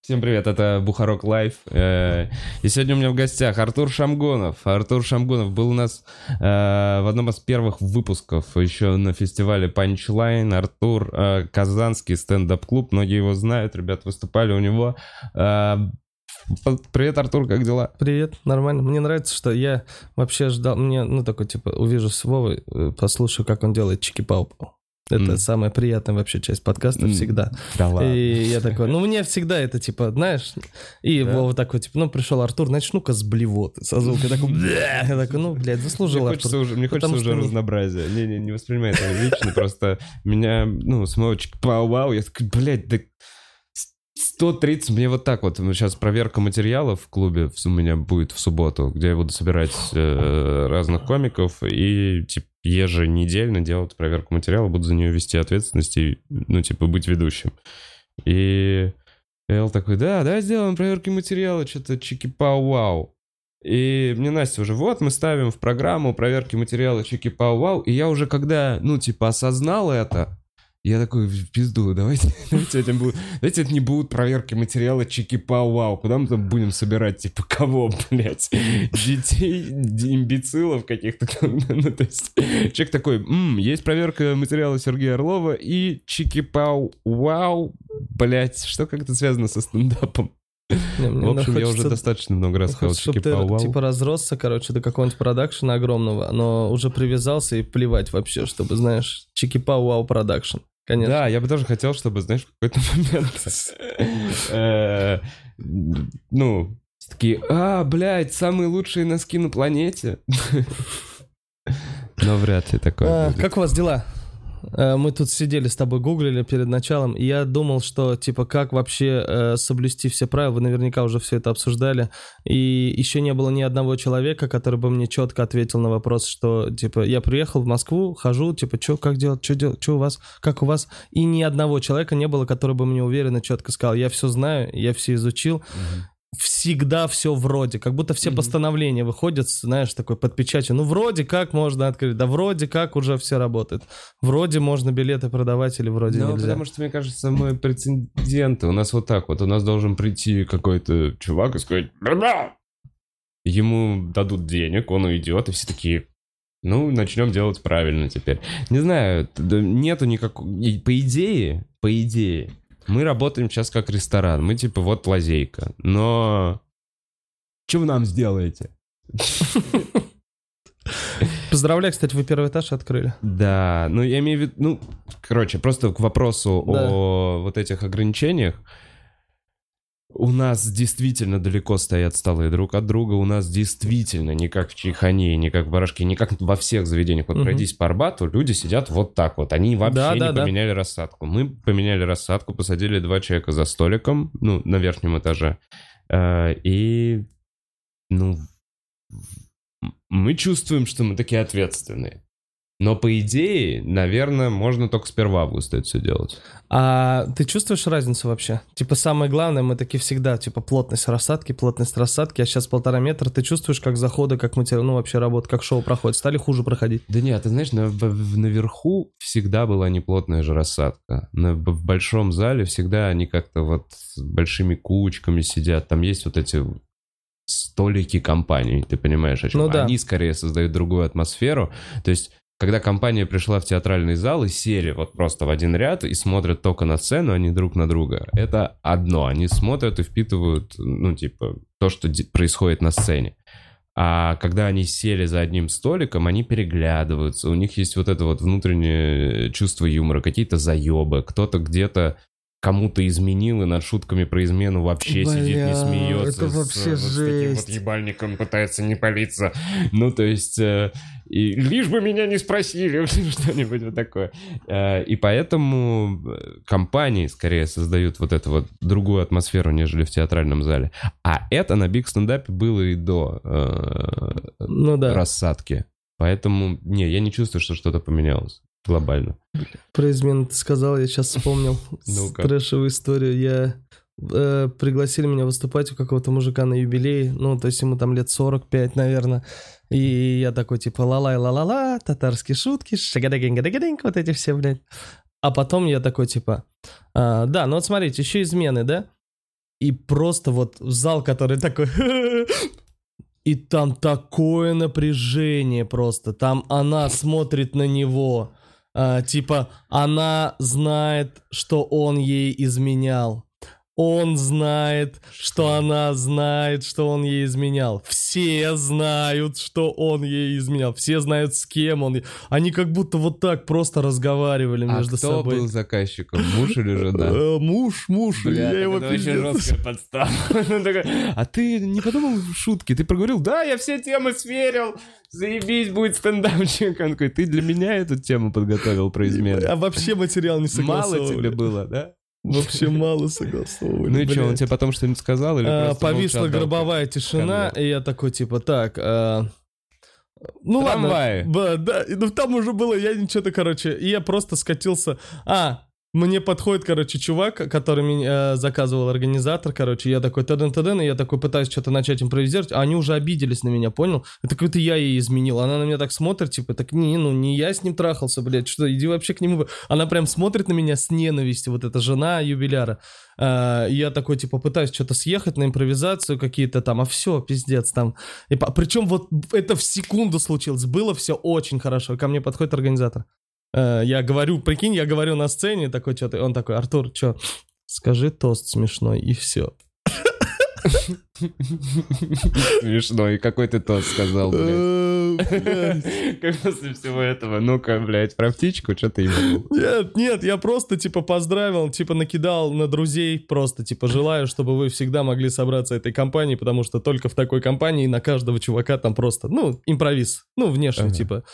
Всем привет, это Бухарог Лайв. Э, И сегодня у меня в гостях Артур Шамгунов. Артур Шамгунов был у нас э, в одном из первых выпусков еще на фестивале Punchline. Артур э, Казанский стендап-клуб, многие его знают, ребят выступали у него. Привет, Артур, как дела? Привет, нормально. Мне нравится, что я вообще ждал, мне, ну, такой, типа, увижу с Вовой, послушаю, как он делает чики-пау. Это Мгм. самая приятная вообще часть подкаста М, всегда. Да ладно. И я такой, ну, мне всегда это, типа, знаешь, и Да? Вова такой, типа, ну, пришел Артур, начну-ка с блевоты, со звуком. Я такой, «Бля». я такой, ну, блядь, заслужил Мне Артур. уже, мне хочется уже не- разнообразия. Не, не, не воспринимай это лично, просто меня, ну, с моего вау, я такой, блядь, да 130, мне вот так вот, сейчас проверка материалов в клубе у меня будет в субботу, где я буду собирать э, разных комиков и, типа, еженедельно делать проверку материала, буду за нее вести ответственность и, ну, типа, быть ведущим. И Эл такой, да, да, сделаем проверки материала, что-то чики-пау-вау. И мне Настя уже, вот, мы ставим в программу проверки материала чики-пау-вау, и я уже когда, ну, типа, осознал это, я такой, в пизду, давайте, давайте, этим будут, давайте это не будут проверки материала чики-пау-вау, куда мы там будем собирать, типа, кого, блядь, детей, имбецилов каких-то, ну, то есть, человек такой, «М, есть проверка материала Сергея Орлова и чики-пау-вау, блядь, что как-то связано со стендапом? Не, мне В общем, я хочется- уже достаточно много раз сказал Хочется, чтобы ты, типа, разросся, короче, до какого-нибудь продакшена огромного, но уже привязался и плевать вообще, чтобы, знаешь, чики-пау-вау продакшн. Конечно. Да, я бы тоже хотел, чтобы, знаешь, в какой-то момент... э, Ну, такие, а, блядь, самые лучшие носки на планете. Но вряд ли такое А, как у вас дела? Э, Мы тут сидели с тобой, гуглили перед началом, и я думал, что, типа, как вообще э, соблюсти все правила, вы наверняка уже все это обсуждали, и еще не было ни одного человека, который бы мне четко ответил на вопрос, что, типа, я приехал в Москву, хожу, типа, что, как делать, что делать, что у вас, как у вас, и ни одного человека не было, который бы мне уверенно четко сказал, я все знаю, я все изучил, всегда все вроде, как будто все Мгм. постановления выходят, знаешь, такой под печатью. Ну, вроде как можно открыть, да вроде как уже все работает. Вроде можно билеты продавать или вроде Ну, нельзя. потому что, мне кажется, мы прецеденты. У нас вот так вот. У нас должен прийти какой-то чувак и сказать! Ему дадут денег, он уйдет, и все такие... Ну, начнем делать правильно теперь. Не знаю, нету никакого... По идее, по идее, мы работаем сейчас как ресторан. Мы типа вот лазейка. Но... Что вы нам сделаете? Поздравляю, кстати, вы первый этаж открыли. Да, ну я имею в виду, ну, короче, просто к вопросу Да. о вот этих ограничениях. У нас действительно далеко стоят столы друг от друга, у нас действительно не как в Чайхане, не как в Барашке, не как во всех заведениях. Вот Мгм. пройдись по Арбату, люди сидят вот так вот, они вообще Да, не да, да. поменяли рассадку. Мы поменяли рассадку, посадили два человека за столиком, ну, на верхнем этаже, Э, и, ну, мы чувствуем, что мы такие ответственные. Но по идее, наверное, можно только с 1 августа это все делать. А ты чувствуешь разницу вообще? Типа самое главное, мы такие всегда, типа плотность рассадки, плотность рассадки, а сейчас полтора метра, ты чувствуешь, как заходы, как материал, ну вообще работа, как шоу проходит, стали хуже проходить? Да нет, ты знаешь, на- в- наверху всегда была неплотная же рассадка. На- в большом зале всегда они как-то вот с большими кучками сидят. Там есть вот эти столики компаний, ты понимаешь, о чем? Ну да. Они скорее создают другую атмосферу. То есть, когда компания пришла в театральный зал и сели вот просто в один ряд и смотрят только на сцену, а не друг на друга, это одно. Они смотрят и впитывают, ну, типа, то, что происходит на сцене. А когда они сели за одним столиком, они переглядываются. У них есть вот это вот внутреннее чувство юмора, какие-то заебы. Кто-то где-то кому-то изменил и над шутками про измену вообще Бля, сидит, не смеется. это с- вообще вот с таким вот жесть. ебальником пытается не палиться. Ну, то есть... э, и лишь бы меня не спросили, что-нибудь вот такое. Э, И поэтому э, компании скорее создают вот эту вот другую атмосферу, нежели в театральном зале. А это на биг стендапе было и до э, Ну да. рассадки. Поэтому, не, я не чувствую, что что-то поменялось глобально. Про измену ты сказал, я сейчас вспомнил трэшевую историю. Я э, пригласили меня выступать у какого-то мужика на юбилее, ну, то есть ему там лет 45, наверное. И я такой, типа, ла-ла, ла-ла-ла, татарские шутки, шагадагинг вот эти все, блядь. А потом я такой, типа, а, да, ну вот смотрите, еще измены, да? И просто вот зал, который такой... И там такое напряжение просто. Там она смотрит на него. а, типа, она знает, что он ей изменял. Он знает, что она знает, что он ей изменял. Все знают, что он ей изменял. Все знают, с кем он. Они как будто вот так просто разговаривали А между кто собой. был заказчиком, муж или жена? Э, муж, муж, Бля, я его пиздец. жесткая подстава. А ты не подумал в шутки? Ты проговорил, да, я все темы сверил, заебись, будет стендапчик. Он такой, ты для меня эту тему подготовил про измены. А вообще материал не Мало согласовывали. тебе было, да? Вообще мало согласовывали. Ну и что, он тебе потом что-нибудь сказал? Или А, Повисла гробовая тишина, и я такой, типа, так... а, Ну Трамваи. ладно. Ба- Да, и, ну там уже было, я ничего-то, короче, и я просто скатился... А, мне подходит, короче, чувак, который меня э, заказывал организатор, короче, я такой таден таден и я такой пытаюсь что-то начать импровизировать, а они уже обиделись на меня, понял? Это какой-то я ей изменил, она на меня так смотрит, типа, так не, ну не я с ним трахался, блядь, что, иди вообще к нему. Она прям смотрит на меня с ненавистью, вот эта жена юбиляра. И я такой, типа, пытаюсь что-то съехать на импровизацию какие-то там, а все, пиздец, там. И, причем вот это в секунду случилось, было все очень хорошо. Ко мне подходит организатор. Э, Я говорю, прикинь, я говорю на сцене, такой что-то, он такой, Артур, что, скажи тост смешной, и все. Смешно, и какой ты тот сказал, блядь. Как после всего этого, ну-ка, блядь, про птичку, что ты ему? Нет, нет, я просто, типа, поздравил, типа, накидал на друзей, просто, типа, желаю, чтобы вы всегда могли собраться этой компанией, потому что только в такой компании на каждого чувака там просто, ну, импровиз, ну, внешне, типа,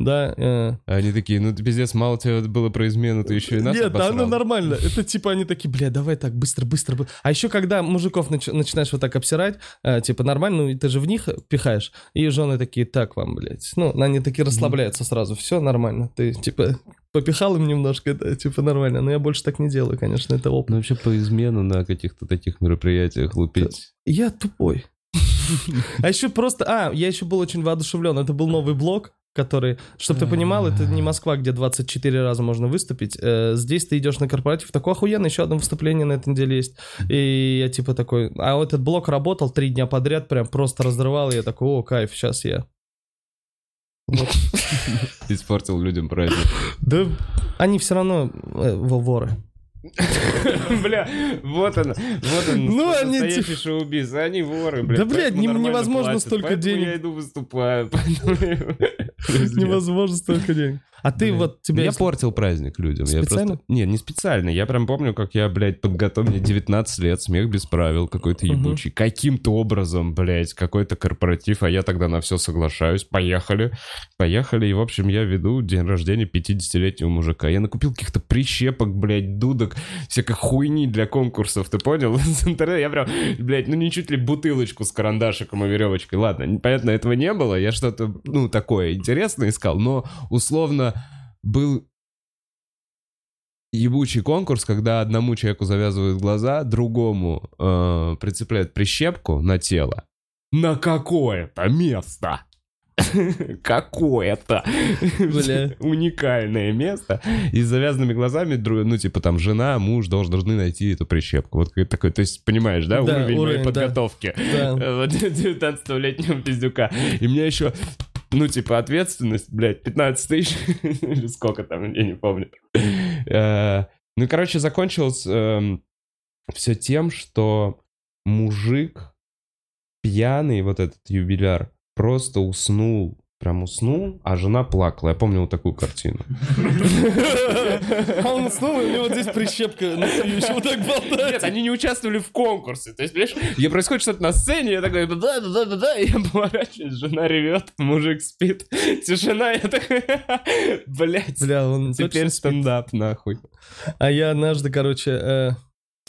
да. э. Они такие, ну ты пиздец, мало тебе было про измену, ты еще и нас Нет, да, обосрал». ну нормально. Это типа они такие, бля, давай так, быстро, быстро. бы-». А еще когда мужиков нач- начинаешь вот так обсирать, э, типа нормально, ну и ты же в них пихаешь, и жены такие, так вам, блядь. Ну, они такие расслабляются сразу, все нормально. Ты, типа, попихал им немножко, это типа нормально. Но я больше так не делаю, конечно, это опыт. Ну вообще по измену на каких-то таких мероприятиях лупить. Я тупой. А еще просто... А, я еще был очень воодушевлен. Это был новый блог, который... Чтобы ты понимал, это не Москва, где 24 раза можно выступить. Э, Здесь ты идешь на корпоратив. Такое охуенно, еще одно выступление на этой неделе есть. И я типа такой... А вот этот блог работал три дня подряд, прям просто разрывал. И я такой, о, кайф, сейчас я... Испортил людям праздник. Да они все равно э, во- воры. Бля, вот он, вот он, Ну, они настоящий типа- шоу-биз, они воры, бля. Да, блядь, невозможно столько денег. я иду выступаю. Невозможно столько денег. А ты Блин. вот тебя... Я портил праздник людям. Я Специально? просто... Не, не специально. Я прям помню, как я, блядь, подготовил... Мне 19 лет, смех без правил какой-то ебучий. Каким-то образом, блядь, какой-то корпоратив, а я тогда на все соглашаюсь. Поехали. Поехали. И, в общем, я веду день рождения 50-летнего мужика. Я накупил каких-то прищепок, блядь, дудок, всякой хуйни для конкурсов, ты понял? С интернета я прям, блядь, ну не чуть ли бутылочку с карандашиком и веревочкой. Ладно, понятно, этого не было. Я что-то, ну, такое интересное искал, но условно был ебучий конкурс, когда одному человеку завязывают глаза, другому э, прицепляют прищепку на тело. На какое-то место. Какое-то уникальное место. И с завязанными глазами, ну, типа там жена, муж долж- должны найти эту прищепку. Вот такой, то есть, понимаешь, да, Да, уровень моей уровень, да. подготовки. Да. Э, Вот 19-летнего пиздюка. И мне еще, ну, типа, ответственность, блядь, 15 тысяч или сколько там, я не помню. Э, Ну, короче, закончилось все тем, что мужик пьяный, вот этот юбиляр, просто уснул, прям уснул, а жена плакала. Я помню вот такую картину. А он уснул, и у него здесь прищепка на вот так болтает. Нет, они не участвовали в конкурсе. То есть, понимаешь, я происходит что-то на сцене, я такой, да, да, да, да, да, и я поворачиваюсь, жена ревет, мужик спит, тишина, я такой, блядь, Бля, он теперь стендап, нахуй. А я однажды, короче, э,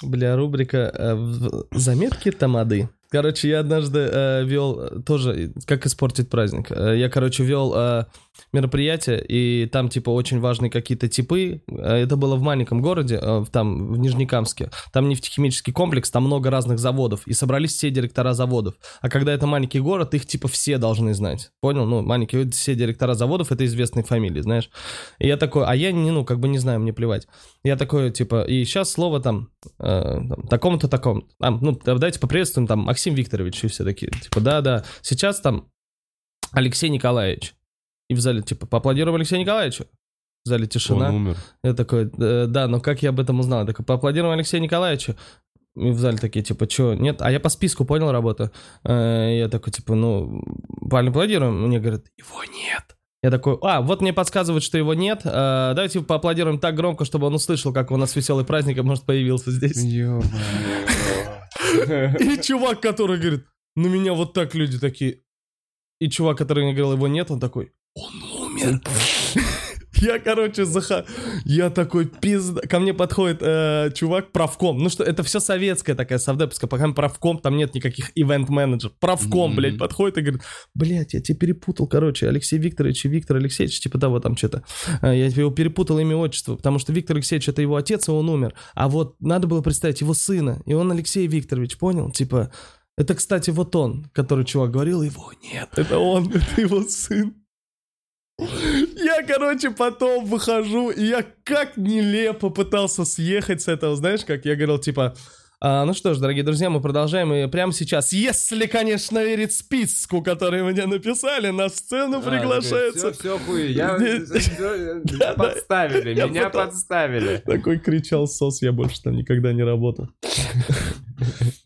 бля, рубрика э, в- «Заметки тамады». Короче, я однажды э, вел э, тоже, как испортить праздник. Э, я, короче, вел э, мероприятие, и там, типа, очень важные какие-то типы. Э, это было в маленьком городе, э, там, в Нижнекамске. Там нефтехимический комплекс, там много разных заводов. И собрались все директора заводов. А когда это маленький город, их, типа, все должны знать. Понял? Ну, маленькие, все директора заводов, это известные фамилии, знаешь. И я такой, а я, не, ну, как бы не знаю, мне плевать. Я такой, типа, и сейчас слово там, э, там такому-то, такому. А, ну, давайте поприветствуем там Максим Викторович, и все такие, типа, да-да, сейчас там Алексей Николаевич. И в зале, типа, поаплодируем Алексею Николаевичу. В зале тишина. Он умер. Я такой, «Э, да, но как я об этом узнал? Я такой, поаплодируем Алексею Николаевичу. И в зале такие, типа, что, нет? А я по списку понял работу. Э, Я такой, типа, ну, поаплодируем. Мне говорят, его нет. Я такой, а, вот мне подсказывают, что его нет. Э, Давайте поаплодируем так громко, чтобы он услышал, как у нас веселый праздник, и, может, появился здесь. И чувак, который говорит, на меня вот так люди такие. И чувак, который мне говорил, его нет, он такой, он умер. Я, короче, заха... Я такой пизда... Ко мне подходит э, чувак, правком. Ну что, это все советская такая совдеповская, пока правком, там нет никаких ивент-менеджеров. Правком, Мгм. блядь, подходит и говорит, блядь, я тебя перепутал, короче, Алексей Викторович и Виктор Алексеевич, типа того там что-то. Э, Я его перепутал имя отчество, потому что Виктор Алексеевич это его отец, и он умер. А вот надо было представить его сына, и он Алексей Викторович, понял? Типа, это, кстати, вот он, который чувак говорил, его нет, это он, это его сын. Я, короче, потом выхожу, и я как нелепо пытался съехать с этого, знаешь, как я говорил, типа, «А, ну что ж, дорогие друзья, мы продолжаем, и прямо сейчас, если, конечно, верить списку, который мне написали, на сцену приглашается... Все, хуй, я... Да, Подставили, меня подставили. Такой кричал сос, я больше там никогда не работал.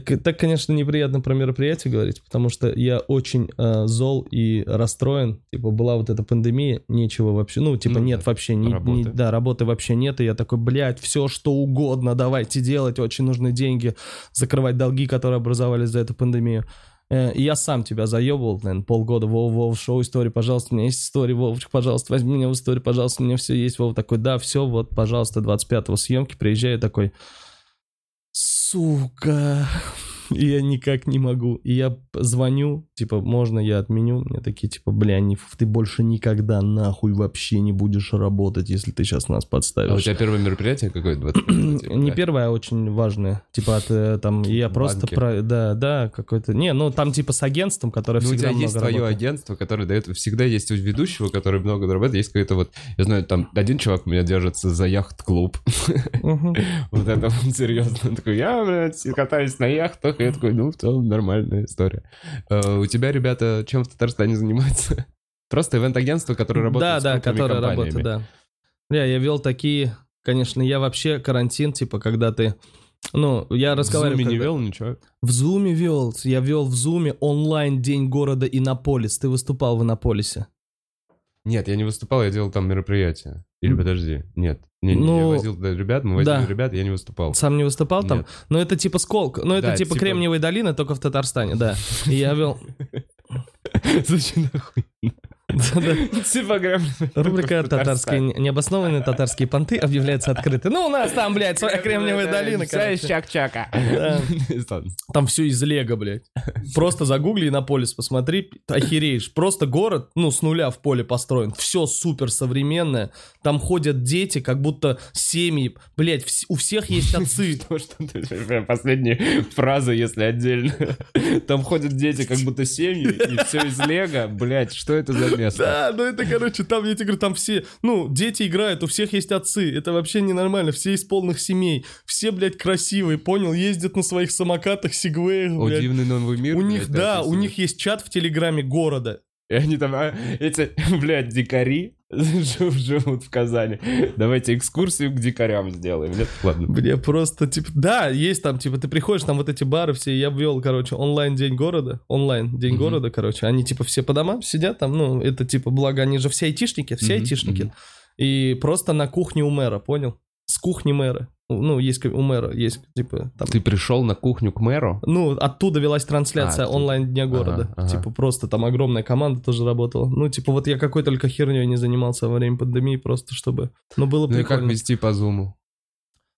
К- так, конечно, неприятно про мероприятие говорить, потому что я очень э, зол и расстроен. Типа, была вот эта пандемия, нечего вообще, ну, типа, Ну нет вообще, ни, ни- работы. да, работы вообще нет, и я такой, блядь, все что угодно давайте делать, очень нужны деньги, закрывать долги, которые образовались за эту пандемию. Э, я сам тебя заебывал, наверное, полгода. Вова, Вова, шоу истории, пожалуйста, у меня есть история, Вовочка, пожалуйста, возьми меня в историю, пожалуйста, у меня все есть. Вова такой, да, все, вот, пожалуйста, 25-го съемки, приезжаю, такой, сука, и я никак не могу. И я звоню, типа, можно я отменю? Мне такие, типа, бля, не, ты больше никогда нахуй вообще не будешь работать, если ты сейчас нас А у подставишь. тебя первое мероприятие какое? 25 Не первое, а очень важное. Типа, от, э, там, я просто про... Да, да, какой-то... Не, ну, там, типа, с агентством, которое Ну, у всегда тебя есть твое работает. агентство, которое дает... Всегда есть у ведущего, который много работает. Есть какой-то вот... Я знаю, там один чувак у меня держится за яхт-клуб. Вот это он серьезно. Такой, я, блядь, катаюсь на яхтах. И я такой, ну, в целом нормальная история. Э, У тебя ребята чем в Татарстане занимаются? Просто ивент-агентство, которое работает Да, с да, которая компаниями. работает, да. Бля, я вел такие... Конечно, я вообще карантин, типа, когда ты... Ну, я В разговаривал... Зуме не вел ничего? В Зуме вел. Я вел в Зуме онлайн День города Иннополис. Ты выступал в Иннополисе. Нет, я не выступал, я делал там мероприятие. Или подожди, нет. Не, не, Ну, я возил туда ребят, мы возили да. ребят, я не выступал. Сам не выступал там? Нет. Ну, это типа Сколк. Ну, это Да, типа типа- Кремниевая долина, только в Татарстане, да. И я вел... Зачем нахуй? Рубрика «Татарские необоснованные татарские понты» объявляется открытой. Ну, у нас там, блядь, своя Кремниевая долина, Вся из. Чак-Чака. Там все из Лего, блядь. Просто загугли Иннополис, посмотри, охереешь. Просто город, ну, с нуля в поле построен. Все супер современное. Там ходят дети, как будто семьи. Блядь, у всех есть отцы. Последняя фраза, если отдельно. Там ходят дети, как будто семьи, и все из Лего. Блять, что это за место? Да, ну это, короче, там, я тебе говорю, там все, ну, дети играют, у всех есть отцы, это вообще ненормально, все из полных семей, все, блядь, красивые, понял, ездят на своих самокатах, сегвеях, О, блядь. дивный новый мир. У них, да, у них есть чат в Телеграме города. И они там, а, эти, блядь, дикари жив- живут в Казани. Давайте экскурсию к дикарям сделаем. Нет? Ладно. Мне просто, типа, да, есть там, типа, ты приходишь, там вот эти бары все, я ввел, короче, онлайн День города, онлайн День Мгм. города, короче, они, типа, все по домам сидят там, ну, это, типа, благо, они же все айтишники, все Мгм, айтишники, мгм. и просто на кухне у мэра, понял? Кухни мэра, ну, есть как- у мэра, есть, типа, там, Ты пришел на кухню к мэру? ну, оттуда велась трансляция А, оттуда. онлайн Дня города. Ага, ага. Типа, просто там огромная команда тоже работала. Ну, типа, вот я какой только херней не занимался во время пандемии, просто чтобы... Ну, было Ну и как прикольно. вести по зуму?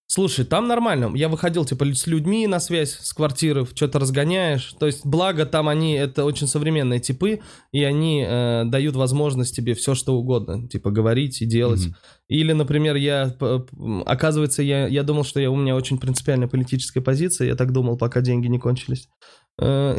Слушай, там нормально. Я выходил, типа, с людьми на связь, с квартиры, что-то разгоняешь. То есть, благо, там они, это очень современные типы, и они э, дают возможность тебе все, что угодно, типа, говорить и делать. Мгм. Или, например, я, оказывается, я, я думал, что я, у меня очень принципиальная политическая позиция, я так думал, пока деньги не кончились. Э,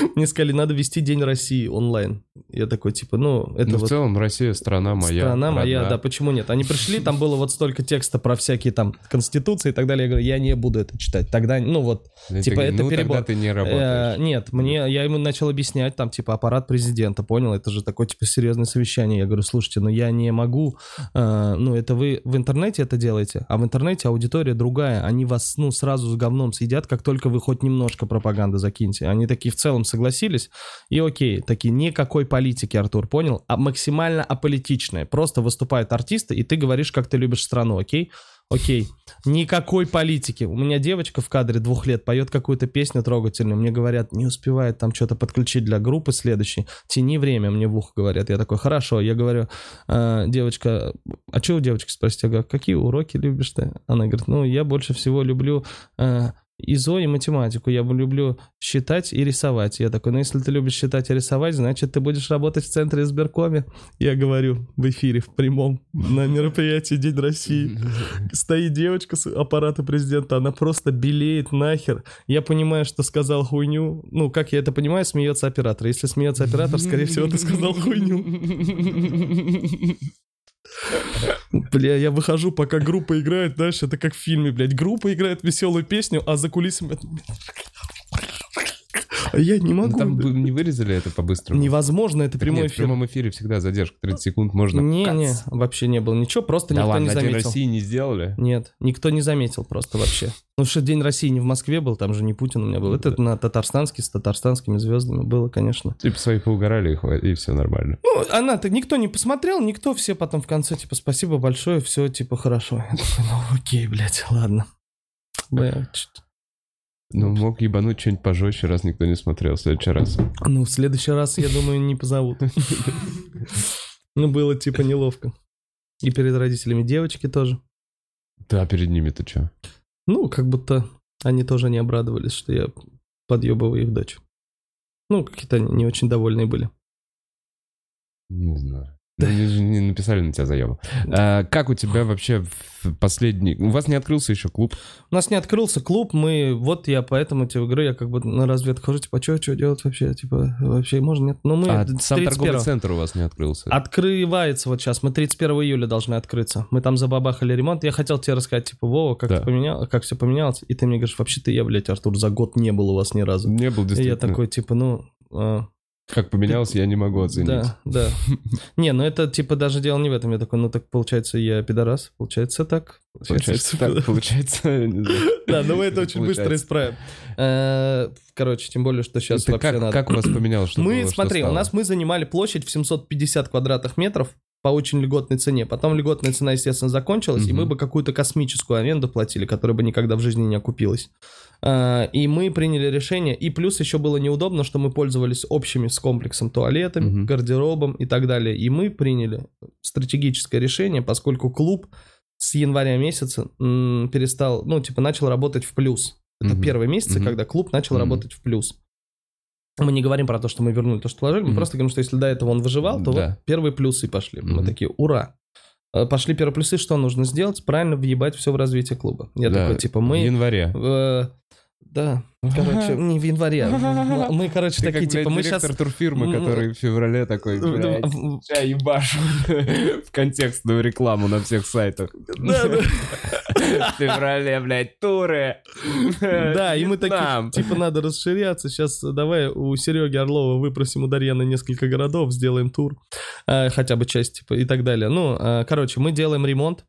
Мне сказали, надо вести День России онлайн. Я такой, типа, ну, это Ну, в вот... целом, Россия страна моя. Страна моя, родная. да, почему нет? Они пришли, там было вот столько текста про всякие там конституции и так далее. Я говорю, я не буду это читать. Тогда, ну вот, И типа, ты- это ну, перебор. тогда ты не э, работаешь. нет, мне, я ему начал объяснять, там, типа, аппарат президента, понял? Это же такое, типа, серьезное совещание. Я говорю, слушайте, ну я не могу, э, ну это вы в интернете это делаете, а в интернете аудитория другая. Они вас, ну, сразу с говном съедят, как только вы хоть немножко пропаганды закиньте. Они такие в целом согласились, и окей, такие, никакой политики, Артур, понял? А максимально аполитичная. Просто выступают артисты, и ты говоришь, как ты любишь страну, окей? Окей. Никакой политики. У меня девочка в кадре двух лет поет какую-то песню трогательную. Мне говорят, не успевает там что-то подключить для группы следующей. Тяни время, мне в ухо говорят. Я такой, хорошо. Я говорю, «А, девочка, а что у девочки спросите? Я говорю, какие уроки любишь ты? Она говорит, ну, я больше всего люблю а, ИЗО и математику. Я люблю считать и рисовать. Я такой, ну, если ты любишь считать и рисовать, значит, ты будешь работать в центре избиркоме. Я говорю в эфире, в прямом, на мероприятии День России. Стоит девочка с аппарата президента, она просто белеет нахер. Я понимаю, что сказал хуйню. Ну, как я это понимаю, смеется оператор. Если смеется оператор, скорее всего, ты сказал хуйню. Бля, я выхожу, пока группа играет, знаешь, это как в фильме, блядь. Группа играет веселую песню, а за кулисами... А Я не Ну, могу. Там не вырезали это по-быстрому? Невозможно, это прямой нет, в эфир. прямом эфире всегда задержка 30 секунд можно. Не-не, Кац. вообще не было ничего, просто никто не на День заметил. России не сделали? Нет, никто не заметил просто вообще. Ну что День России не в Москве был, там же не Путин у меня был. Это на татарстанский, с татарстанскими звездами было, конечно. Типа свои поугорали и, все нормально. Ну, она-то никто не посмотрел, никто, все потом в конце, типа, спасибо большое, все, типа, хорошо. Я ну окей, блядь, ладно. Бля, чё- Ну, мог ебануть что-нибудь пожестче, раз никто не смотрел в следующий раз. Ну, в следующий раз, я думаю, не позовут. Ну, было, типа, неловко. И перед родителями девочки тоже. Да, перед ними-то что? Ну, как будто они тоже не обрадовались, что я подъебываю их дочь. Ну, какие-то они не очень довольные были. Не знаю. Ну, они же не написали на тебя заяву. А, как у тебя вообще в последний... У вас не открылся еще клуб? У нас не открылся клуб, мы... Вот я поэтому тебе говорю, я как бы на разведку хожу, типа, что, что делать вообще? Типа, вообще можно, нет? Ну, мы а, с сам 31-го. торговый центр у вас не открылся? Открывается вот сейчас. Мы 31 июля должны открыться. Мы там забабахали ремонт. Я хотел тебе рассказать, типа, Вова, как, Да. поменял, как все поменялось. И ты мне говоришь, вообще-то я, блядь, Артур, за год не был у вас ни разу. Не был И я действительно. такой, типа, ну... Как поменялось, я не могу оценить. Да, да. Не, ну это типа даже дело не в этом. Я такой, ну так получается я пидорас. Получается так. Получается так, получается... Да, но мы это очень быстро исправим. Э, Короче, тем более, что сейчас вообще как, надо. как у вас поменялось? Мы, смотри, у нас мы занимали площадь в 750 квадратных метров по очень льготной цене. Потом льготная цена, естественно, закончилась, и Мгм. мы бы какую-то космическую аренду платили, которая бы никогда в жизни не окупилась. А, И мы приняли решение, и плюс еще было неудобно, что мы пользовались общими с комплексом туалетами, Мгм. гардеробом и так далее. И мы приняли стратегическое решение, поскольку клуб с января месяца перестал, ну, типа, начал работать в плюс. Это Мгм. первые месяцы, Мгм. когда клуб начал Мгм. работать в плюс. Мы не говорим про то, что мы вернули то, что вложили, мы Мгм. просто говорим, что если до этого он выживал, то Да. вот первые плюсы пошли. Мы Мгм. такие, ура. Э, Пошли первые плюсы, что нужно сделать? Правильно въебать все в развитие клуба. Я Да, такой, типа, В мы... январе. э, да, короче, не в январе. а Мы, короче, Ты такие, как, блядь, типа, мы сейчас... турфирмы, который в феврале такой, блядь, ща ебашу в контекстную рекламу на всех сайтах. Да, да. В феврале, блядь, туры. Да, и мы такие, типа, надо расширяться. Сейчас давай у Сереги Орлова выпросим у Дарьяны несколько городов, сделаем тур. э, хотя бы часть, типа, и так далее. Ну, э, короче, мы делаем ремонт.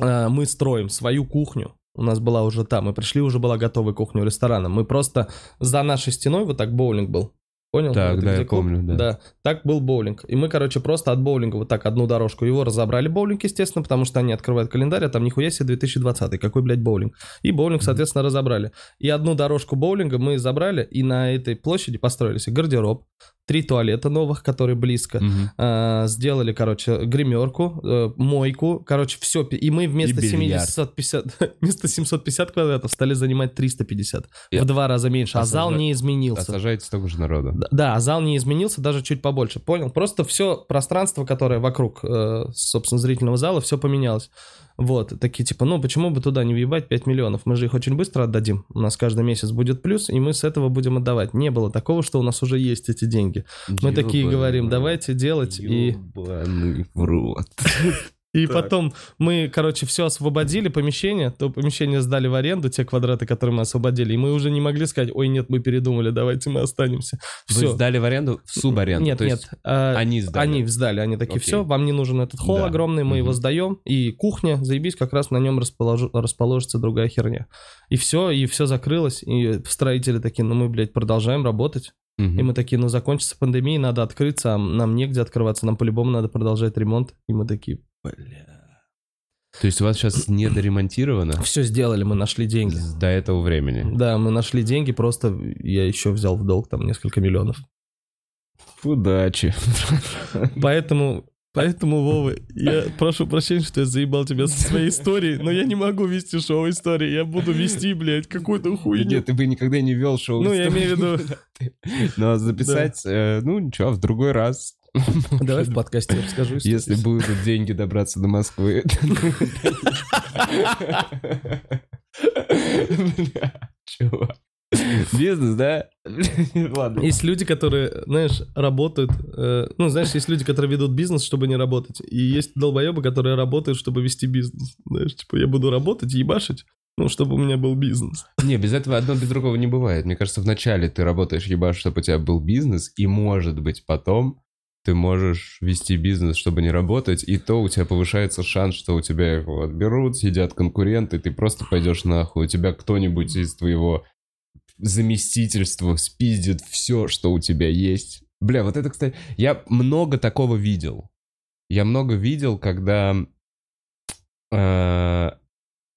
э, мы строим свою кухню. У нас была уже там. Мы пришли, уже была готовая кухня ресторана. Мы просто за нашей стеной, вот так боулинг был. Понял? Так, Вот да, я клуб. помню, да. Да, так был боулинг. И мы, короче, просто от боулинга вот так одну дорожку его разобрали боулинг, естественно, потому что они открывают календарь, а там нихуя себе 2020, какой, блядь, боулинг. И боулинг, соответственно, разобрали. И одну дорожку боулинга мы забрали, и на этой площади построили себе гардероб, три туалета новых, которые близко. Мгм. А, сделали, короче, гримерку, э, мойку, короче, все. И мы вместо И бильярд. 750, вместо 750 квадратов стали занимать 350. И- В два раза меньше. А зал Осажа- не изменился. Осажаете столько же народу. Да, Да, а зал не изменился, даже чуть побольше, понял? Просто все пространство, которое вокруг, э, собственно, зрительного зала, все поменялось. Вот, такие типа, ну почему бы туда не въебать 5 миллионов? Мы же их очень быстро отдадим. У нас каждый месяц будет плюс, и мы с этого будем отдавать. Не было такого, что у нас уже есть эти деньги. Мы такие Ёбаный говорим, в рот. давайте делать, и... Ёбаный в рот. И Так. потом мы, короче, все освободили, помещение, то помещение сдали в аренду, те квадраты, которые мы освободили, и мы уже не могли сказать, ой, нет, мы передумали, давайте мы останемся. Вы Все. сдали в аренду в субаренду? Нет, то нет. есть а, Они сдали. Они сдали, они такие, Окей. все, вам не нужен этот холл Да. огромный, мы его Мгм. сдаем, и кухня, заебись, как раз на нем расположу- расположится другая херня. И все, и все закрылось, и строители такие, ну мы, блядь, продолжаем работать. Мгм. И мы такие, ну закончится пандемия, надо открыться, а нам негде открываться, нам по-любому надо продолжать ремонт. И мы такие, бля. То есть у вас сейчас недоремонтировано Все сделали, мы нашли деньги. до этого времени? Да, мы нашли деньги, просто я еще взял в долг там несколько миллионов. Удачи. Поэтому, поэтому, Вова, я прошу прощения, что я заебал тебя со своей историей, но я не могу вести шоу истории. Я буду вести, блядь, какую-то хуйню. Нет, ты бы никогда не вел шоу. Ну, я имею в виду... Но записать, э, ну ничего, в другой раз. Давай в подкасте расскажу. Если будут деньги добраться до Москвы. Чувак. Бизнес, да? Ладно. Есть люди, которые, знаешь, работают... э, ну, знаешь, есть люди, которые ведут бизнес, чтобы не работать. И есть долбоебы, которые работают, чтобы вести бизнес. Знаешь, типа, я буду работать, ебашить, ну, чтобы у меня был бизнес. Не, без этого одно без другого не бывает. Мне кажется, вначале ты работаешь ебашь, чтобы у тебя был бизнес, и может быть потом ты можешь вести бизнес, чтобы не работать, и то у тебя повышается шанс, что у тебя его отберут, сидят конкуренты, ты просто пойдешь нахуй, у тебя кто-нибудь из твоего заместительства спиздит все, что у тебя есть. Бля, вот это, кстати, я много такого видел. Я много видел, когда, э,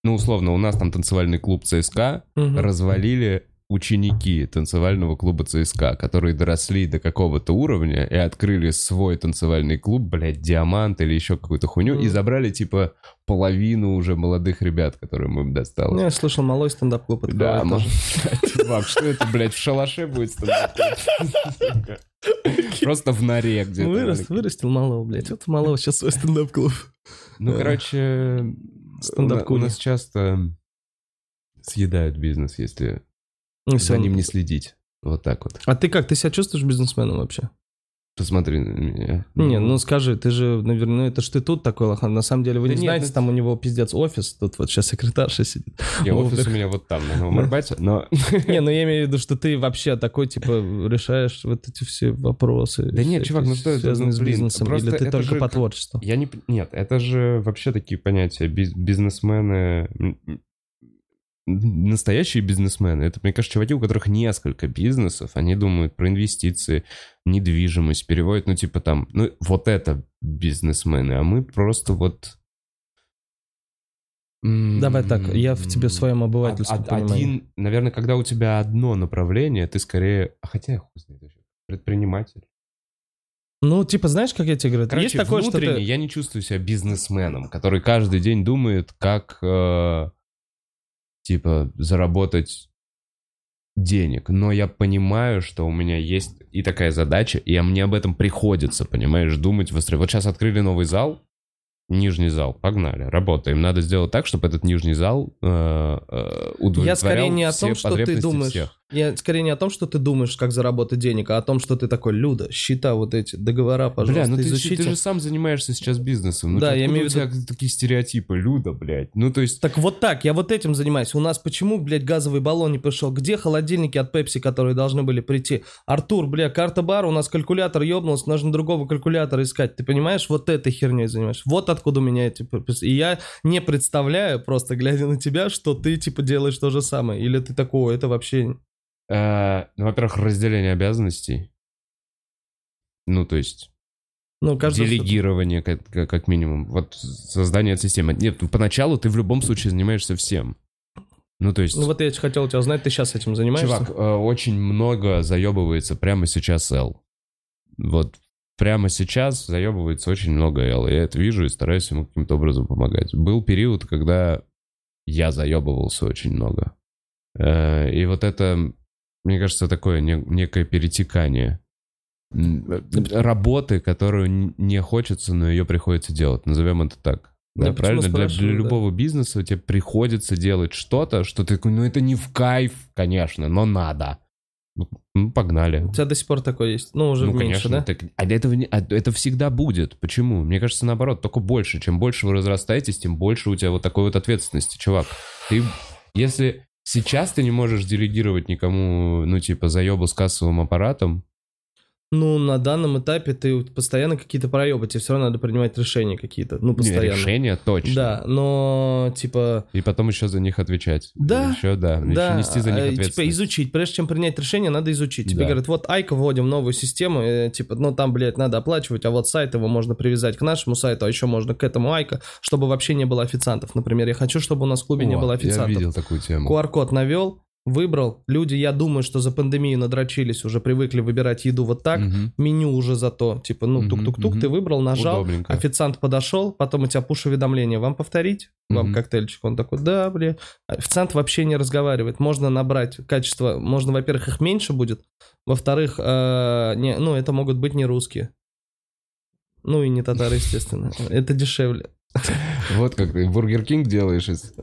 ну, условно, у нас там танцевальный клуб ЦСКА, Мгм. развалили ученики танцевального клуба ЦСКА, которые доросли до какого-то уровня и открыли свой танцевальный клуб, блядь, Диамант или еще какую-то хуйню, и Мгм. забрали, типа, половину уже молодых ребят, которым им Ну, досталось. я слышал, малой стендап-клуб Да, тоже. чувак, что это, блядь, в шалаше будет стендап? Просто в норе где-то. Вырос, вырастил малого, блядь. Вот малого сейчас свой стендап-клуб. Ну, короче, Стендап у нас часто съедают бизнес, если Ну, за ним не следить. Вот так вот. А ты как, ты себя чувствуешь бизнесменом вообще? Посмотри на меня. Не, ну скажи, ты же, наверное, ну это ж ты тут такой лохан. На самом деле вы Да не нет, знаете, ну- там у него пиздец офис, тут вот сейчас секретарша сидит. Вот офис у меня вот там, на Новом Арбате, но... Не, ну я имею в виду, что ты вообще такой, типа, решаешь вот эти все вопросы. Да нет, чувак, ну что это, ну, с бизнесом, или ты это только по творчеству? Я не... Нет, это же вообще такие понятия. Биз- Бизнесмены... Настоящие бизнесмены. Это, мне кажется, чуваки, у которых несколько бизнесов. Они думают про инвестиции, недвижимость, переводят, ну, типа там... Ну, вот это бизнесмены. А мы просто вот... Давай так, я в тебе в своем обывательском од- понимании. Один, наверное, когда у тебя одно направление, ты скорее... а Хотя, я хуй знает. Предприниматель. Ну, типа, знаешь, как я тебе говорю? Короче, Есть такое, что ты... я не чувствую себя бизнесменом, который каждый день думает, как, э, типа, заработать денег. Но я понимаю, что у меня есть и такая задача, и мне об этом приходится, понимаешь, думать, выстроить. Вот сейчас открыли новый зал, нижний зал, погнали, работаем. Надо сделать так, чтобы этот нижний зал э, э, удовлетворял Я скорее не о том, что ты думаешь. всех. Я скорее не о том, что ты думаешь, как заработать денег, а о том, что ты такой, Люда, счета вот эти, договора, пожалуйста, Бля, ну ты, изучите. ты же сам занимаешься сейчас бизнесом. Ну Да, я имею в тебя такие стереотипы, Люда, блядь. Ну то есть... Так вот так, я вот этим занимаюсь. У нас почему, блядь, газовый баллон не пришел? Где холодильники от Пепси, которые должны были прийти? Артур, бля, карта бар, у нас калькулятор ебнулся, нужно другого калькулятора искать. Ты понимаешь, вот этой херней занимаешься. Вот откуда у меня эти... И я не представляю, просто глядя на тебя, что ты, типа, делаешь то же самое. Или ты такого, это вообще... Э, ну, во-первых, разделение обязанностей. Ну, то есть Ну, кажется, делегирование, как, как- как минимум. Вот создание системы. Нет, поначалу ты в любом случае занимаешься всем. Ну, то есть, Ну, вот я хотел тебя узнать, ты сейчас этим занимаешься? чувак, э, очень много заебывается прямо сейчас L. вот прямо сейчас заебывается очень много Эл. Я это вижу и стараюсь ему каким-то образом помогать. Был период, когда я заебывался очень много. Э, И вот это, мне кажется, такое не- некое перетекание э, работы, которую не хочется, но ее приходится делать. Назовем это так. Да, Я правильно? Для, для спрашиваю, да. любого бизнеса тебе приходится делать что-то, что ты такой, ну это не в кайф, конечно, но надо. Ну, погнали. У тебя до сих пор такое есть. Ну, уже Ну, меньше, конечно, да? так- а этого не- а это всегда будет. Почему? Мне кажется, наоборот, только больше. Чем больше вы разрастаетесь, тем больше у тебя вот такой вот ответственности, чувак. Ты, если сейчас ты не можешь делегировать никому, ну, типа, заебу с кассовым аппаратом, Ну, на данном этапе ты постоянно какие-то проебы, тебе все равно надо принимать решения какие-то. Ну, не, постоянно. решение точно. Да, но, типа, И потом еще за них отвечать. Да, Еще, да. да, еще нести за них э, ответственность. типа изучить. Прежде чем принять решение, надо изучить. Тебе Да. говорят, вот Айка вводим в новую систему, э, типа, ну там, блядь, надо оплачивать, а вот сайт его можно привязать к нашему сайту, а еще можно к этому Айка, чтобы вообще не было официантов. Например, я хочу, чтобы у нас в клубе не О, было Я официантов. видел такую тему. QR-код навел, выбрал. Люди, я думаю, что за пандемию надрочились, уже привыкли выбирать еду вот так. Мгм. Меню уже зато, типа, ну, тук-тук-тук, мгм. ты выбрал, нажал, Удобненько. официант подошел, потом у тебя пуш-уведомление, вам повторить? Вам Мгм. коктейльчик? Он такой, да, бля. Официант вообще не разговаривает. Можно набрать качество, можно, во-первых, их меньше будет, во-вторых, э, не, ну, это могут быть не русские. Ну и не татары, естественно. Это дешевле. Вот как ты Бургер Кинг делаешь из...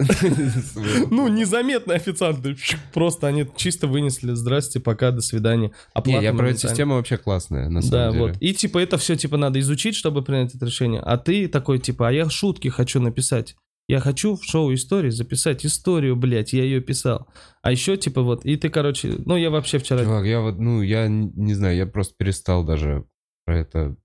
Ну, незаметно официанты. Просто они чисто вынесли. Здрасте, пока, до свидания. Оплата Не, я про эту систему вообще классная, на Да, самом деле. вот. И типа это все типа надо изучить, чтобы принять это решение. А ты такой типа, а я шутки хочу написать. Я хочу в шоу истории записать историю, блядь, я ее писал. А еще типа вот, и ты, короче, ну я вообще вчера... Чувак, я вот, ну, я не знаю, я просто перестал даже про это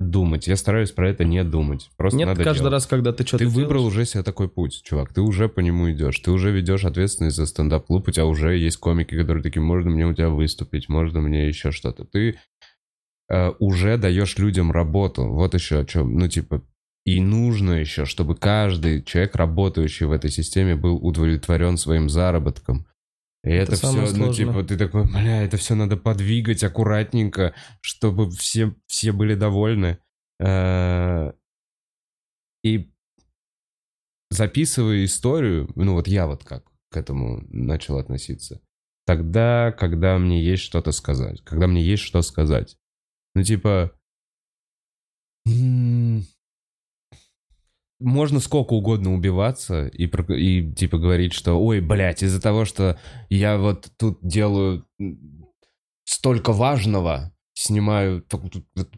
думать. Я стараюсь про это не думать. Просто Нет, надо каждый делать. раз, когда ты что-то Ты выбрал уже себе такой путь, чувак. Ты уже по нему идешь. Ты уже ведешь ответственность за стендап-клуб. У тебя уже есть комики, которые такие, можно мне у тебя выступить, можно мне еще что-то. Ты э, уже даешь людям работу. Вот еще о чем. Ну, типа, и нужно еще, чтобы каждый человек, работающий в этой системе, был удовлетворен своим заработком. И это, Это все, ну, типа, ты такой, бля, это все надо подвигать аккуратненько, чтобы все, все были довольны. Э, И записывая историю, ну вот я вот как к этому начал относиться, тогда, когда мне есть что-то сказать, когда мне есть что сказать. Ну типа, можно сколько угодно убиваться и, и типа говорить, что ой, блядь, из-за того, что я вот тут делаю столько важного, снимаю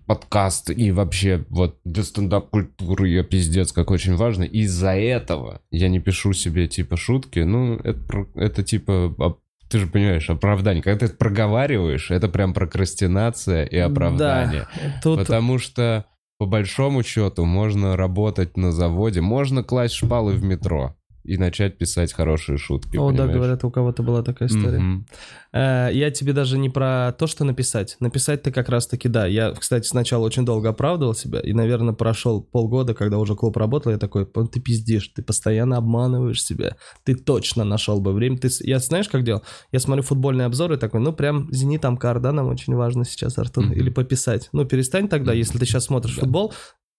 подкаст и вообще вот для стендап-культуры я пиздец как очень важно. Из-за этого я не пишу себе типа шутки. Ну, это, это типа... оп- Ты же понимаешь, оправдание. Когда ты это проговариваешь, это прям прокрастинация и оправдание. Да, тут... Потому что, по большому счету, можно работать на заводе, можно класть шпалы в метро и начать писать хорошие шутки. О, да, понимаешь? говорят, у кого-то была такая история. Мгм. Э, Я тебе даже не про то, что написать. Написать-то как раз-таки да. Я, кстати, сначала очень долго оправдывал себя, и, наверное, прошел полгода, когда уже клуб работал, я такой, «Ну, ты пиздишь, ты постоянно обманываешь себя. Ты точно нашел бы время. Ты, я знаешь, как делал? Я смотрю футбольные обзоры такой, ну, прям «Зенит Амкар», да, нам очень важно сейчас, Артур. Мгм. Или пописать. Ну, перестань тогда, Мгм. если ты сейчас смотришь Да. футбол,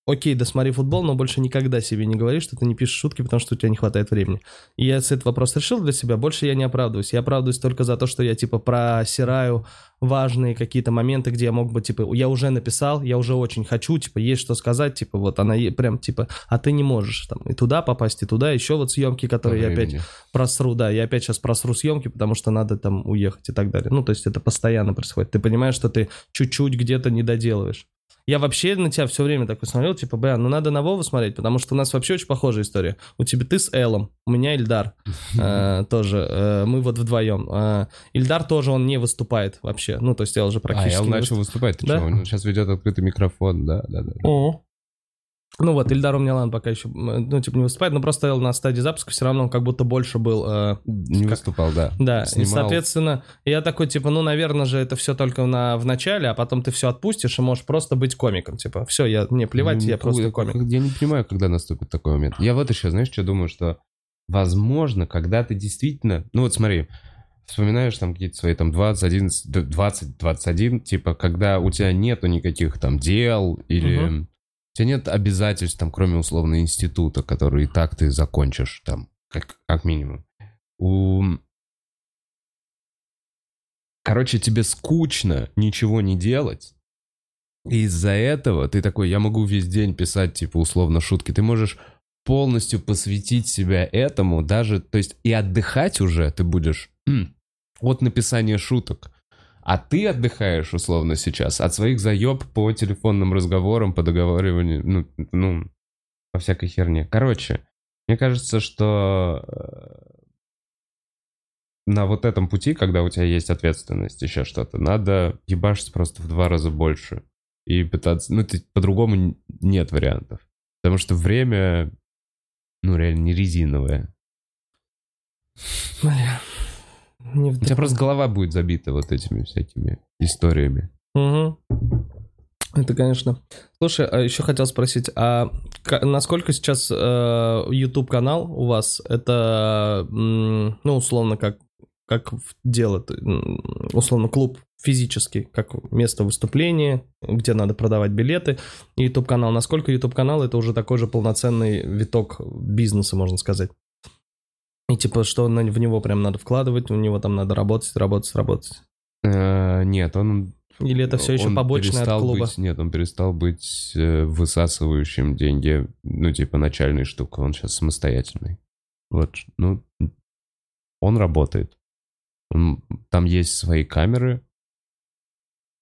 Окей, да смотри футбол, но больше никогда себе не говори, что ты не пишешь шутки, потому что у тебя не хватает времени. И я этот вопрос решил для себя, больше я не оправдываюсь. Я оправдываюсь только за то, что я, типа, просираю важные какие-то моменты, где я мог бы, типа, я уже написал, я уже очень хочу, типа, есть что сказать, типа, вот она прям, типа, а ты не можешь там и туда попасть, и туда, еще вот съемки, которые я опять просру, да, я опять сейчас просру съемки, потому что надо там уехать и так далее. Ну, то есть это постоянно происходит. Ты понимаешь, что ты чуть-чуть где-то не доделываешь. Я вообще на тебя все время такой смотрел, типа, бля, ну надо на Вову смотреть, потому что у нас вообще очень похожая история. У тебя ты с Эллом, у меня Ильдар э, тоже, э, мы вот вдвоем. Э, Ильдар тоже, он не выступает вообще, ну, то есть Эл уже А, практически я не начал выступать, ты Да? Он сейчас ведет открытый микрофон, да, да, да. да. О. Ну вот, Ильдар у меня, ладно, пока еще, м, ну, типа, не выступает, но просто на стадии запуска все равно он как будто больше был э, Не как- выступал, да. Да, и, Снимал. соответственно, я такой, типа, ну, наверное же, это все только на, в начале, а потом ты все отпустишь и можешь просто быть комиком. Типа, все, я, мне плевать, Ну, я просто я- комик. Я не понимаю, когда наступит такой момент. Я вот еще, знаешь, что думаю, что возможно, когда ты действительно... Ну вот смотри, вспоминаешь там какие-то свои там 20, 11, 20, 21, типа, когда у тебя нету никаких там дел или... Мгм. У тебя нет обязательств там, кроме условно института, который и так ты закончишь там, как, как минимум. У... Короче, тебе скучно ничего не делать, и из-за этого ты такой, я могу весь день писать, типа, условно, шутки. Ты можешь полностью посвятить себя этому, даже, то есть и отдыхать уже ты будешь от написания шуток. А ты отдыхаешь, условно, сейчас от своих заеб по телефонным разговорам, по договариванию, ну, ну, по всякой херне. Короче, мне кажется, что э, на вот этом пути, когда у тебя есть ответственность, еще что-то, надо ебашить просто в два раза больше. И пытаться... Ну, по-другому нет вариантов. Потому что время, ну, реально не резиновое. Бля. Не У тебя просто голова будет забита вот этими всякими историями. Мгм. Это, конечно. Слушай, а еще хотел спросить, а насколько сейчас э, YouTube канал у вас это, ну условно как как в дело, условно клуб физический, как место выступления, где надо продавать билеты, и YouTube канал. Насколько YouTube канал это уже такой же полноценный виток бизнеса, можно сказать. И типа, что на- в него прям надо вкладывать, у него там надо работать, работать, работать. Э, нет, он... Или это все еще побочное от клуба? быть- нет, он перестал быть э, высасывающим деньги, ну, типа, начальной штукой. Он сейчас самостоятельный. Вот, ну, он работает. Он- там есть свои камеры,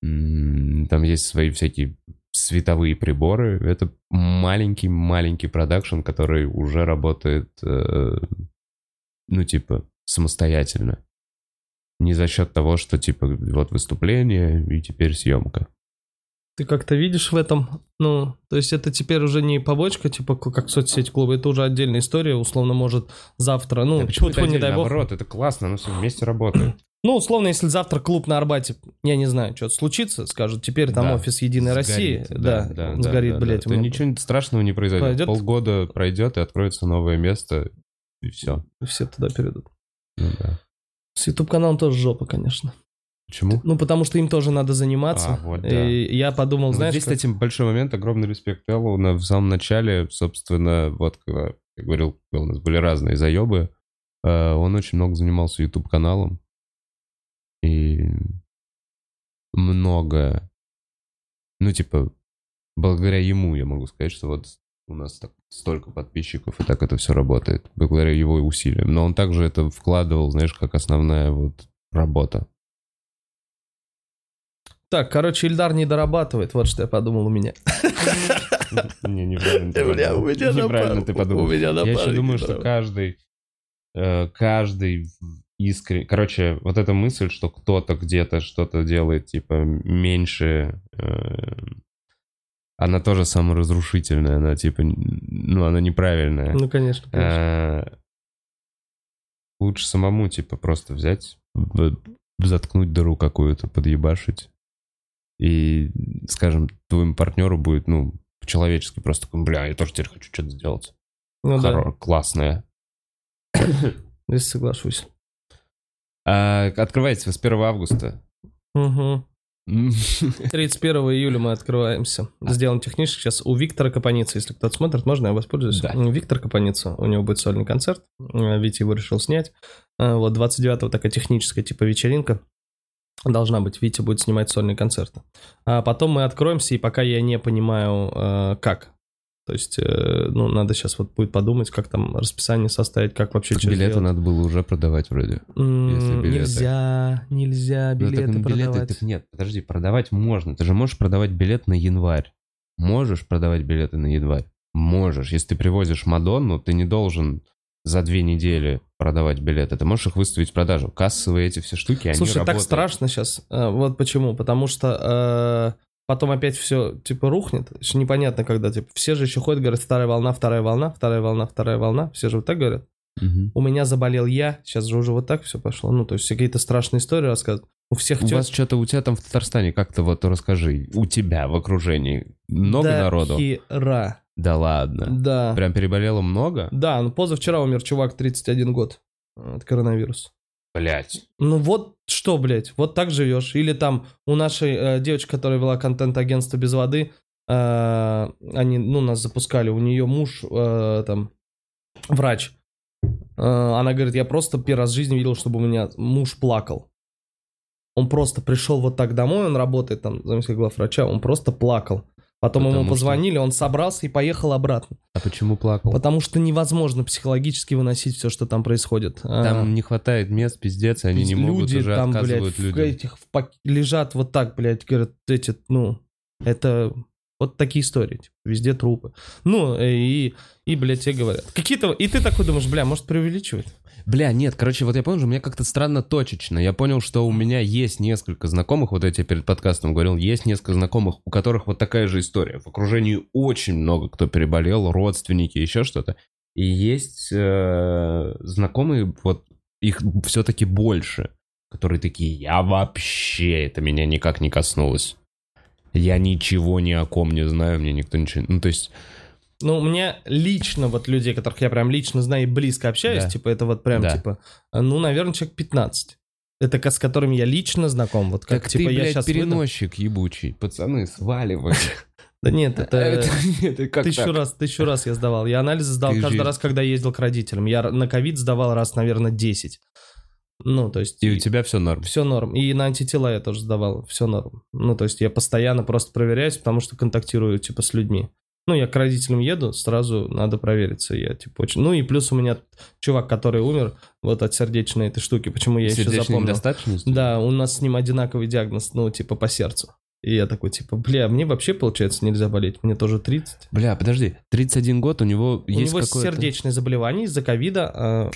там есть свои всякие световые приборы. Это маленький-маленький продакшн, который уже работает, э, ну, типа, самостоятельно. Не за счет того, что, типа, вот выступление и теперь съемка. Ты как-то видишь в этом, ну, то есть это теперь уже не побочка, типа, как соцсеть клуба, это уже отдельная история, условно, может, завтра, ну, Да почему не дай бог. Наоборот, это классно, оно все вместе работает. Ну, условно, если завтра клуб на Арбате, я не знаю, что-то случится, скажут, теперь там Да. офис Единой России, Сгорит, да, он сгорит, да, блядь, да. То ничего страшного не произойдет. Пойдет? Полгода пройдет, и откроется новое место, и все. все туда перейдут. Ну, да. С YouTube-каналом тоже жопа, конечно. Почему? Ну, потому что им тоже надо заниматься. А, вот, да. И я подумал, Ну, знаешь, здесь, как- кстати, большой момент, огромный респект Эллу. На, в самом начале, собственно, вот, когда я говорил, у нас были разные заебы, э, он очень много занимался YouTube-каналом. И много, ну, типа, благодаря ему я могу сказать, что вот у нас так столько подписчиков, и так это все работает, благодаря его усилиям. Но он также это вкладывал, знаешь, как основная вот работа. Так, короче, Ильдар не дорабатывает, вот что я подумал у меня. Не, неправильно ты подумал. у меня на Неправильно ты подумал. Я еще думаю, что каждый, э, каждый искренне... Короче, вот эта мысль, что кто-то где-то что-то делает, типа, меньше, э, она тоже саморазрушительная, она, типа, ну, она неправильная. Ну, конечно, конечно. Э, Лучше самому, типа, просто взять, заткнуть дыру какую-то, подъебашить. И, скажем, твоему партнеру будет, ну, по-человечески просто, такой, бля, я тоже теперь хочу что-то сделать. Ну да, Хоро- Классное. здесь соглашусь. А, открывается вы с 1 августа. Угу. М, 31 июля мы открываемся. Сделаем технически. Сейчас у Виктора Капаницы, если кто-то смотрит, можно я воспользуюсь? Да. Виктор Капаница, у него будет сольный концерт. Э, Витя его решил снять. Э, Вот 29-го такая техническая типа вечеринка. Должна быть, Витя будет снимать сольные концерты. А потом мы откроемся, и пока я не понимаю, э, как. То есть, э, ну, надо сейчас вот будет подумать, как там расписание составить, как вообще что Билеты надо было уже продавать вроде. Билеты. Нельзя, нельзя Ну, так, билеты продавать. так нет, подожди, продавать можно. Ты же можешь продавать билет на январь. Можешь продавать билеты на январь? Можешь. Если ты привозишь Мадонну, ты не должен за две недели продавать билеты. Ты можешь их выставить в продажу. Кассовые эти все штуки, они Слушай, так работают. страшно сейчас. Вот почему. Потому что э, потом опять все типа рухнет. Еще непонятно, когда типа все же еще ходят, говорят, вторая волна, вторая волна, вторая волна, вторая волна. Все же вот так говорят. Мгм. У меня заболел я, сейчас же уже вот так все пошло. Ну, то есть какие-то страшные истории рассказывают. У всех У тёт- вас что-то, у тебя там в Татарстане как-то вот расскажи. У тебя в окружении много до народу? хера. Да ладно. Да. Прям переболело много? Да, ну позавчера умер чувак 31 год от коронавируса. Блять. Ну вот что, блядь, вот так живешь. Или там у нашей э, девочки, которая вела контент-агентство без воды, э, они, ну, нас запускали, у нее муж э, там врач. Э, она говорит, я просто первый раз в жизни видел, чтобы у меня муж плакал. Он просто пришел вот так домой, он работает там, заместитель главврача, он просто плакал. Потом Потому ему что- позвонили, он собрался и поехал обратно. А почему плакал? Потому что невозможно психологически выносить все, что там происходит. А, Там не хватает мест, пиздец, и они не люди могут уже там, блядь, отказывают в людям. этих в пак- лежат вот так, блядь, говорят, эти, ну, это вот такие истории, типа, везде трупы. Ну, э, и, и, блядь, тебе говорят. Какие-то, и ты такой думаешь, бля, может преувеличивать? Бля, нет, короче, вот я понял, что у меня как-то странно точечно. Я понял, что у меня есть несколько знакомых, вот я тебе перед подкастом говорил, есть несколько знакомых, у которых вот такая же история. В окружении очень много кто переболел, родственники, еще что-то. И есть э, знакомые, вот их все-таки больше, которые такие, я вообще, это меня никак не коснулось. Я ничего ни о ком не знаю, мне никто ничего... Ну, то есть, Ну, у меня лично, вот людей, которых я прям лично знаю и близко общаюсь, Да. типа, это вот прям, Да. типа, ну, наверное, человек 15. Это с которыми я лично знаком. Вот как, как типа, ты, я блядь, сейчас переносчик ебучий. Пацаны, сваливай. Да нет, это... Это как Тысячу так? раз, тысячу раз я сдавал. Я анализы сдал Ты каждый жизнь. раз, когда ездил к родителям. Я на ковид сдавал раз, наверное, 10. Ну, то есть... И у тебя все норм. Все норм. И на антитела я тоже сдавал. Все норм. Ну, то есть я постоянно просто проверяюсь, потому что контактирую, типа, с людьми. Ну, я к родителям еду, сразу надо провериться. Я, типа, очень... Ну, и плюс у меня чувак, который умер вот от сердечной этой штуки. Почему я еще запомнил? недостаточности? Да, у нас с ним одинаковый диагноз, ну, типа, по сердцу. И я такой, типа, бля, мне вообще, получается, нельзя болеть. Мне тоже 30. Бля, подожди, 31 год, у него У есть него какое-то... сердечное заболевание из-за ковида.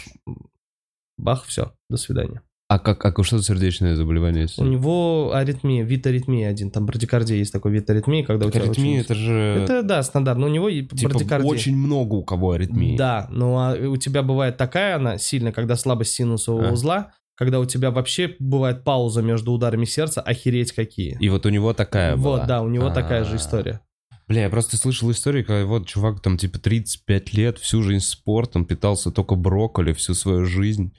Бах, все, до свидания. А как, а что за сердечное заболевание? есть? У него аритмия, вид аритмии один. Там брадикардия есть такой вид аритмии, когда у тебя Аритмия, очень- это же... Это, да, стандартно. У него и типа, брадикардия. очень много у кого аритмии. Да, ну а у тебя бывает такая она сильная, когда слабость синусового А. узла, когда у тебя вообще бывает пауза между ударами сердца, охереть какие. И вот у него такая была. Вот, да, у него такая же А. история. Бля, я просто слышал историю, когда вот чувак там типа 35 лет, всю жизнь спортом, питался только брокколи всю свою жизнь.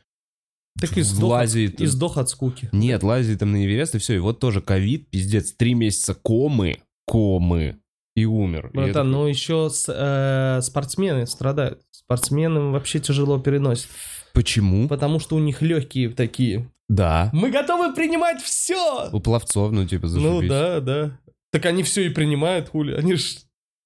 Так и сдох, от, Лазит. и сдох от скуки. Нет, лазит там на Эверест, и все. И вот тоже ковид, пиздец, три месяца комы, комы, и умер. И Братан, такой, ну еще с- э, спортсмены страдают. Спортсменам вообще тяжело переносят. Почему? Потому что у них легкие такие. Да. Мы готовы принимать все! У пловцов, ну типа зашибись. Ну да, да. Так они все и принимают, хули. Они ж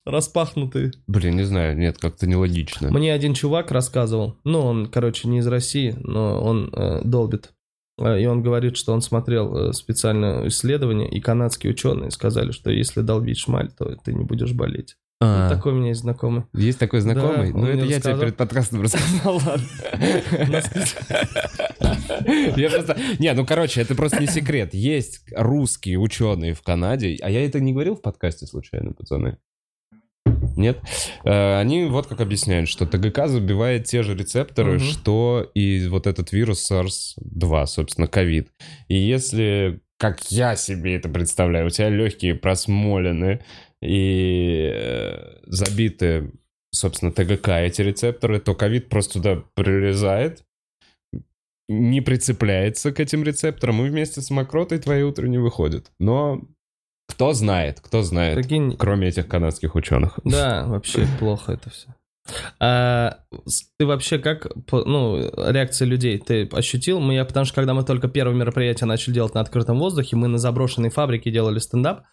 распахнутые. Блин, не знаю, нет, как-то нелогично. Мне один чувак рассказывал, ну, он, короче, не из России, но он э, долбит. Э, И он говорит, что он смотрел э, специальное исследование, и канадские ученые сказали, что если долбить шмаль, то ты не будешь болеть. А, Вот такой у меня есть знакомый. Есть такой знакомый? Да, ну, это я тебе перед подкастом рассказал, ладно. Я просто... Не, ну, короче, это просто не секрет. Есть русские ученые в Канаде, а я это не говорил в подкасте случайно, пацаны? Нет? Э, Они вот как объясняют, что ТГК забивает те же рецепторы, Мгм. что и вот этот вирус SARS-2, собственно, ковид. И если, как я себе это представляю, у тебя легкие просмолены и э, забиты, собственно, ТГК эти рецепторы, то ковид просто туда прилезает, не прицепляется к этим рецепторам и вместе с мокротой твоей утренней выходит. Но кто знает, кто знает, Прикинь, кроме этих канадских ученых. Да, вообще плохо это все. А, ты вообще как, ну, реакция людей ты ощутил? Мы, я, потому что когда мы только первое мероприятие начали делать на открытом воздухе, мы на заброшенной фабрике делали стендап.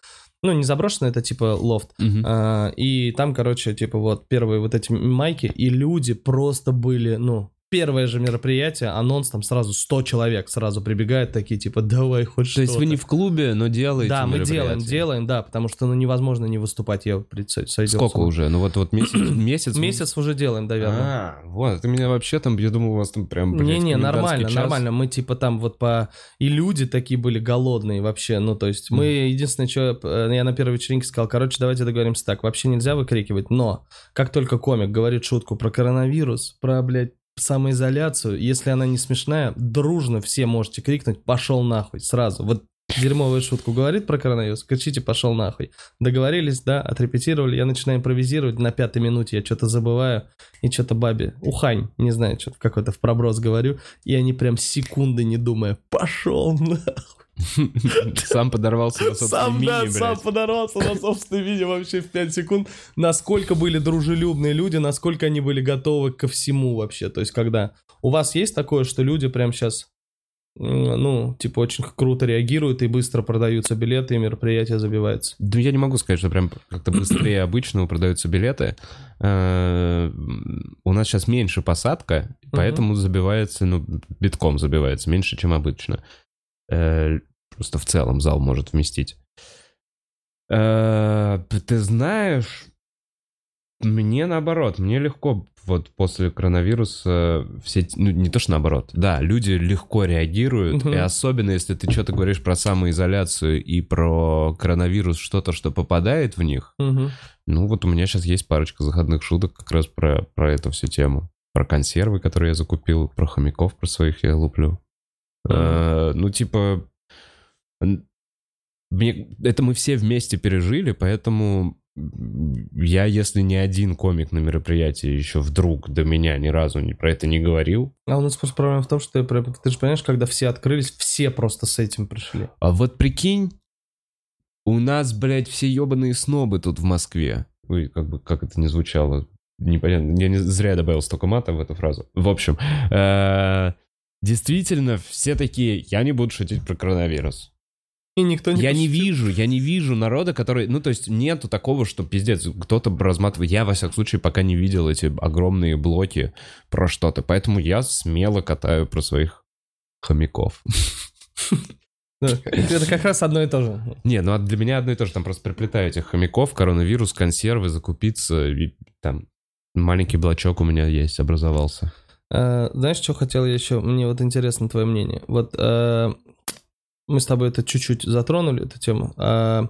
Ну, не заброшенный, это типа лофт. Мгм. А, и там, короче, типа вот первые вот эти майки, и люди просто были, ну, первое же мероприятие, анонс, там сразу 100 человек сразу прибегают, такие типа, давай хоть То что-то. есть вы не в клубе, но делаете Да, мы делаем, делаем, да, потому что, ну, невозможно не выступать, я пред- сойдём с Сколько уже? Ну вот, вот месяц? Месяц? Месяц уже делаем, наверное. А, вот, ты меня вообще там, я думал, у вас там прям, Не-не, нормально, час. нормально. Мы типа там вот по... И люди такие были голодные вообще. Ну, то есть мы единственное, что э, я на первой вечеринке сказал, короче, давайте договоримся так. Вообще нельзя выкрикивать, но как только комик говорит шутку про коронавирус, про, блядь, самоизоляцию, если она не смешная, дружно все можете крикнуть «пошел нахуй» сразу. Вот дерьмовую шутку говорит про коронавирус, кричите «пошел нахуй». Договорились, да, отрепетировали, я начинаю импровизировать, на пятой минуте я что-то забываю, и что-то бабе, ухань, не знаю, что-то какой-то в проброс говорю, и они прям секунды не думая «пошел нахуй». Сам подорвался на Сам, собственный да, мини, сам подорвался на собственном видео вообще в 5 секунд. Насколько были дружелюбные люди, насколько они были готовы ко всему вообще. То есть, когда у вас есть такое, что люди прям сейчас, ну, типа, очень круто реагируют и быстро продаются билеты, и мероприятие забивается. Да я не могу сказать, что прям как-то быстрее обычного продаются билеты. Э, У нас сейчас меньше посадка, поэтому забивается, ну, битком забивается, меньше, чем обычно. Э, Просто в целом зал может вместить. Э, Ты знаешь, мне наоборот, мне легко вот после коронавируса все, т- ну не то что наоборот, да, люди легко реагируют, и особенно если ты что-то говоришь про самоизоляцию и про коронавирус, что-то, что попадает в них, ну вот у меня сейчас есть парочка заходных шуток как раз про, про эту всю тему. Про консервы, которые я закупил, про хомяков, про своих я луплю. Э, Ну типа, мне, это мы все вместе пережили, поэтому я, если не один комик на мероприятии еще вдруг до меня ни разу не, про это не говорил, А у нас просто проблема в том, что ты, ты же понимаешь, когда все открылись, все просто с этим пришли. А вот прикинь, у нас, блядь, все ебаные снобы тут в Москве. Ой, как бы, как это не звучало, непонятно. Я не зря добавил столько мата в эту фразу. В общем, э, действительно, все такие, я не буду шутить про коронавирус. И никто не Я не вижу, я не вижу народа, который... Ну, то есть нету такого, что, пиздец, кто-то разматывает... Я, во всяком случае, пока не видел эти огромные блоки про что-то. Поэтому я смело катаю про своих хомяков. Это как раз одно и то же. Не, ну а для меня одно и то же. Там просто приплетаю этих хомяков, коронавирус, консервы, закупиться. И там маленький блочок у меня есть, образовался. Э, Знаешь, что хотел я еще? Мне вот интересно твое мнение. Вот э, мы с тобой это чуть-чуть затронули, эту тему. Э,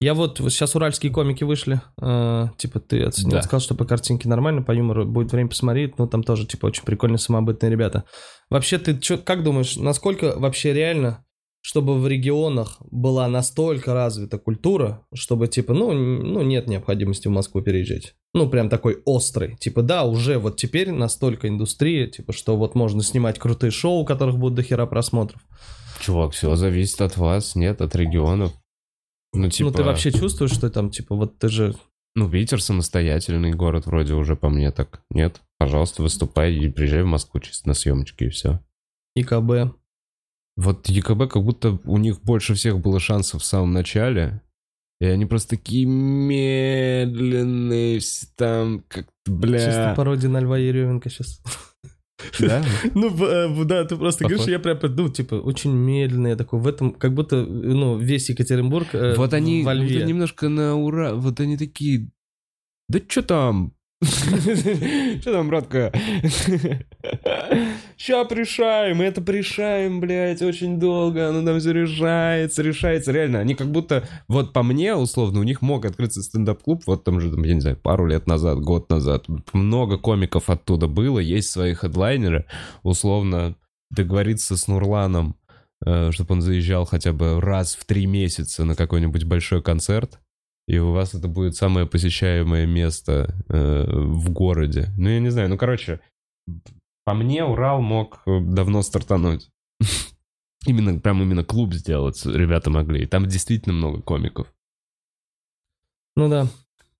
Я вот, вот сейчас уральские комики вышли, э, типа ты оценил, Да. сказал, что по картинке нормально, по юмору будет время посмотреть, ну там тоже типа очень прикольные самобытные ребята. Вообще ты чё, как думаешь, насколько вообще реально, чтобы в регионах была настолько развита культура, чтобы типа, ну, ну нет необходимости в Москву переезжать? Ну прям такой острый, типа да, уже вот теперь настолько индустрия, типа что вот можно снимать крутые шоу, у которых будет дохера просмотров. Чувак, все зависит от вас, нет, от регионов. Ну, типа... Ну ты вообще чувствуешь, что там типа вот ты же Ну, Питер самостоятельный город вроде уже по мне так. Нет, пожалуйста, выступай и приезжай в Москву чисто на съемочки и все. ИКБ. Вот ЕКБ как будто у них больше всех было шансов в самом начале. И они просто такие медленные, там как-то, Чисто бля. пародия на Льва Ерёменко сейчас. Да? Ну, э, да, ты просто говоришь, я прям, ну, типа, очень медленно, я такой, в этом, как будто, ну, весь Екатеринбург э, Вот они немножко на ура, вот они такие, да что там? Что там, братка? Ща решаем, это решаем, блядь, очень долго, оно там все решается, решается, реально. Они как будто, вот по мне, условно, у них мог открыться стендап-клуб, вот там же, там, я не знаю, пару лет назад, год назад. Много комиков оттуда было, есть свои хедлайнеры, условно, договориться с Нурланом, чтобы он заезжал хотя бы раз в три месяца на какой-нибудь большой концерт, и у вас это будет самое посещаемое место э, в городе. Ну, я не знаю, ну, короче, по мне Урал мог э, давно стартануть. Именно, прям именно клуб сделать ребята могли. И там действительно много комиков. Ну да.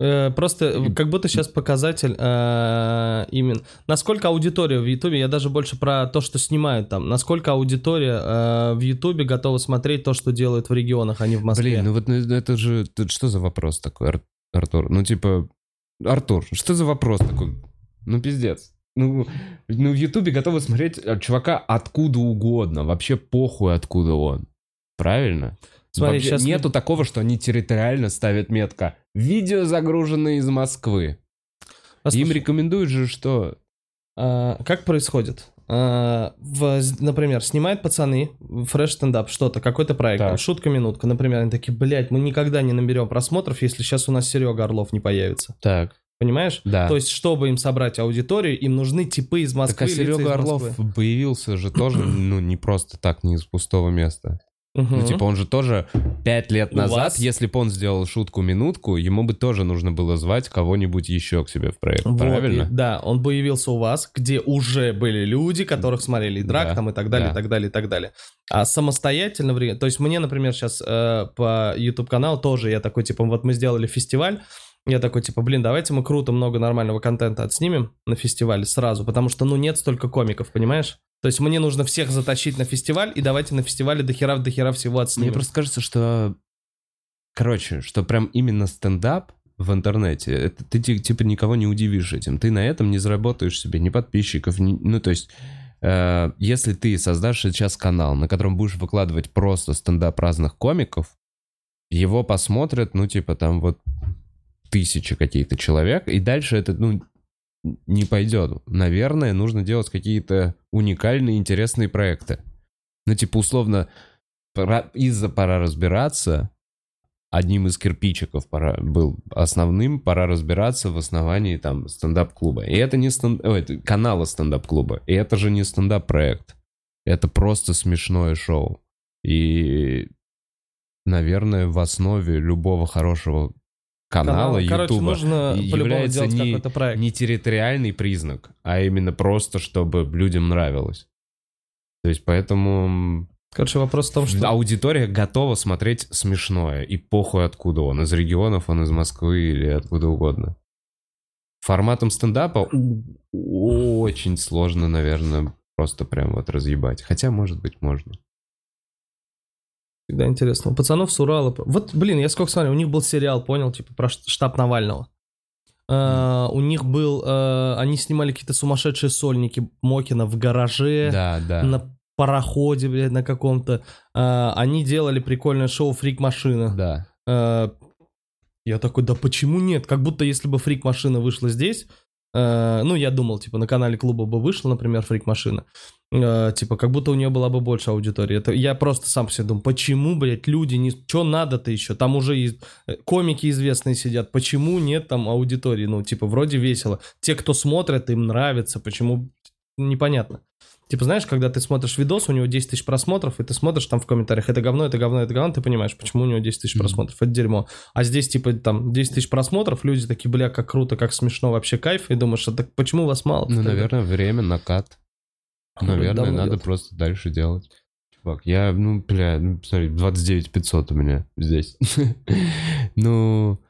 Э, Просто как будто сейчас показатель э, именно... Насколько аудитория в Ютубе, я даже больше про то, что снимают там, насколько аудитория э, в Ютубе готова смотреть то, что делают в регионах, а не в Москве. Блин, ну вот ну, это же... это что за вопрос такой, Ар- Артур? Ну, типа... Артур, что за вопрос такой? Ну, пиздец. Ну, ну в Ютубе готовы смотреть чувака откуда угодно. Вообще похуй, откуда он. Правильно? Смотри, Вообще мы- нету такого, что они территориально ставят метка. Видео загружено из Москвы. Послушай, Им рекомендуют же, что... а, как происходит? А, в- например, снимают пацаны Fresh стендап, что-то, какой-то проект, Так. там, шутка-минутка, например, они такие, блядь, мы никогда не наберем просмотров, если сейчас у нас Серега Орлов не появится. Так, Понимаешь? да. То есть, чтобы им собрать аудиторию, им нужны типы из Москвы. так а Серега Орлов появился же тоже, ну, не просто так, не из пустого места. Мгм. Ну, типа, он же тоже пять лет У назад, вас- если бы он сделал шутку-минутку, ему бы тоже нужно было звать кого-нибудь еще к себе в проект, Вот, правильно? и- да, он бы явился у вас, где уже были люди, которых смотрели и драк Да, там и так далее, да. и так далее, и так далее. А самостоятельно, то есть мне, например, сейчас э, по YouTube каналу тоже я такой, типа, вот мы сделали фестиваль, я такой, типа, блин, давайте мы круто много нормального контента отснимем на фестивале сразу, потому что, ну, нет столько комиков, понимаешь? То есть мне нужно всех затащить на фестиваль, и давайте на фестивале дохера дохера всего Мне отснимем. просто кажется, что... Короче, что прям именно стендап в интернете, это ты ти- типа никого не удивишь этим. Ты на этом не заработаешь себе ни подписчиков, ни... ну то есть... э, если ты создашь сейчас канал, на котором будешь выкладывать просто стендап разных комиков, его посмотрят, ну, типа, там вот тысячи каких-то человек, и дальше это, ну, не пойдет. Наверное, нужно делать какие-то уникальные, интересные проекты. Ну, типа, условно, пора, из-за пора разбираться, одним из кирпичиков пора, был основным, пора разбираться в основании там стендап-клуба. И это не стенд... ой, это канала стендап-клуба. И это же не стендап-проект. Это просто смешное шоу. И, наверное, в основе любого хорошего канала Канал- Короче, Ютуба нужно является не, проект. не территориальный признак, а именно просто, чтобы людям нравилось. То есть поэтому Короче, вопрос в том, что... аудитория готова смотреть смешное, и похуй откуда он, из регионов он, из Москвы или откуда угодно. Форматом стендапа очень сложно, наверное, просто прям вот разъебать. Хотя, может быть, можно. Всегда интересно. У пацанов с Урала... Вот, блин, я сколько смотрел, у них был сериал, понял, типа про штаб Навального. А, у них был... а, они снимали какие-то сумасшедшие сольники Мокина в гараже, Да, да. на пароходе, блядь, на каком-то. А, они делали прикольное шоу «Фрик-машина». Да. А, я такой, да почему нет? Как будто если бы «Фрик-машина» вышла здесь... а, ну, я думал, типа, на канале клуба бы вышла, например, «Фрик-машина». а, типа, как будто у нее была бы больше аудитории. Это я просто сам себе думаю, почему, блядь, люди не... Что надо-то еще? Там уже и э, комики известные сидят. Почему нет там аудитории? Ну, типа, вроде весело. Те, кто смотрят, им нравится. Почему? Непонятно. Типа, знаешь, когда ты смотришь видос, у него 10 тысяч просмотров, и ты смотришь там в комментариях, это говно, это говно, это говно, ты понимаешь, почему у него 10 тысяч просмотров, это дерьмо. А здесь, типа, там 10 тысяч просмотров, люди такие, бля, как круто, как смешно, вообще кайф, и думаешь, а так почему вас мало? Ну, наверное, время, накат. Наверное, надо делать. просто дальше делать. Чувак, я, ну, бля, ну, смотри, 29 500 у меня здесь. Ну,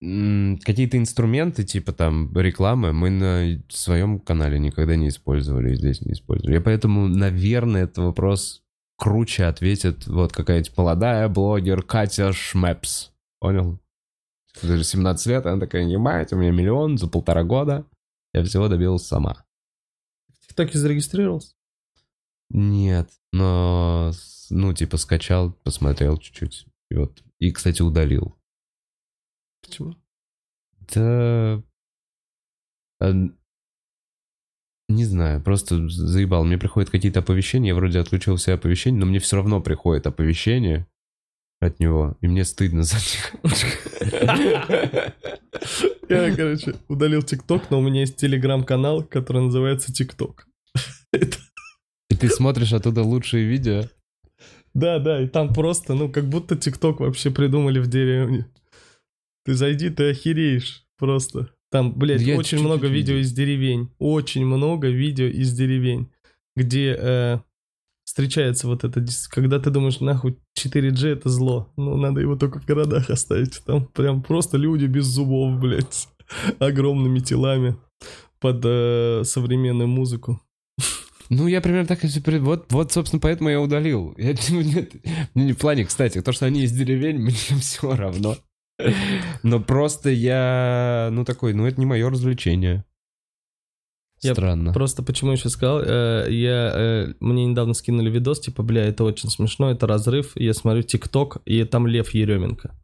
какие-то инструменты, типа там рекламы, мы на своем канале никогда не использовали, и здесь не использовали. Я поэтому, наверное, этот вопрос круче ответит вот какая-нибудь молодая блогер Катя Шмепс. Понял? Даже 17 лет, она такая, ебать, у меня миллион за полтора года. Я всего добилась сама. В ТикТоке зарегистрировался? Нет, но, ну, типа, скачал, посмотрел чуть-чуть. И вот, и, кстати, удалил. Почему? Да... Не знаю, просто заебал. Мне приходят какие-то оповещения, я вроде отключил все оповещения, но мне все равно приходит оповещение от него, и мне стыдно за них. Я, короче, удалил ТикТок, но у меня есть телеграм-канал, который называется ТикТок. И ты смотришь оттуда лучшие видео. Да, да, и там просто, ну, как будто ТикТок вообще придумали в деревне. Ты зайди, ты охереешь просто. Там, блядь, Я очень много видео из деревень. Очень много видео из деревень, где э, встречается вот это, когда ты думаешь, нахуй 4G это зло. Ну, надо его только в городах оставить. Там прям просто люди без зубов, блядь, огромными телами под э, современную музыку. Ну, я примерно так и Вот, вот, собственно, поэтому я удалил. Я, нет, мне не в плане, кстати, то, что они из деревень, мне все равно. Но просто я, ну, такой, ну, это не мое развлечение. Я Странно. Просто почему я сейчас сказал, э, я, э, мне недавно скинули видос, типа, бля, это очень смешно, это разрыв, я смотрю ТикТок, и там Лев Еременко.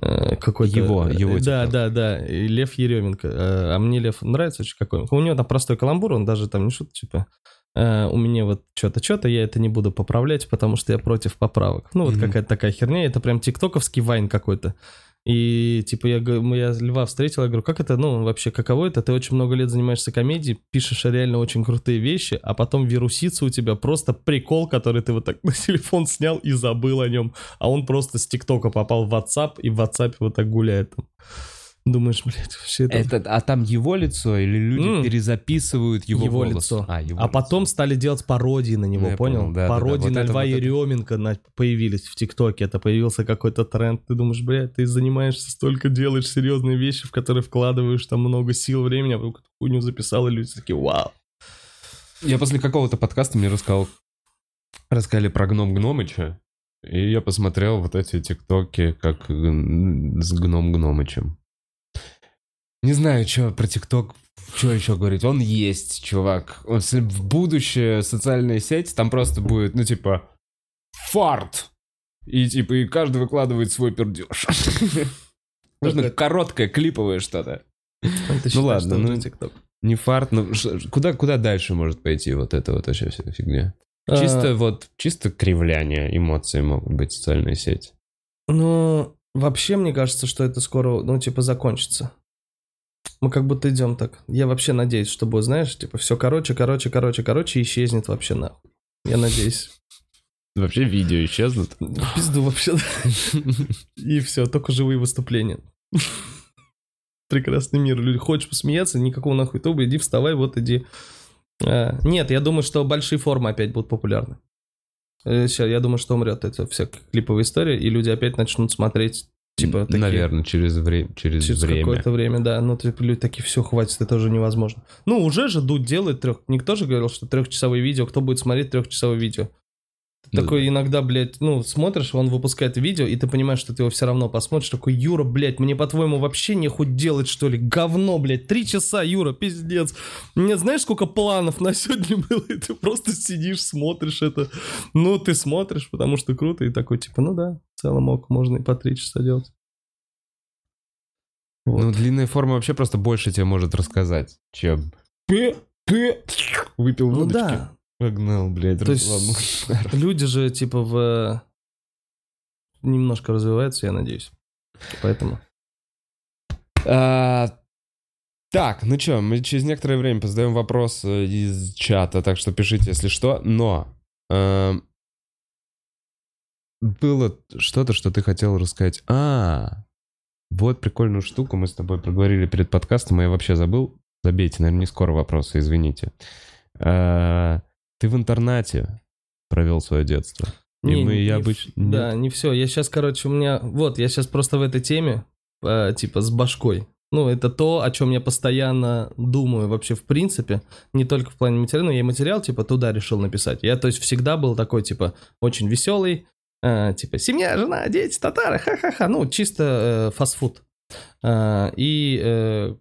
Э, Какой-то... Его, его Да, TikTok. да, да, и Лев Еременко. Э, А мне Лев нравится очень какой. У него там простой каламбур, он даже там не шутит, типа, э, у меня вот что-то, что-то, я это не буду поправлять, потому что я против поправок. Ну, вот Мгм. какая-то такая херня, это прям тиктоковский вайн какой-то. И, типа, я, я Льва встретил, я говорю, как это, ну, вообще, каково это? Ты очень много лет занимаешься комедией, пишешь реально очень крутые вещи, а потом вирусится у тебя просто прикол, который ты вот так на телефон снял и забыл о нем. А он просто с ТикТока попал в WhatsApp, и в WhatsApp вот так гуляет там. Думаешь, блядь, вообще это... Это, а там его лицо или люди М. перезаписывают его, Его голос? лицо. А, его А потом стали делать пародии на него, Ну, понял? понял, да, да, да. пародии Вот на это, Льва вот это. Еременко на- появились в ТикТоке. Это появился какой-то тренд. Ты думаешь, блядь, ты занимаешься столько, делаешь серьезные вещи, в которые вкладываешь там много сил, времени, а вдруг хуйню записал, и люди такие, вау. Я после какого-то подкаста мне рассказал, рассказали про гном Гномыча, и я посмотрел вот эти тиктоки, как с гном Гномычем. Не знаю, что про тикток, что еще говорить. Он есть, чувак. Он в будущее социальная сеть, там просто будет, ну, типа, фарт. И, типа, и каждый выкладывает свой пердеж. Нужно короткое, клиповое что-то. Считаешь, ладно, ну, ТикТок? Не фарт, но ш- куда, куда дальше может пойти вот это вот вообще вся фигня? А, Чисто вот, чисто кривляние эмоций могут быть в социальной сети. Ну, вообще, мне кажется, что это скоро, ну, типа, закончится. Мы как будто идем так. Я вообще надеюсь, что будет, знаешь, типа, все короче, короче, короче, короче, исчезнет вообще нахуй. Я надеюсь. Вообще видео исчезнут. Пизду вообще. И все, только живые выступления. Прекрасный мир. Люди, хочешь посмеяться, никакого нахуй туба, иди вставай, вот иди. А, Нет, я думаю, что большие формы опять будут популярны. Сейчас, я думаю, что умрет эта вся клиповая история, и люди опять начнут смотреть, типа, такие... Наверное, через, вре- через, Через время. какое-то время, да. Ну, типа, люди такие, все, хватит, это уже невозможно. Ну, уже же Дудь делает трех... Никто же говорил, что трехчасовые видео, кто будет смотреть трехчасовое видео? Ты Да. Такой иногда, блядь, ну, смотришь, он выпускает видео, и ты понимаешь, что ты его все равно посмотришь. Такой, Юра, блядь, мне, по-твоему, вообще не хоть делать, что ли? Говно, блядь, три часа, Юра, пиздец. Мне знаешь, сколько планов на сегодня было, и ты просто сидишь, смотришь это. Ну, ты смотришь, потому что круто, и такой, типа, ну да, в целом ок, можно и по три часа делать. Вот. Ну, длинная форма вообще просто больше тебе может рассказать, чем «Пе, пе, выпил Ну водочки, да, погнал, блядь, То есть- люди же типа в немножко развиваются, я надеюсь. Поэтому. А, Так, ну что, мы через некоторое время позадаем вопрос э, из чата, так что пишите, если что. Но эм, было что-то, что ты хотел рассказать. А, вот прикольную штуку мы с тобой проговорили перед подкастом, а я вообще забыл. Забейте, наверное, не скоро вопросы, извините. А, Ты в интернате провел свое детство. И Не, мы, не я обычно... Да, не все. Я сейчас, короче, у меня... Вот, я сейчас просто в этой теме, э, типа, с башкой. Ну, это то, о чем я постоянно думаю вообще в принципе. Не только в плане материала, но я и материал, типа, туда решил написать. Я, то есть, всегда был такой, типа, очень веселый. э, типа, семья, жена, дети, татары, ха-ха-ха. Ну, чисто э, фастфуд. Э, и... э,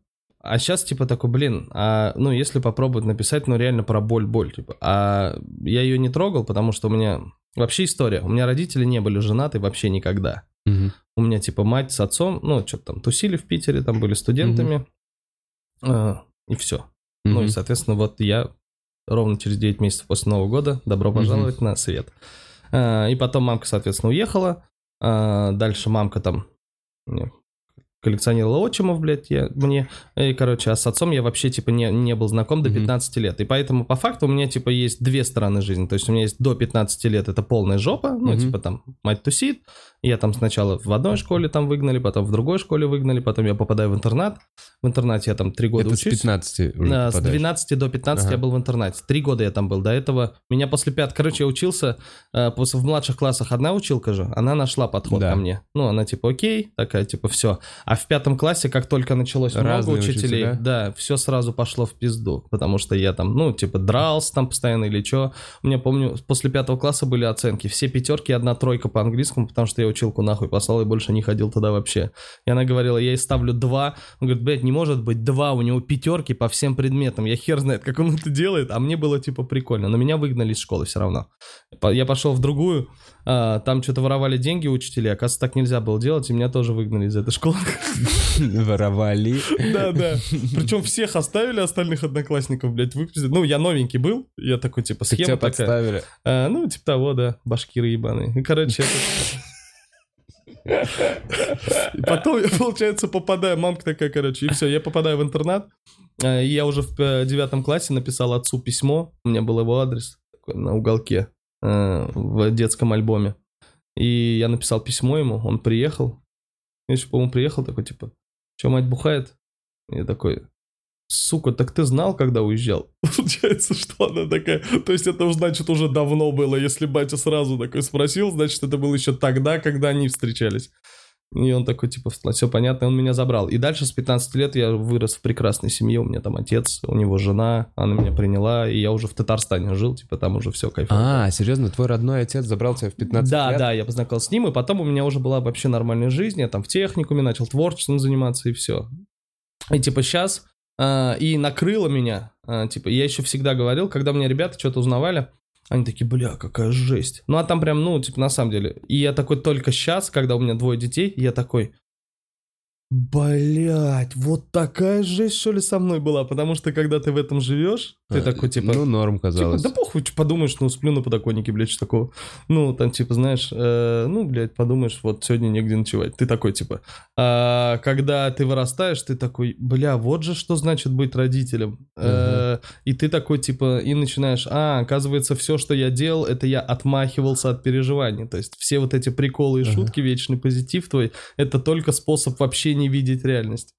а сейчас, типа, такой, блин, а, ну, если попробовать написать, ну, реально про боль-боль, типа. А я ее не трогал, потому что у меня Вообще история. У меня родители не были женаты вообще никогда. Мгм. У меня типа мать с отцом, ну, что-то там тусили в Питере, там были студентами. А, и все. Ну и, соответственно, вот я ровно через 9 месяцев после Нового года добро пожаловать на свет. А, и потом мамка, соответственно, уехала. А, дальше мамка там коллекционировала отчимов, блядь, я, мне. И, короче, а с отцом я вообще, типа, не, не был знаком до Мгм. 15 лет. И поэтому, по факту, у меня, типа, есть две стороны жизни. То есть у меня есть до 15 лет это полная жопа. Ну, типа, там, мать тусит. Я там сначала в одной школе там выгнали, потом в другой школе выгнали, потом я попадаю в интернат. В интернате я там три года Это с учусь. 15 уже с попадаешь. 12 до 15 Ага. я был в интернате. Три года я там был. До этого меня после пят... Короче, я учился э, после, в младших классах. Одна училка же, она нашла подход Да. ко мне. Ну, она типа окей, такая типа все. А в пятом классе, как только началось много Разные учителей, учителя? да, все сразу пошло в пизду. Потому что я там, ну, типа дрался там постоянно или что. У меня, помню, после пятого класса были оценки. Все пятерки, одна тройка по английскому, потому что я училку нахуй послал и больше не ходил туда вообще. И она говорила, я ей ставлю два. Он говорит, блядь, не может быть два, у него пятерки по всем предметам. Я хер знает, как он это делает, а мне было типа прикольно. Но меня выгнали из школы все равно. Я пошел в другую, а, там что-то воровали деньги учителей, оказывается, так нельзя было делать, и меня тоже выгнали из этой школы. Воровали. Да, да. Причем всех оставили, остальных одноклассников, блядь, выпустили. Ну, я новенький был, я такой, типа, схема такая. подставили. А, ну, типа того, да, башкиры ебаные. Короче. И потом я, получается, попадаю, мамка такая, короче, и все, я попадаю в интернат. Э, Я уже в э, девятом классе написал отцу письмо, у меня был его адрес на уголке э, в детском альбоме. И я написал письмо ему, он приехал. Я еще, по-моему, приехал такой, типа, что, мать бухает? Я такой, сука, так ты знал, когда уезжал? Получается, что она такая... То есть это, значит, уже давно было. Если батя сразу такой спросил, значит, это было еще тогда, когда они встречались. И он такой, типа, все понятно, он меня забрал. И дальше с 15 лет я вырос в прекрасной семье. У меня там отец, у него жена, она меня приняла, и я уже в Татарстане жил, типа, там уже все кайфово. А, серьезно, твой родной отец забрал тебя в 15 Да, лет? да, я познакомился с ним, и потом у меня уже была вообще нормальная жизнь, я там в техникуме начал творчеством заниматься, и все. И типа сейчас, и накрыло меня, а, типа, я еще всегда говорил, когда мне ребята что-то узнавали, они такие, бля, какая жесть. Ну, а там прям, ну, типа, на самом деле. И я такой только сейчас, когда у меня двое детей, я такой, Блять, вот такая жесть, что ли, со мной была. Потому что, когда ты в этом живешь, ты А, такой, типа... Ну, норм Типа, казалось. да похуй, чё подумаешь, ну, сплю на подоконнике, блядь, что такого. Ну, там, типа, знаешь, э, ну, блядь, подумаешь, вот сегодня негде ночевать. Ты такой, типа. А когда ты вырастаешь, ты такой, бля, вот же что значит быть родителем. Э, и ты такой, типа, и начинаешь, а, оказывается, все, что я делал, это я отмахивался от переживаний. То есть все вот эти приколы и Ага. шутки, вечный позитив твой, это только способ вообще не видеть реальность.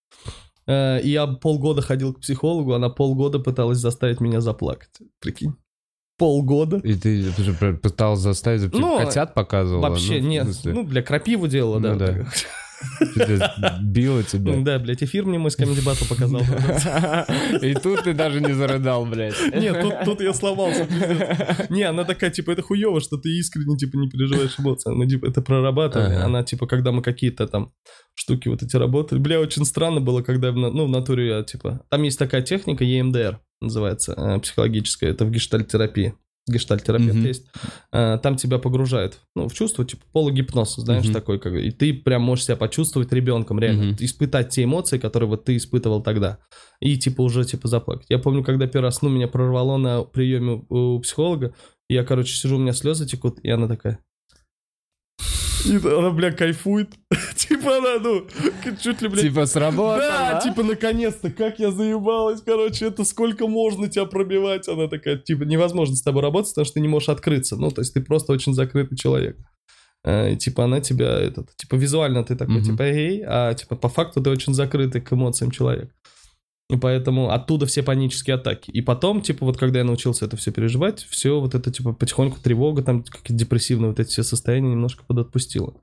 Э, я полгода ходил к психологу, она полгода пыталась заставить меня заплакать. Прикинь. Полгода. И ты, ты же пр- пытался заставить, типа, Ну, котят показывала? Вообще ну, нет. Ну, бля, крапиву делала, да. Ну да. ты- била тебя. Да, блядь, эфир мне мой с Comedy Battle показал. И тут ты даже не зарыдал, блядь. Нет, тут, тут я сломался. пиздец. Не, она такая, типа, это хуево, что ты искренне, типа, не переживаешь эмоции. Она, типа, это прорабатывание. Ага. Она, типа, когда мы какие-то там штуки вот эти работали. Бля, очень странно было, когда, ну, в натуре я, типа... Там есть такая техника, EMDR называется, э, психологическая. Это в гештальтерапии. Гештальтерапевт Мгм. есть. Э, Там тебя погружают, ну, в чувство, типа, полугипноз, знаешь, Мгм. такой, как... И ты прям можешь себя почувствовать ребенком, реально. Мгм. Испытать те эмоции, которые вот ты испытывал тогда и типа уже типа заплакать. Я помню, когда первый раз, ну, меня прорвало на приеме у психолога, я, короче, сижу, у меня слезы текут, и она такая... И она, бля, кайфует. типа она, ну, чуть ли, бля... Типа сработало. Да, типа, наконец-то, как я заебалась, короче, это сколько можно тебя пробивать? Она такая, типа, невозможно с тобой работать, потому что ты не можешь открыться. Ну, то есть ты просто очень закрытый человек. Э, И, типа, она тебя, этот, типа, визуально ты такой, типа, эй, а, типа, по факту ты очень закрытый к эмоциям человек. И поэтому оттуда все панические атаки. И потом, типа, вот когда я научился это все переживать, все вот это, типа, потихоньку тревога, там, какие-то депрессивные вот эти все состояния немножко подотпустило.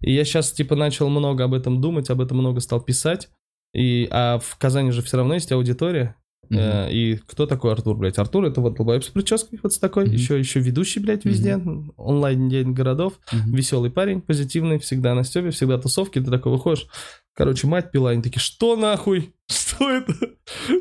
И я сейчас, типа, начал много об этом думать, об этом много стал писать. И, а в Казани же все равно есть аудитория. Мгм. Э, и кто такой Артур, блядь? Артур это вот Долбоеб с прической вот с такой. Мгм. Еще, еще ведущий, блядь, везде. Онлайн день городов. Мгм. Веселый парень, позитивный, всегда на стебе, всегда тусовки. Ты такой выходишь. Короче, мать пила, они такие, что нахуй? Что это?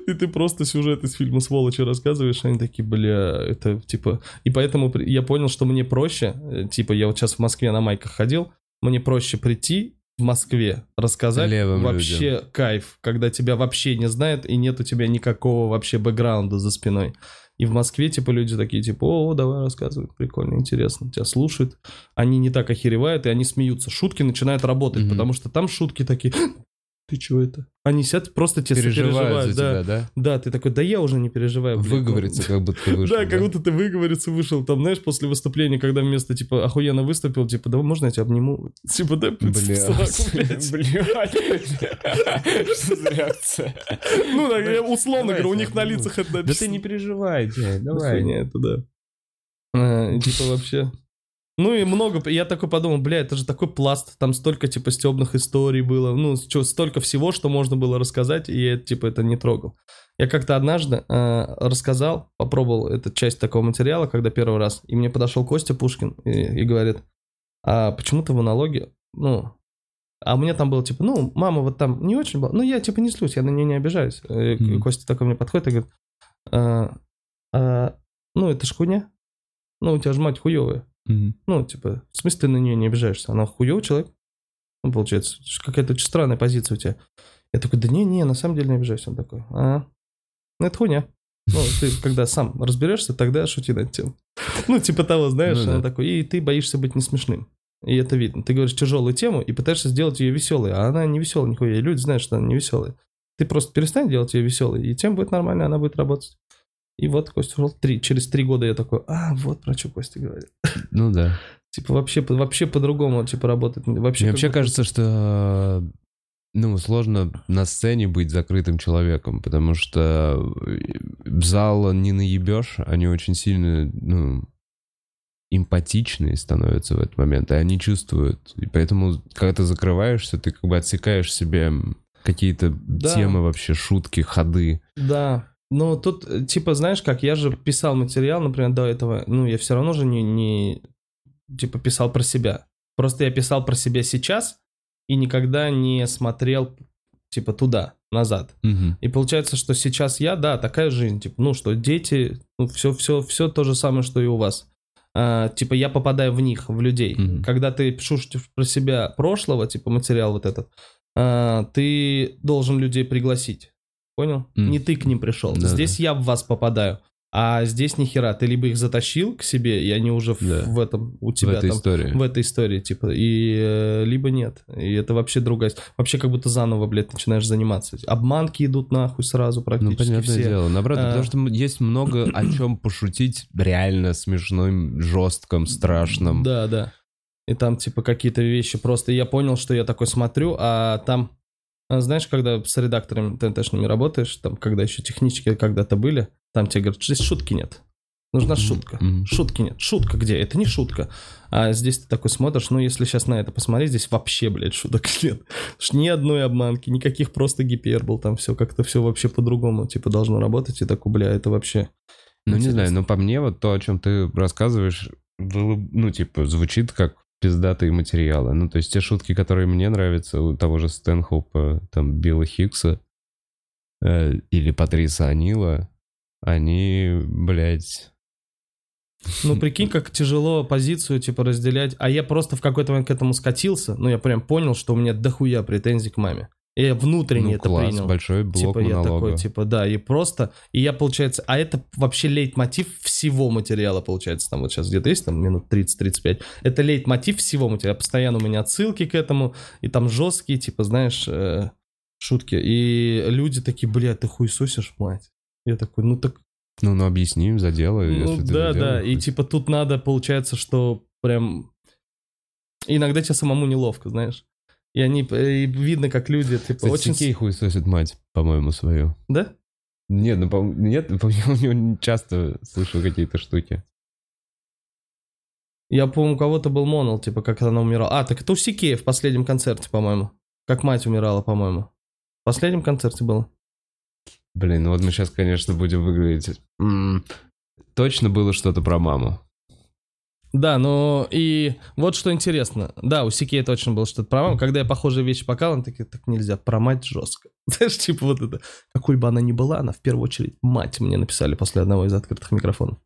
И ты просто сюжет из фильма «Сволочи» рассказываешь, они такие, бля, это типа... И поэтому я понял, что мне проще, э, типа, я вот сейчас в Москве на майках ходил, мне проще прийти в Москве, рассказать Левым вообще кайф, когда тебя вообще не знают и нет у тебя никакого вообще бэкграунда за спиной. И в Москве, типа, люди такие, типа, о, давай рассказывай, прикольно, интересно, тебя слушают. Они не так охеревают, и они смеются. Шутки начинают работать, Мгм. потому что там шутки такие, ты чего это? Они сидят, просто тебе Переживают сопереживают, за да. тебя, да? Да, ты такой, да я уже не переживаю. блин». Выговориться, как будто ты вышел. Да, как будто ты выговориться вышел, там, знаешь, после выступления, когда вместо, типа, охуенно выступил, типа, да можно я тебя обниму? Типа, да, блядь. Реакция? Ну, да, я условно говорю, у них на лицах это Да ты не переживай, Ну, давай. это, да. А, типа вообще... Ну и много, я такой подумал, бля, это же такой пласт, там столько типа стебных историй было, ну чё, столько всего, что можно было рассказать, и я типа это не трогал. Я как-то однажды э, рассказал, попробовал эту часть такого материала, когда первый раз, и мне подошел Костя Пушкин и, и говорит, а почему ты в монологе, ну, а у меня там было типа, ну, мама вот там не очень была, ну я типа не слюсь, я на нее не обижаюсь. И Мгм. Костя такой мне подходит и говорит, «А, а, ну это ж хуйня, ну у тебя же мать хуевая. Мгм. Ну, типа, в смысле ты на нее не обижаешься? Она хуёвый человек? Ну, получается, какая-то очень странная позиция у тебя. Я такой, да не-не, на самом деле не обижаюсь. Он такой, а, ну это хуйня. Ну, ты когда сам разберешься, тогда шути над тем. Ну, типа того, знаешь, Ну да. она такой, и ты боишься быть не смешным. И это видно. Ты говоришь тяжелую тему и пытаешься сделать ее веселой, а она не веселая нихуя. И люди знают, что она не веселая. Ты просто перестань делать ее веселой, и тем будет нормально, она будет работать. И вот Костя ушел три, через три года я такой, а, вот про что Костя говорит. Ну да. Типа вообще, вообще по-другому типа работать. Вообще, Мне вообще будто- кажется, что ну, сложно на сцене быть закрытым человеком, потому что э, зал не наебешь, они очень сильно, ну, эмпатичные становятся в этот момент, и они чувствуют. И поэтому, когда ты закрываешься, ты как бы отсекаешь себе какие-то Да. темы вообще, шутки, ходы. Да. Ну, тут, э, типа, знаешь как, я же писал материал, например, до этого, ну, я все равно же не, не, типа, писал про себя. Просто я писал про себя сейчас и никогда не смотрел, типа, туда, назад. Мгм. И получается, что сейчас я, да, такая жизнь, типа, ну, что дети, ну, все, все, все то же самое, что и у вас. А, типа, я попадаю в них, в людей. Мгм. Когда ты пишешь про себя прошлого, типа, материал вот этот, а, ты должен людей пригласить. Понял? М. Не ты к ним пришел. Да, здесь я в вас попадаю. А здесь ни хера. Ты либо их затащил к себе, и они уже в, Да. в этом у В тебя этой там истории. в этой истории, типа, и э, либо нет. И это вообще другая... Вообще как будто заново, блядь, начинаешь заниматься. Обманки идут нахуй сразу Ну, практически понятное все. дело. Наоборот, А. потому что есть много о чем пошутить реально смешным, жестком, страшном. Да, да. И там, типа, какие-то вещи просто... Я понял, что я такой смотрю, а там... а, Знаешь, когда с редакторами ТНТшными работаешь, там, когда еще технически когда-то были, там тебе говорят, здесь шутки нет. Нужна шутка. мгм. Шутки нет. Шутка где? Это не шутка. А здесь ты такой смотришь, ну, если сейчас на это посмотреть, здесь вообще, блядь, шуток нет. Ни одной обманки, никаких просто гипербол, там все как-то все вообще по-другому, типа, должно работать. И такой, бля, это вообще... Ну, не знаю, Интересно. но по мне вот то, о чем ты рассказываешь, ну, типа, звучит как пиздатые материалы. Ну, то есть те шутки, которые мне нравятся, у того же Стэнхоупа, там, Билла Хиггса э, или Патриса Анила, они, блядь... Ну, прикинь, как тяжело позицию, типа, разделять. А я просто в какой-то момент к этому скатился. Ну, я прям понял, что у меня дохуя претензий к маме. И я внутренне ну, это класс, принял. большой блок Типа, я такой, типа, да, и просто... И я, получается... А это вообще лейтмотив всего материала, получается. Там вот сейчас где-то есть, там, минут 30-35. Это лейтмотив всего материала. Постоянно у меня отсылки к этому. И там жесткие, типа, знаешь, э, шутки. И люди такие, блядь, ты хуесосишь, мать. Я такой, ну так Ну, ну, объясни им за дело, ну, да, да. И хоть. типа тут надо, получается, что прям... Иногда тебе самому неловко, знаешь. И они... И видно, как люди, типа, Кстати, очень... Сикей хуесосит мать, по-моему, свою. Да? Нет, ну, по нет, по у него часто слышу какие-то штуки. Я, по-моему, у кого-то был монол, типа, как она умирала. А, так это у Сикея в последнем концерте, по-моему. Как мать умирала, по-моему. В последнем концерте было. Блин, ну вот мы сейчас, конечно, будем выглядеть... М, Точно было что-то про маму. Да, но и вот что интересно. Да, у Сикея точно было что-то про маму. Когда я похожие вещи показал, он такие, так нельзя, про мать жестко. Знаешь, типа вот это. Какой бы она ни была, она в первую очередь мать мне написали после одного из открытых микрофонов.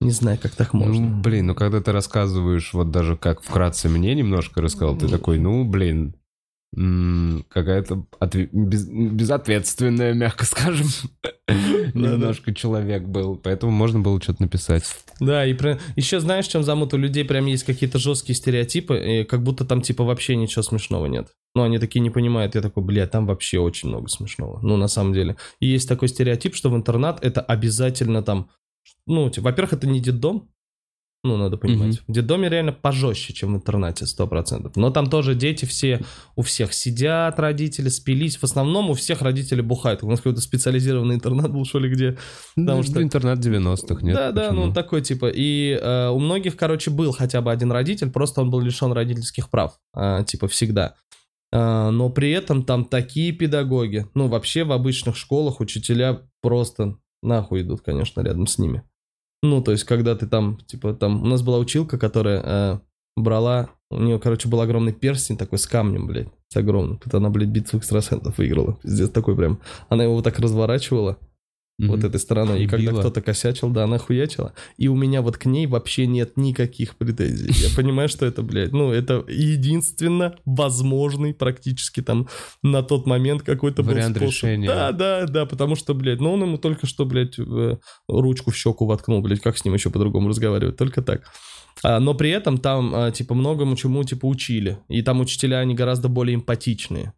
Не знаю, как так можно. Ну, блин, ну когда ты рассказываешь, вот даже как вкратце мне немножко рассказал, ты такой, ну, блин, какая-то отве- без- безответственная, мягко скажем, немножко человек был, поэтому можно было что-то написать. Да, и про... еще знаешь, чем замут у людей прям есть какие-то жесткие стереотипы, и как будто там типа вообще ничего смешного нет. Ну, они такие не понимают, я такой, бля, там вообще очень много смешного. Ну, на самом деле. И есть такой стереотип, что в интернат это обязательно там, ну, типа, во-первых, это не детдом, ну, надо понимать. В детдоме реально пожестче, чем в интернате, 100%. Но там тоже дети все, у всех сидят родители, спились. В основном у всех родители бухают. У нас какой-то специализированный интернат был, что ли, где Потому Ну, что- интернет 90-х, нет? да, да, почему? ну такой типа. И э, у многих, короче, был хотя бы один родитель, просто он был лишен родительских прав, а, типа всегда. А, но при этом там такие педагоги, ну вообще в обычных школах учителя просто нахуй идут, конечно, рядом с ними. Ну, то есть, когда ты там, типа, там, у нас была училка, которая э, брала, у нее, короче, был огромный перстень такой с камнем, блядь, с огромным. Тут она, блядь, битву экстрасенсов выиграла. Пиздец, такой прям. Она его вот так разворачивала, Мгм. вот этой стороной. И И когда кто-то косячил, да, она хуячила. И у меня вот к ней вообще нет никаких претензий. Я понимаю, что это, блядь, ну, это единственно возможный практически там на тот момент какой-то был Вариант способ. решения. Да, да, да, потому что, блядь, ну, он ему только что, блядь, э, ручку в щеку воткнул, блядь, как с ним еще по-другому разговаривать, только так. А, но при этом там, а, типа, многому чему, типа, учили. И там учителя, они гораздо более эмпатичные.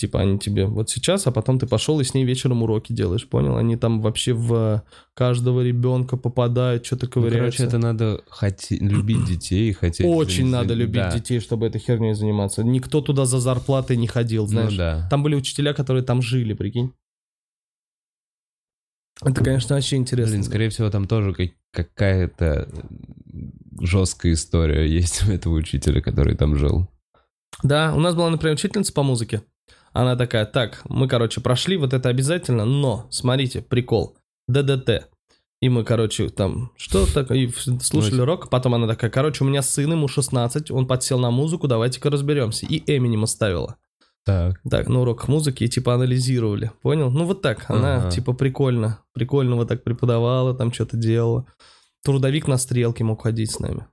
Типа они тебе вот сейчас, а потом ты пошел и с ней вечером уроки делаешь, понял? Они там вообще в каждого ребенка попадают, что-то Ну, ковыряются. короче, это надо хотеть, любить детей, хотеть... Очень за- надо любить да. детей, чтобы этой херней заниматься. Никто туда за зарплатой не ходил, знаешь. Ну да. Там были учителя, которые там жили, прикинь. Это, конечно, вообще интересно. Блин, скорее всего, там тоже как- какая-то жесткая история есть у этого учителя, который там жил. Да, у нас была, например, учительница по музыке. Она такая, так, мы, короче, прошли, вот это обязательно, но, смотрите, прикол, ДДТ. И мы, короче, там, что так, и в- слушали рок. Потом она такая, короче, у меня сын, ему 16, он подсел на музыку, давайте-ка разберемся. И Эминема ставила. Так. Так, на уроках музыки, и типа анализировали. Понял? Ну вот так, она Ага. типа прикольно, прикольно вот так преподавала, там что-то делала. Трудовик на стрелке мог ходить с нами.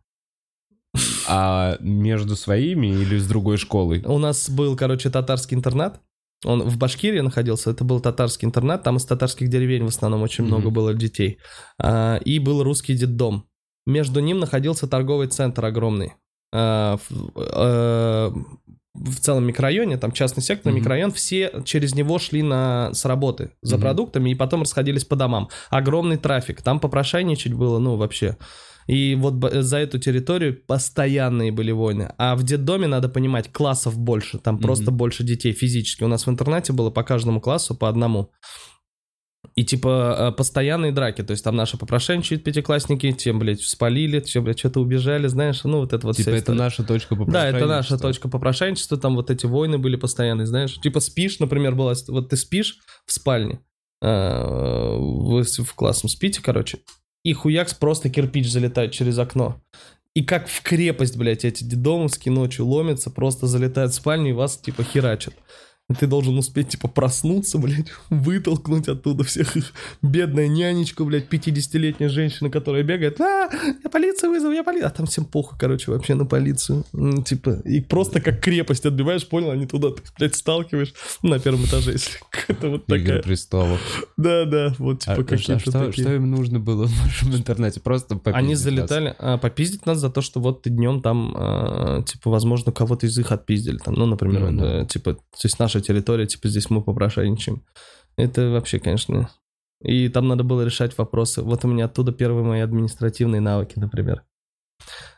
А между своими или с другой школой? У нас был, короче, татарский интернат. Он в Башкирии находился, это был татарский интернат, там из татарских деревень в основном очень Мгм. много было детей. А, и был русский детдом. Между ним находился торговый центр огромный. А, в, э, в целом микрорайоне, там частный сектор, Мгм. микрорайон, все через него шли на, с работы за Мгм. продуктами и потом расходились по домам. Огромный трафик, там попрошайничать было, ну, вообще. И вот б- за эту территорию постоянные были войны. А в детдоме, надо понимать, классов больше. Там Мгм. просто больше детей физически. У нас в интернете было по каждому классу по одному. И типа э, постоянные драки. То есть там наши попрошайничают пятиклассники, тем, блядь, спалили, все, блядь, что-то убежали, знаешь. Ну, вот это вот Типа это история. наша точка Да, это наша точка попрошайничества, там вот эти войны были постоянные, знаешь. Типа спишь, например, была, вот ты спишь в спальне, э, вы в классном спите, короче, и хуякс просто кирпич залетает через окно. И как в крепость, блядь, эти дедомовские ночью ломятся, просто залетают в спальню и вас, типа, херачат. Ты должен успеть, типа, проснуться, блядь, вытолкнуть оттуда всех их. Бедная нянечка, блядь, 50-летняя женщина, которая бегает, а, я полицию вызову, я полицию. А там всем похуй, короче, вообще на полицию. Типа, и просто как крепость отбиваешь, понял, они туда, ты, блядь, сталкиваешь на первом этаже, если это вот Игры такая. престолов. Да, да, вот, А, типа, а какие-то что, такие. что им нужно было в вашем интернете? Просто попиздить Они залетали, а, попиздить нас за то, что вот ты днем там, а, типа, возможно, кого-то из их отпиздили. Там, ну, например, Ну, э, типа, то есть наша территория, типа, здесь мы попрошайничаем. Это вообще, конечно... И там надо было решать вопросы. Вот у меня оттуда первые мои административные навыки, например.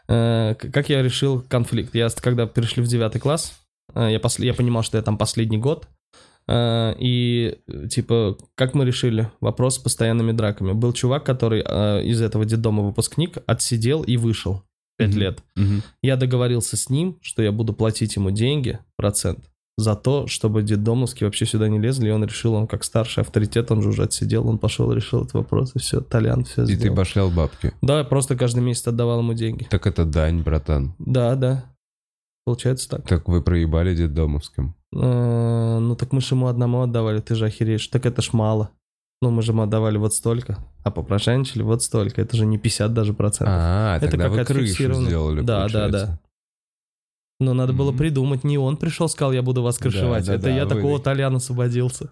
Э, Как я решил конфликт? Я, когда пришли в девятый класс, э, я, посл- я понимал, что я там последний год, Э, и, типа, как мы решили вопрос с постоянными драками? Был чувак, который из этого детдома выпускник, отсидел и вышел. Пять Мгм. лет. Мгм. Я договорился с ним, что я буду платить ему деньги, процент, за то, чтобы детдомовские вообще сюда не лезли, и он решил, он как старший авторитет, он же уже отсидел, он пошел, решил этот вопрос, и все, Толян все И ты сделал. башлял бабки. Да, просто каждый месяц отдавал ему деньги. Так это дань, братан. Да, да. Получается так. Так вы проебали детдомовским. Э, Ну так мы же ему одному отдавали, ты же охереешь. Так это ж мало. Ну мы же ему отдавали вот столько, а попрошайничали вот столько. Это же не 50 даже процентов. А, Это тогда вы крышу сделали, Да, да, получается. да. Но надо было придумать. Не он пришел, сказал, я буду вас крышевать. да, Это да, я вы- такого Толяна освободился.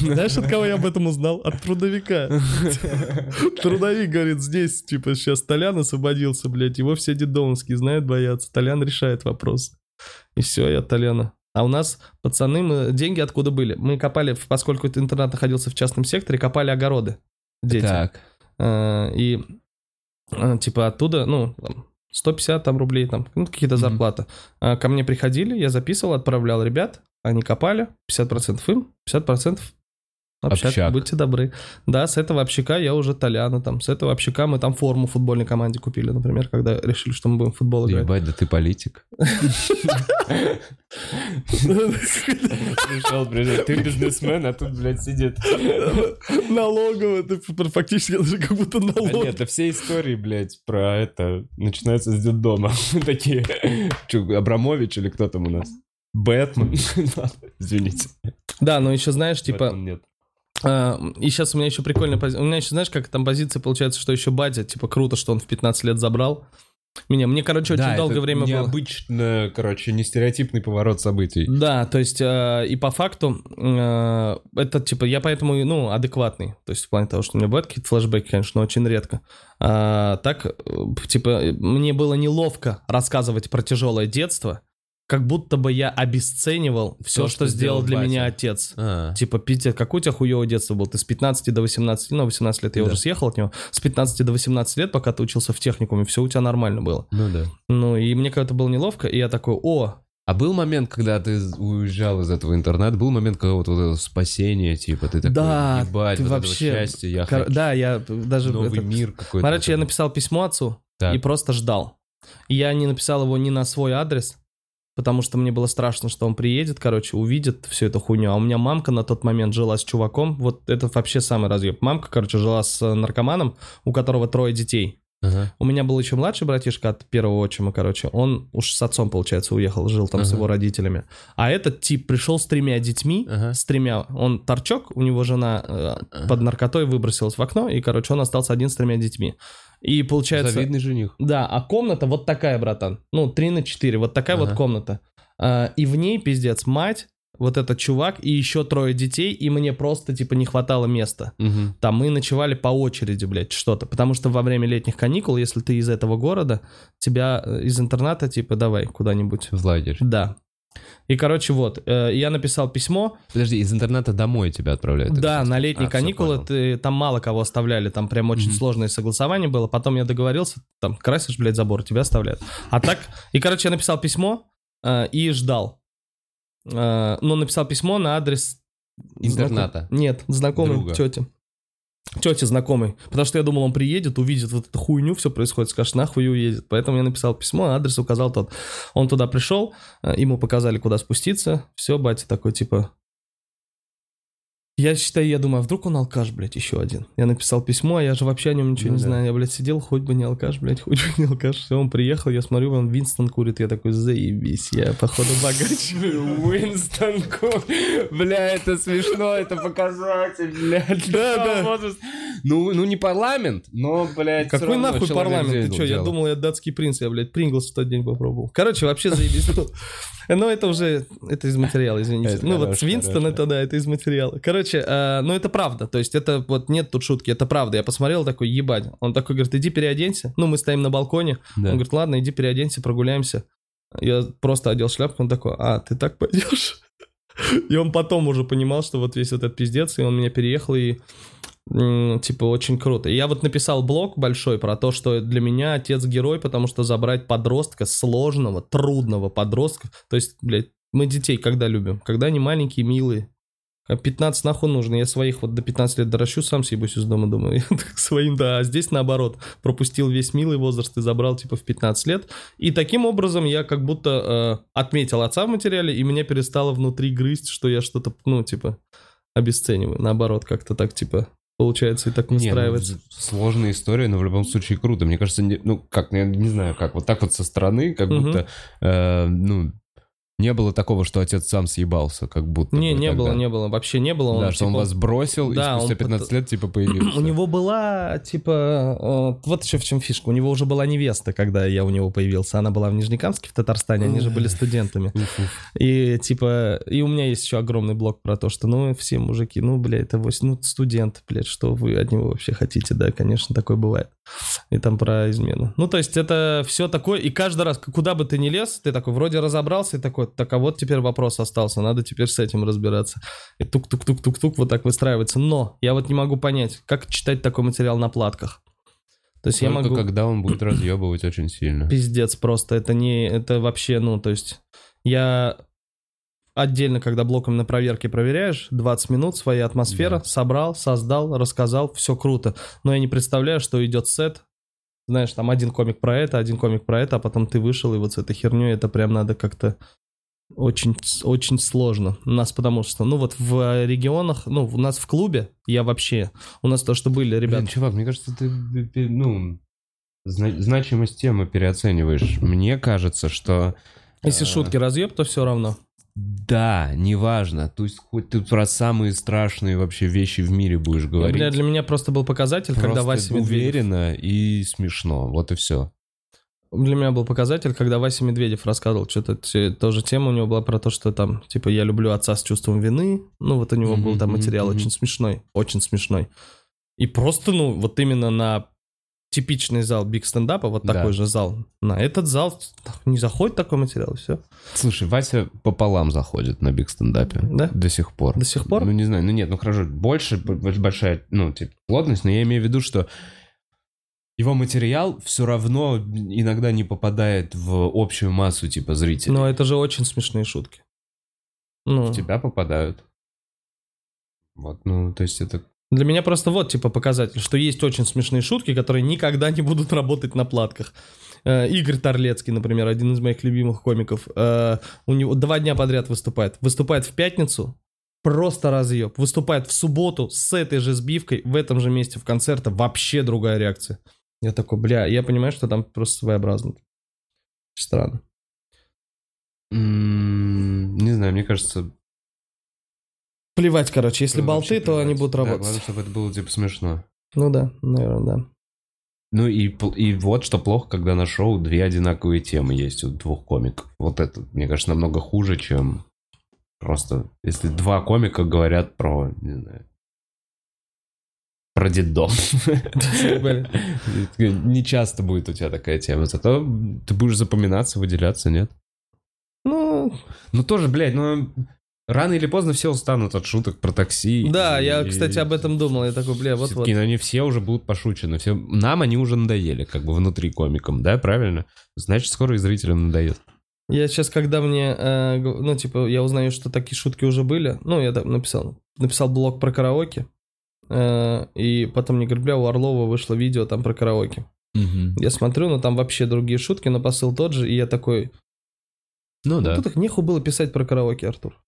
Знаешь, от кого я об этом узнал? От трудовика. Трудовик говорит, здесь, типа, сейчас Толян освободился, блядь. Его все дедомовские знают, боятся. Толян решает вопрос. И все, я Толяна. А у нас, пацаны, мы деньги откуда были? Мы копали, поскольку этот интернат находился в частном секторе, копали огороды детям. Так. Э, И э, типа оттуда, ну, 150 там рублей, там, ну, какие-то Мгм. зарплаты. А Ко мне приходили, я записывал, отправлял ребят, они копали, 50% им, 50% общак, Общак. будьте добры. Да, с этого общака я уже Толяна, там, с этого общака мы там форму футбольной команде купили, например, когда решили, что мы будем в футбол играть. Ебать, да ты политик. Пришел, блядь, ты бизнесмен, а тут, блядь, сидит. Налогово, ты фактически даже как будто налог. нет, да все истории, блядь, про это начинаются с детдома. Такие, Чё, Абрамович или кто там у нас? Бэтмен. Извините. Да, но еще знаешь, типа, И сейчас у меня еще прикольная позиция. У меня еще, знаешь, как там позиция получается, что еще батя, типа, круто, что он в 15 лет забрал. Меня, мне, короче, очень Да, долгое это время было. необычно, короче, не стереотипный поворот событий. Да, то есть, э, и по факту, э, это, типа, я поэтому, ну, адекватный. То есть, в плане того, что у меня бывают какие-то флешбеки, конечно, но очень редко. А, так, э, типа, мне было неловко рассказывать про тяжелое детство, как будто бы я обесценивал все, То, что, что сделал для батя. меня отец. А, Типа, Питер, какое у тебя хуевое детство было? Ты с 15 до 18, ну, 18 лет я Да. уже съехал от него. С 15 до 18 лет, пока ты учился в техникуме, все у тебя нормально было. ну да. Ну, и мне как-то было неловко, и я такой, о, А был момент, когда ты уезжал из этого интернета, был момент какого-то вот этого спасения, типа, ты такой, Да, ебать, ты вот вообще- счастья, я кор- хочу да, я даже... новый это- мир какой-то. Короче, я это. написал письмо отцу Так. и просто ждал. Я не написал его ни на свой адрес, потому что мне было страшно, что он приедет, короче, увидит всю эту хуйню. А у меня мамка на тот момент жила с чуваком, вот это вообще самый разъеб. Мамка, короче, жила с э, наркоманом, у которого трое детей. Ага. У меня был еще младший братишка от первого отчима, короче. Он уж с отцом, получается, уехал, жил там с Ага. его родителями. А этот тип пришел с тремя детьми, Ага. с тремя. Он торчок, у него жена э, Ага. под наркотой выбросилась в окно, и, короче, он остался один с тремя детьми. И получается... Завидный жених. Да, а комната вот такая, братан. Ну, 3 на 4, вот такая вот Ага. комната. А, и в ней, пиздец, мать, вот этот чувак и еще трое детей, и мне просто, типа, не хватало места. Мгм. Там мы ночевали по очереди, блядь, что-то. Потому что во время летних каникул, если ты из этого города, тебя э, из интерната, типа, давай куда-нибудь. В лагерь. Да. И, короче, вот, э, я написал письмо. Подожди, из интерната домой тебя отправляют? да, на летние А, каникулы ты, там мало кого оставляли, там прям очень Мгм. сложное согласование было. Потом я договорился, там, красишь, блядь, забор, тебя оставляют. А так, и, короче, я написал письмо э, и ждал. Э, ну, написал письмо на адрес... Интерната. знаком- Нет, знакомой Друга. тети. Тете знакомый. Потому что я думал, он приедет, увидит вот эту хуйню, все происходит, скажет, нахуй и уедет. Поэтому я написал письмо, адрес указал тот. Он туда пришел, э, ему показали, куда спуститься. Все, батя такой, типа... Я считаю, я думаю, а вдруг он алкаш, блядь, еще один. Я написал письмо, а я же вообще о нем ничего Ну не да. знаю. Я, блядь, сидел, хоть бы не алкаш, блядь, хоть бы не алкаш. Все, он приехал, я смотрю, он Винстон курит. Я такой, заебись, я, походу, богач. Уинстон Ку- Бля, это смешно, это показатель, блядь. Да, да. Ну, ну не парламент, но, блядь, Какой нахуй парламент? Ты что, я думал, я датский принц, я, блядь, Принглс в тот день попробовал. Короче, вообще заебись. Ну, Но это уже, это из материала, извините. Ну вот Винстон, это да, это из материала. Короче, э, ну это правда, то есть это вот нет тут шутки, это правда. Я посмотрел такой, ебать. Он такой говорит, иди переоденься. Ну мы стоим на балконе. Да. Он говорит, ладно, иди переоденься, прогуляемся. Я просто одел шляпку, он такой, а, ты так пойдешь? И он потом уже понимал, что вот весь этот пиздец, и он меня переехал, и типа очень круто. И я вот написал блог большой про то, что для меня отец герой, потому что забрать подростка, сложного, трудного подростка, то есть, блядь, мы детей когда любим? Когда они маленькие, милые. А 15 нахуй нужно. Я своих вот до 15 лет доращу, сам съебусь из дома, думаю. Своим, да. А здесь наоборот. Пропустил весь милый возраст и забрал типа в 15 лет. И таким образом я как будто э, отметил отца в материале, и меня перестало внутри грызть, что я что-то, ну, типа, обесцениваю. Наоборот, как-то так, типа, получается и так Не, ну, настраивается. сложная история, но в любом случае круто. Мне кажется, не- ну, как, я не знаю, как, вот так вот со стороны, как Мгм. будто, э, ну, не было такого, что отец сам съебался, как будто не, бы не тогда. было, не было. Вообще не было. Он, да, что он типа, вас бросил, Да, и спустя он 15 пыт- лет, типа, появился. У него была, типа, э, вот еще в чем фишка. У него уже была невеста, когда я у него появился. Она была в Нижнекамске, в Татарстане, они же были студентами. И, типа, и у меня есть еще огромный блок про то, что, ну, все мужики, ну, блядь, это вось- ну, студент, блядь, что вы от него вообще хотите, да, конечно, такое бывает. И там про измену. Ну, то есть это все такое, и каждый раз, куда бы ты ни лез, ты такой вроде разобрался, и такой, так а вот теперь вопрос остался, надо теперь с этим разбираться. И тук-тук-тук-тук-тук вот так выстраивается. Но я вот не могу понять, как читать такой материал на платках. То есть я Только могу... когда он будет разъебывать очень сильно. Пиздец просто, это не, это вообще, ну, то есть, я отдельно, когда блоком на проверке проверяешь, 20 минут, своя атмосфера, Да. собрал, создал, рассказал, все круто. Но я не представляю, что идет сет, знаешь, там один комик про это, один комик про это, а потом ты вышел, и вот с этой херней это прям надо как-то очень, очень сложно. У нас потому что, ну вот в регионах, ну у нас в клубе, я вообще, у нас то, что были ребята, Блин, чувак, мне кажется, ты, ну, зна- значимость темы переоцениваешь. Мне кажется, что... если э, шутки разъеб, то все равно. Да, неважно. То есть хоть ты про самые страшные вообще вещи в мире будешь говорить. Бля, для меня просто был показатель, когда Просто Вася Медведев... уверенно и смешно. Вот и все. Для меня был показатель, когда Вася Медведев рассказывал что-то, тоже тема у него была про то, что там, типа, я люблю отца с чувством вины. Ну, вот у него был там материал очень смешной, очень смешной. И просто, ну, вот именно на типичный зал биг стендапа, вот Да. такой же зал, на этот зал не заходит такой материал, все. Слушай, Вася пополам заходит на биг стендапе. Да? До сих пор. До сих пор? Ну, не знаю, ну нет, ну хорошо, больше, большая, ну, типа, плотность, но я имею в виду, что его материал все равно иногда не попадает в общую массу, типа, зрителей. Но это же очень смешные шутки. Ну, В тебя попадают. Вот, ну, то есть это... Для меня просто вот, типа, показатель, что есть очень смешные шутки, которые никогда не будут работать на платках. Э, Игорь Торлецкий, например, один из моих любимых комиков, э, у него два дня подряд выступает. Выступает в пятницу, просто разъеб. Выступает в субботу с этой же сбивкой, в этом же месте в концерте, вообще другая реакция. Я такой, бля, я понимаю, что там просто своеобразно. Странно. м, Не знаю, мне кажется... Плевать, короче, если ну, болты, то они будут Да, работать. главное, чтобы это было, типа, смешно. Ну да, наверное, да. Ну и, и вот что плохо, когда на шоу две одинаковые темы есть у двух комиков. Вот это, мне кажется, намного хуже, чем просто если два комика говорят про, не знаю, про детдом. Не часто будет у тебя такая тема. Зато ты будешь запоминаться, выделяться, нет? Ну, Ну тоже, блядь, ну рано или поздно все устанут от шуток про такси. да, я, И- кстати, об этом думал. Я такой, бля, вот-вот. Все-таки они все уже будут пошучены. Все... Нам они уже надоели, как бы внутри комикам, да, правильно? Значит, скоро и зрителям надоест. Я сейчас, когда мне, э, ну, типа, я узнаю, что такие шутки уже были, ну, я там написал, написал блог про караоке, и потом мне говорят, бля, у Орлова вышло видео там про караоке. Я смотрю, ну, там вообще другие шутки, но посыл тот же, и я такой, Ну ну, да. тут их неху было писать про караоке, Артур.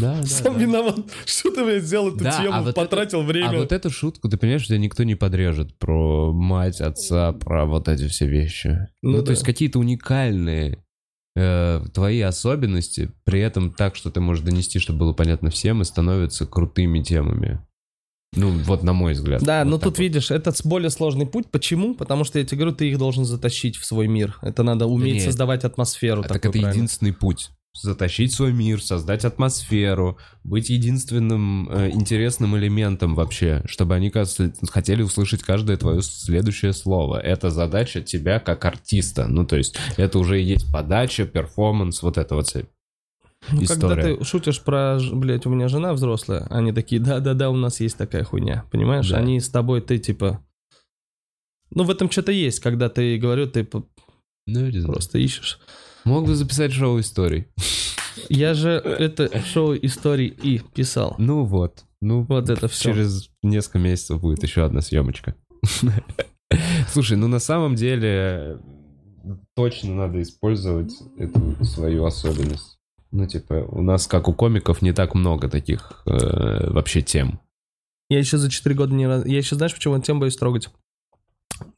Да, да, Сам да. виноват, что ты, блядь, взял эту Да, а тему, вот потратил А время. вот эту шутку, ты понимаешь, тебя никто не подрежет про мать, отца, про вот эти все вещи. Ну Ну, да. то есть какие-то уникальные э, твои особенности, при этом так, что ты можешь донести, чтобы было понятно всем, и становятся крутыми темами. Ну, вот на мой взгляд. Да, Вот но так тут вот. видишь, это более сложный путь. Почему? Потому что я тебе говорю, ты их должен затащить в свой мир. Это надо уметь нет. создавать атмосферу. А так такую это правильно. единственный путь. Затащить свой мир, создать атмосферу, быть единственным э, интересным элементом вообще, чтобы они кажется, хотели услышать каждое твое следующее слово. Это задача тебя как артиста. Ну, то есть, это уже и есть подача, перформанс, вот это вот Ну, когда история. ты шутишь про, блядь, у меня жена взрослая, они такие, да-да-да, у нас есть такая хуйня, понимаешь? Да. Они с тобой, ты типа... Ну, в этом что-то есть, когда ты, говорю, ты Ну, просто ищешь. Мог бы записать шоу историй. Я же это шоу историй и писал. Ну вот. Ну, Вот это всё. Через несколько месяцев будет еще одна съемочка. Слушай, ну на самом деле точно надо использовать эту свою особенность. Ну, типа, у нас, как у комиков, не так много таких э, вообще тем. Я еще за 4 года не раз... Я еще, знаешь, почему тем боюсь трогать?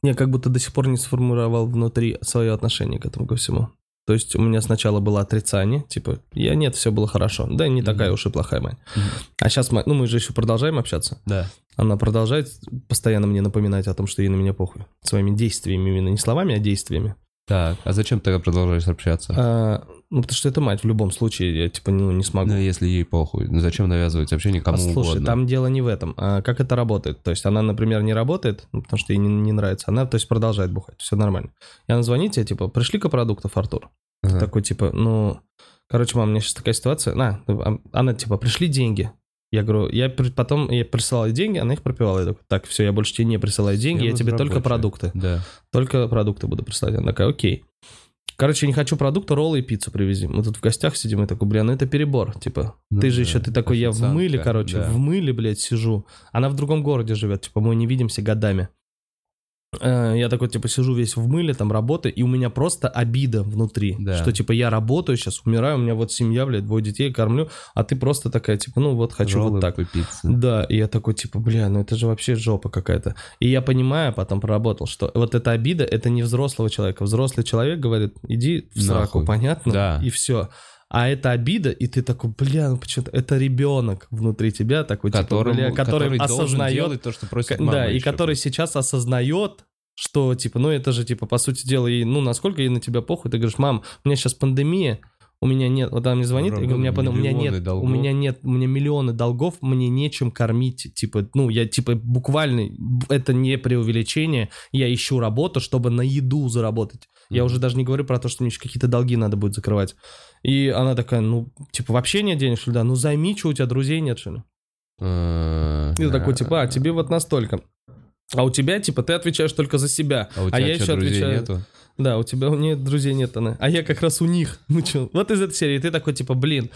Я как будто до сих пор не сформировал внутри свое отношение к этому ко всему. То есть у меня сначала было отрицание, типа, я нет, все было хорошо. Да, не такая Мгм. уж и плохая мать. Мгм. А сейчас мы, ну мы же еще продолжаем общаться. Да. Она продолжает постоянно мне напоминать о том, что ей на меня похуй. Своими действиями именно, не словами, а действиями. Так, а зачем ты продолжаешь общаться? А, ну, потому что это мать в любом случае, я типа ну, не смогу. Ну, если ей похуй. Ну, зачем навязывать общение кому Послушай, угодно? там дело не в этом. А как это работает? То есть она, например, не работает, ну, потому что ей не, не нравится. Она, то есть, продолжает бухать. Все нормально. И она звонит тебе, типа, пришли-ка продуктов, Артур. Ага. Такой, типа, ну... Короче, мам, у меня сейчас такая ситуация. На, а- она, типа, пришли деньги. Я говорю, я потом я присылал деньги, она их пропивала. Я такой, так, все, я больше тебе не присылаю деньги, я Схема тебе только продукты. Да. Только продукты буду присылать. Она такая, окей. Короче, я не хочу продукты, роллы и пиццу привези. Мы тут в гостях сидим, и такой, бля, ну это перебор. Типа, Ну ты же да, еще, ты такой, я в мыле, короче, да. в мыле, блядь, сижу. Она в другом городе живет, типа, мы не видимся годами. Э, Я такой, типа, сижу весь в мыле, там работаю, и у меня просто обида внутри, Да. что, типа, я работаю сейчас, умираю, у меня вот семья, блядь, двое детей, кормлю, а ты просто такая, типа, ну вот хочу Роллы вот так. по пицце. Да, и я такой, типа, бля, ну это же вообще жопа какая-то. И я понимаю, потом проработал, что вот эта обида, это не взрослого человека. Взрослый человек говорит, иди в сраку, Нахуй. понятно? Да. И все. А это обида, и ты такой, бля, ну почему-то это ребенок внутри тебя, такой, Которому- типа, бля, который, должен осознает, то, что просит мама Да, и который сейчас осознает, что, типа, ну это же, типа, по сути дела, и, ну, насколько ей на тебя похуй, ты говоришь, мам, у меня сейчас пандемия, у меня нет, вот она мне звонит, я говорю, у меня, у меня нет, долгов. у меня нет, у меня миллионы долгов, мне нечем кормить, типа, ну, я, типа, буквально, это не преувеличение, я ищу работу, чтобы на еду заработать. Я Мгм. уже даже не говорю про то, что мне еще какие-то долги надо будет закрывать. И она такая, ну, типа, вообще нет денег, что ли, да? Ну, займи, что у тебя друзей нет, что ли? А, И такой, типа, а, тебе вот настолько. А у тебя, типа, ты отвечаешь только за себя. А у тебя я что, еще отвечаю... нету? Да, у тебя нет друзей нет, она. А я как раз у них. Ну что, вот из этой серии ты такой, типа, блин.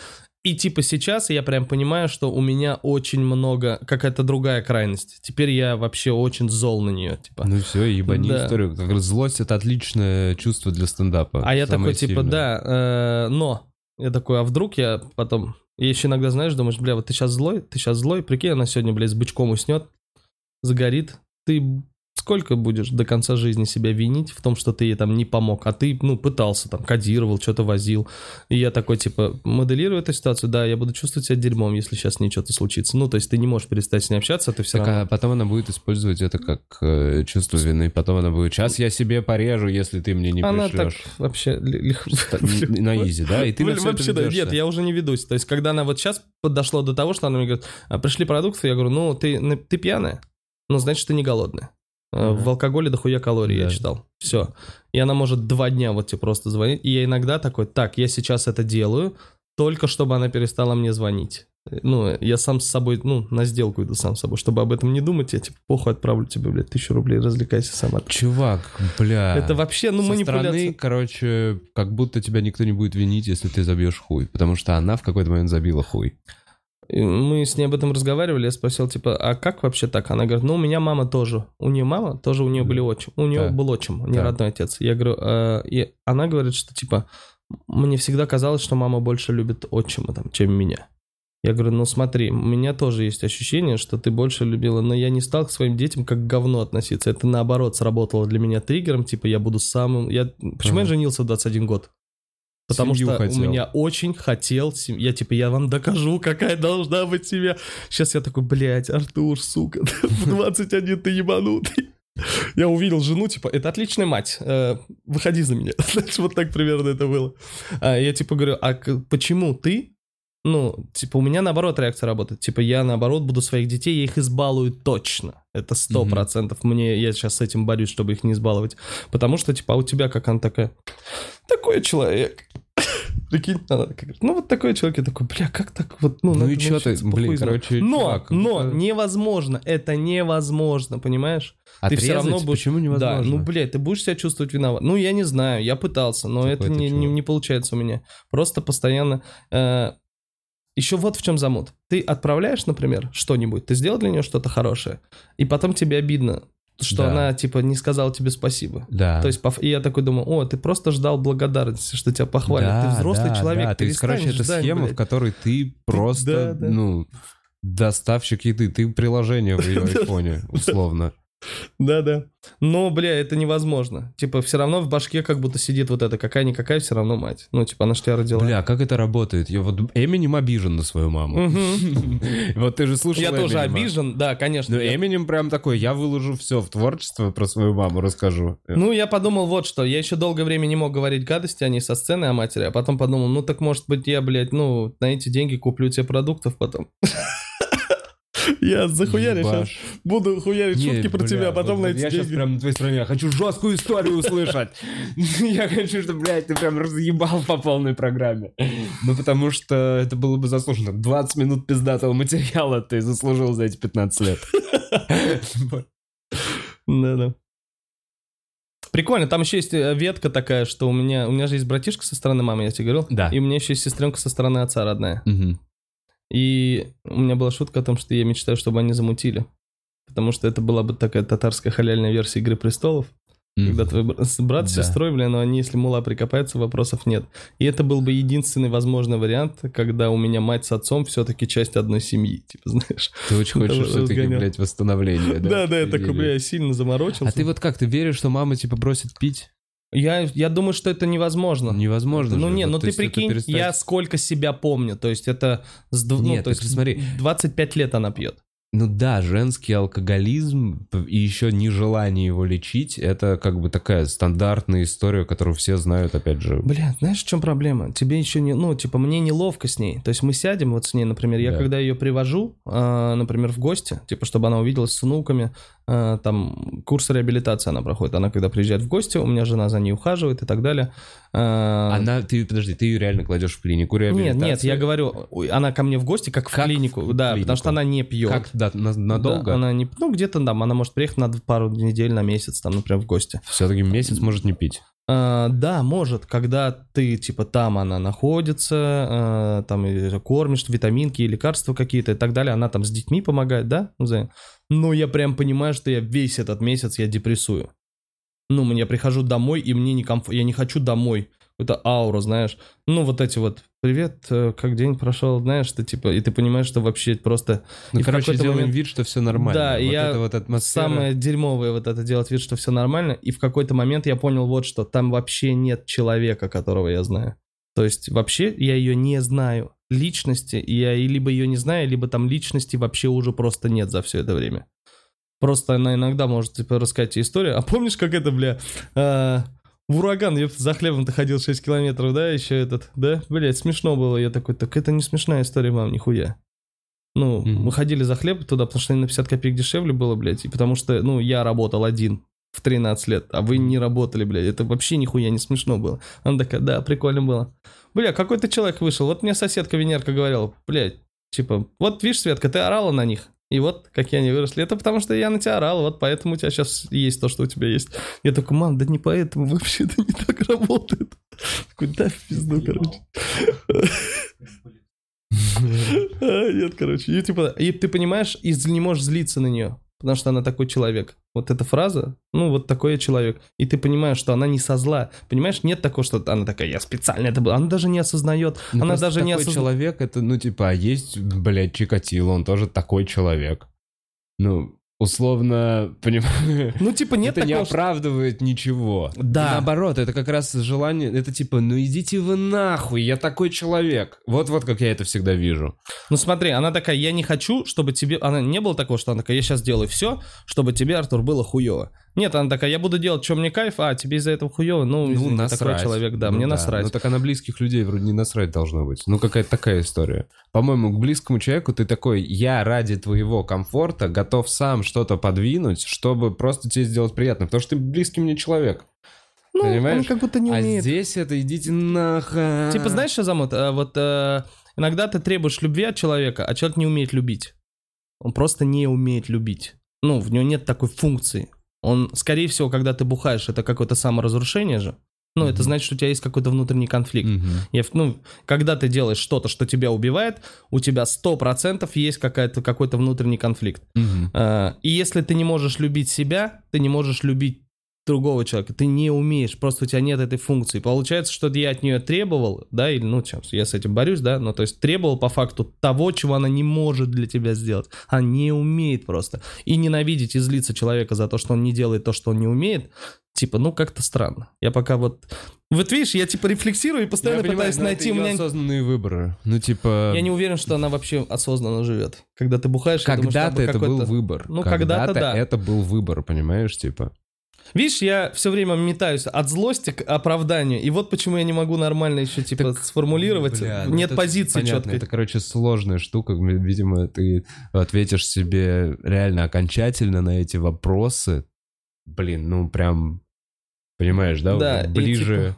И типа сейчас я прям понимаю, что у меня очень много, какая-то другая крайность. Теперь я вообще очень зол на нее, типа. Ну все, ебани Да. историю. Как раз Злость — это отличное чувство для стендапа. А я такой, типа, сильное. да, э, но. Я такой, а вдруг я потом... Я еще иногда, знаешь, думаешь, бля, вот ты сейчас злой, ты сейчас злой, прикинь, она сегодня, блядь, с бычком уснет, загорит. Ты сколько будешь до конца жизни себя винить в том, что ты ей там не помог, а ты, ну, пытался там, кодировал, что-то возил. И я такой, типа, моделирую эту ситуацию, да, я буду чувствовать себя дерьмом, если сейчас не что-то случится. Ну, то есть ты не можешь перестать с ней общаться, ты все Так, равно... а потом она будет использовать это как э, чувство вины. Потом она будет, сейчас я себе порежу, если ты мне не Она так вообще... На изи, да? И ты вообще, нет, я уже не ведусь. То есть, когда она вот сейчас дошло до того, что она мне говорит, «А, пришли продукты, я говорю, ну, ты, ты пьяная, ну, значит, ты не голодная. Ага. В алкоголе дохуя калорий, я Да. читал. Все. И она может два дня вот тебе просто звонить. И я иногда такой, так, я сейчас это делаю, только чтобы она перестала мне звонить. Ну, я сам с собой, ну, на сделку иду сам с собой, чтобы об этом не думать, я типа, похуй, отправлю тебе, блядь, тысячу рублей, развлекайся сама. Чувак, бля. Это вообще, ну, Со манипуляция. стороны, короче, как будто тебя никто не будет винить, если ты забьешь хуй. Потому что она в какой-то момент забила хуй. Мы с ней об этом разговаривали, я спросил, типа, а как вообще так? Она говорит, ну, у меня мама тоже. У нее мама тоже, у нее были отчим. У нее Да. был отчим, не Да. родной отец. Я говорю, «А, и она говорит, что, типа, мне всегда казалось, что мама больше любит отчима, там, чем меня. Я говорю, ну смотри, у меня тоже есть ощущение, что ты больше любила, но я не стал к своим детям как к говну относиться. Это наоборот сработало для меня триггером, типа я буду самым... Я... Почему я Ага. женился в 21 год? Потому Семью что хотел. у меня очень хотел сем- Я типа, я вам докажу, какая должна быть семья. Сейчас я такой, блядь, Артур, сука, в 21 ты ебанутый. Я увидел жену, типа, это отличная мать, э, выходи за меня. Знаешь, вот так примерно это было. А я типа говорю, а почему ты? Ну, типа, у меня наоборот реакция работает. Типа, я наоборот буду своих детей, я их избалую точно. Это сто процентов. Мне, я сейчас с этим борюсь, чтобы их не избаловать. Потому что, типа, а у тебя как она такая, такой человек. Прикинь, говорит, ну вот такой человек, я такой, бля, как так вот, ну, Ну надо и чё ты, блин, похуй знать». короче, Но, чувак, как но, будто- невозможно, это невозможно, понимаешь? ты все Отрезать? равно будешь... Почему невозможно? Да, ну, блядь, ты будешь себя чувствовать виноват. Ну, я не знаю, я пытался, но Какой это ты не, не, не получается у меня. Просто постоянно... еще вот в чем замут. Ты отправляешь, например, что-нибудь, ты сделал для нее что-то хорошее, и потом тебе обидно, что Да. она, типа, не сказала тебе спасибо. Да. То есть, и я такой думаю, о, ты просто ждал благодарности, что тебя похвалят. Да, ты взрослый да, человек, да. То есть, короче, это ждать, схема, блядь. в которой ты просто, да, да. ну, доставщик еды. Ты приложение в ее айфоне, условно. Да-да. Но, бля, это невозможно. Типа, все равно в башке как будто сидит вот это, какая-никакая, все равно мать. Ну, типа, она ж тебя родила. Бля, как это работает? Я вот Эминем обижен на свою маму. Вот ты же слушал Я тоже обижен, да, конечно. Ну, Я- Эминем прям такой, я выложу все в творчество про свою маму, расскажу. Ну, я подумал вот что. Я еще долгое время не мог говорить гадости о ней со сцены о матери, а потом подумал, ну, так может быть я, блядь, ну, на эти деньги куплю тебе продуктов потом. Я захуярю сейчас. Буду хуярить шутки про тебя, а потом вот на эти Я сейчас прям на твоей стороне, я хочу жесткую историю услышать. Я хочу, чтобы, блядь, ты прям разъебал по полной программе. Ну, потому что это было бы заслуженно. 20 минут пиздатого материала ты заслужил за эти 15 лет. Да-да. Прикольно, там еще есть э, ветка такая, что у меня, у меня же есть братишка со стороны мамы, я тебе говорил. Да. И у меня еще есть сестренка со стороны отца родная. Мгм. И у меня была шутка о том, что я мечтаю, чтобы они замутили. Потому что это была бы такая татарская халяльная версия Игры престолов. Когда твой брат с Да. сестрой, блин, но они, если мула прикопаются, вопросов нет. И это был бы единственный возможный вариант, когда у меня мать с отцом все-таки часть одной семьи, типа, знаешь. Ты очень хочешь все-таки, блядь, восстановление, да? Да, да, я такой, бля, я сильно заморочился. А ты вот как, ты веришь, что мама, типа, бросит пить? Я, я думаю, что это невозможно. Невозможно Ну же. не, Вот, ну то ты прикинь, перестать- я сколько себя помню, то есть это, с дв- ну, Нет, то так есть смотри. 25 лет она пьет. Ну да, женский алкоголизм и еще нежелание его лечить, это как бы такая стандартная история, которую все знают, опять же. Бля, знаешь, в чем проблема? Тебе еще не, ну, типа, мне неловко с ней. То есть мы сядем вот с ней, например, я Да. когда ее привожу, э, например, в гости, типа, чтобы она увиделась с внуками, э, там, курс реабилитации она проходит. Она когда приезжает в гости, у меня жена за ней ухаживает и так далее. Э, Она, ты, подожди, ты ее реально кладешь в клинику Нет, реабилитации? нет, я говорю, она ко мне в гости, как в Как в клинику, да, клинику? потому что она не пьет. Как, да, на- надолго? Да, она не, ну, где-то там, она может приехать на пару недель, на месяц, там, например, в гости. Все-таки месяц может не пить. А, да, может, когда ты, типа, там она находится, а, там кормишь, витаминки лекарства какие-то и так далее, она там с детьми помогает, да? Но я прям понимаю, что я весь этот месяц я депрессую. Ну, мне- я прихожу домой, и мне некомфортно, я не хочу домой. Это аура, знаешь. Ну, вот эти вот, привет, э, как день прошел, знаешь, ты типа, и ты понимаешь, что вообще просто... Ну, И короче, делаем момент- вид, что все нормально. Да, и вот я это вот атмосфера. Самое дерьмовое вот это делать вид, что все нормально. И в какой-то момент я понял вот что. Там вообще нет человека, которого я знаю. То есть вообще я ее не знаю. Личности, и я и либо ее не знаю, либо там личности вообще уже просто нет за все это время. Просто она иногда может типа рассказать тебе историю. А помнишь, как это, бля, а, в ураган, я за хлебом ты ходил 6 километров, да, еще этот, да? Блядь, смешно было. Я такой, так это не смешная история, мам, нихуя. Ну, Мгм. мы ходили за хлеб туда, потому что на 50 копеек дешевле было, блядь, и потому что, ну, я работал один в 13 лет, а вы не работали, блядь, это вообще нихуя не смешно было. Она такая, да, прикольно было. Бля, какой-то человек вышел, вот мне соседка Венерка говорила, блядь, типа, вот видишь, Светка, ты орала на них, и вот какие они выросли. Это потому что я на тебя орал, вот поэтому у тебя сейчас есть то, что у тебя есть. Я такой, мам, да не поэтому, вообще это не так работает. Такой, да, в пизду, короче. А, Нет, короче. И, типа, и ты понимаешь, и не можешь злиться на нее, потому что она такой человек. Вот эта фраза, ну, вот такой я человек. И ты понимаешь, что она не со зла. Понимаешь, нет такого, что она такая, я специально это была. Она даже не осознает. Ну, она даже не такой осознает. человек, это, ну, типа, а есть, блядь, Чикатило, он тоже такой человек. Ну, условно, понимаю, Ну, типа, нет это не такого, что- оправдывает ничего. Да. Наоборот, это как раз желание, это типа, ну идите вы нахуй, я такой человек. Вот-вот как я это всегда вижу. Ну смотри, она такая, я не хочу, чтобы тебе... Она не было такого, что она такая, я сейчас делаю все, чтобы тебе, Артур, было хуево. Нет, она такая, я буду делать, что мне кайф, а тебе из-за этого хуево. Ну, Ну, извини, насрать. такой человек, да, Ну мне насрать. Ну, так а на близких людей вроде не насрать должно быть. Ну, какая-то такая история. По-моему, к близкому человеку ты такой, я ради твоего комфорта готов сам что-то подвинуть, чтобы просто тебе сделать приятно, потому что ты близкий мне человек. Ну, понимаешь? он как будто не а умеет. здесь это идите нахуй. Типа, знаешь, что замут? А, Вот э, иногда ты требуешь любви от человека, а человек не умеет любить. Он просто не умеет любить. Ну, в него нет такой функции. Он, скорее всего, когда ты бухаешь, это какое-то саморазрушение же. Ну, это Мгм. значит, что у тебя есть какой-то внутренний конфликт. Мгм. Я, ну, когда ты делаешь что-то, что тебя убивает, у тебя 100% есть какая-то, какой-то внутренний конфликт. Мгм. А, И если ты не можешь любить себя, ты не можешь любить другого человека, ты не умеешь, просто у тебя нет этой функции. Получается, что я от нее требовал, да, или, ну, сейчас я с этим борюсь, да, ну, то есть требовал по факту того, чего она не может для тебя сделать. Она не умеет просто. И ненавидеть и злиться человека за то, что он не делает то, что он не умеет, типа, ну, как-то странно. Я пока вот... Вот видишь, я типа рефлексирую и постоянно Я понимаю, пытаюсь но найти... У меня осознанные выборы. Ну, типа... я не уверен, что она вообще осознанно живет. Когда ты бухаешь, Когда-то это был выбор. Ну, когда-то да. это был выбор, понимаешь, типа. Видишь, я все время метаюсь от злости к оправданию. И вот почему я не могу нормально еще, типа, сформулировать. Бля, ну Нет это позиции понятно, четкой. Это, короче, сложная штука. Видимо, ты ответишь себе реально окончательно на эти вопросы. Блин, ну прям... Понимаешь, да? Да, уже и ближе...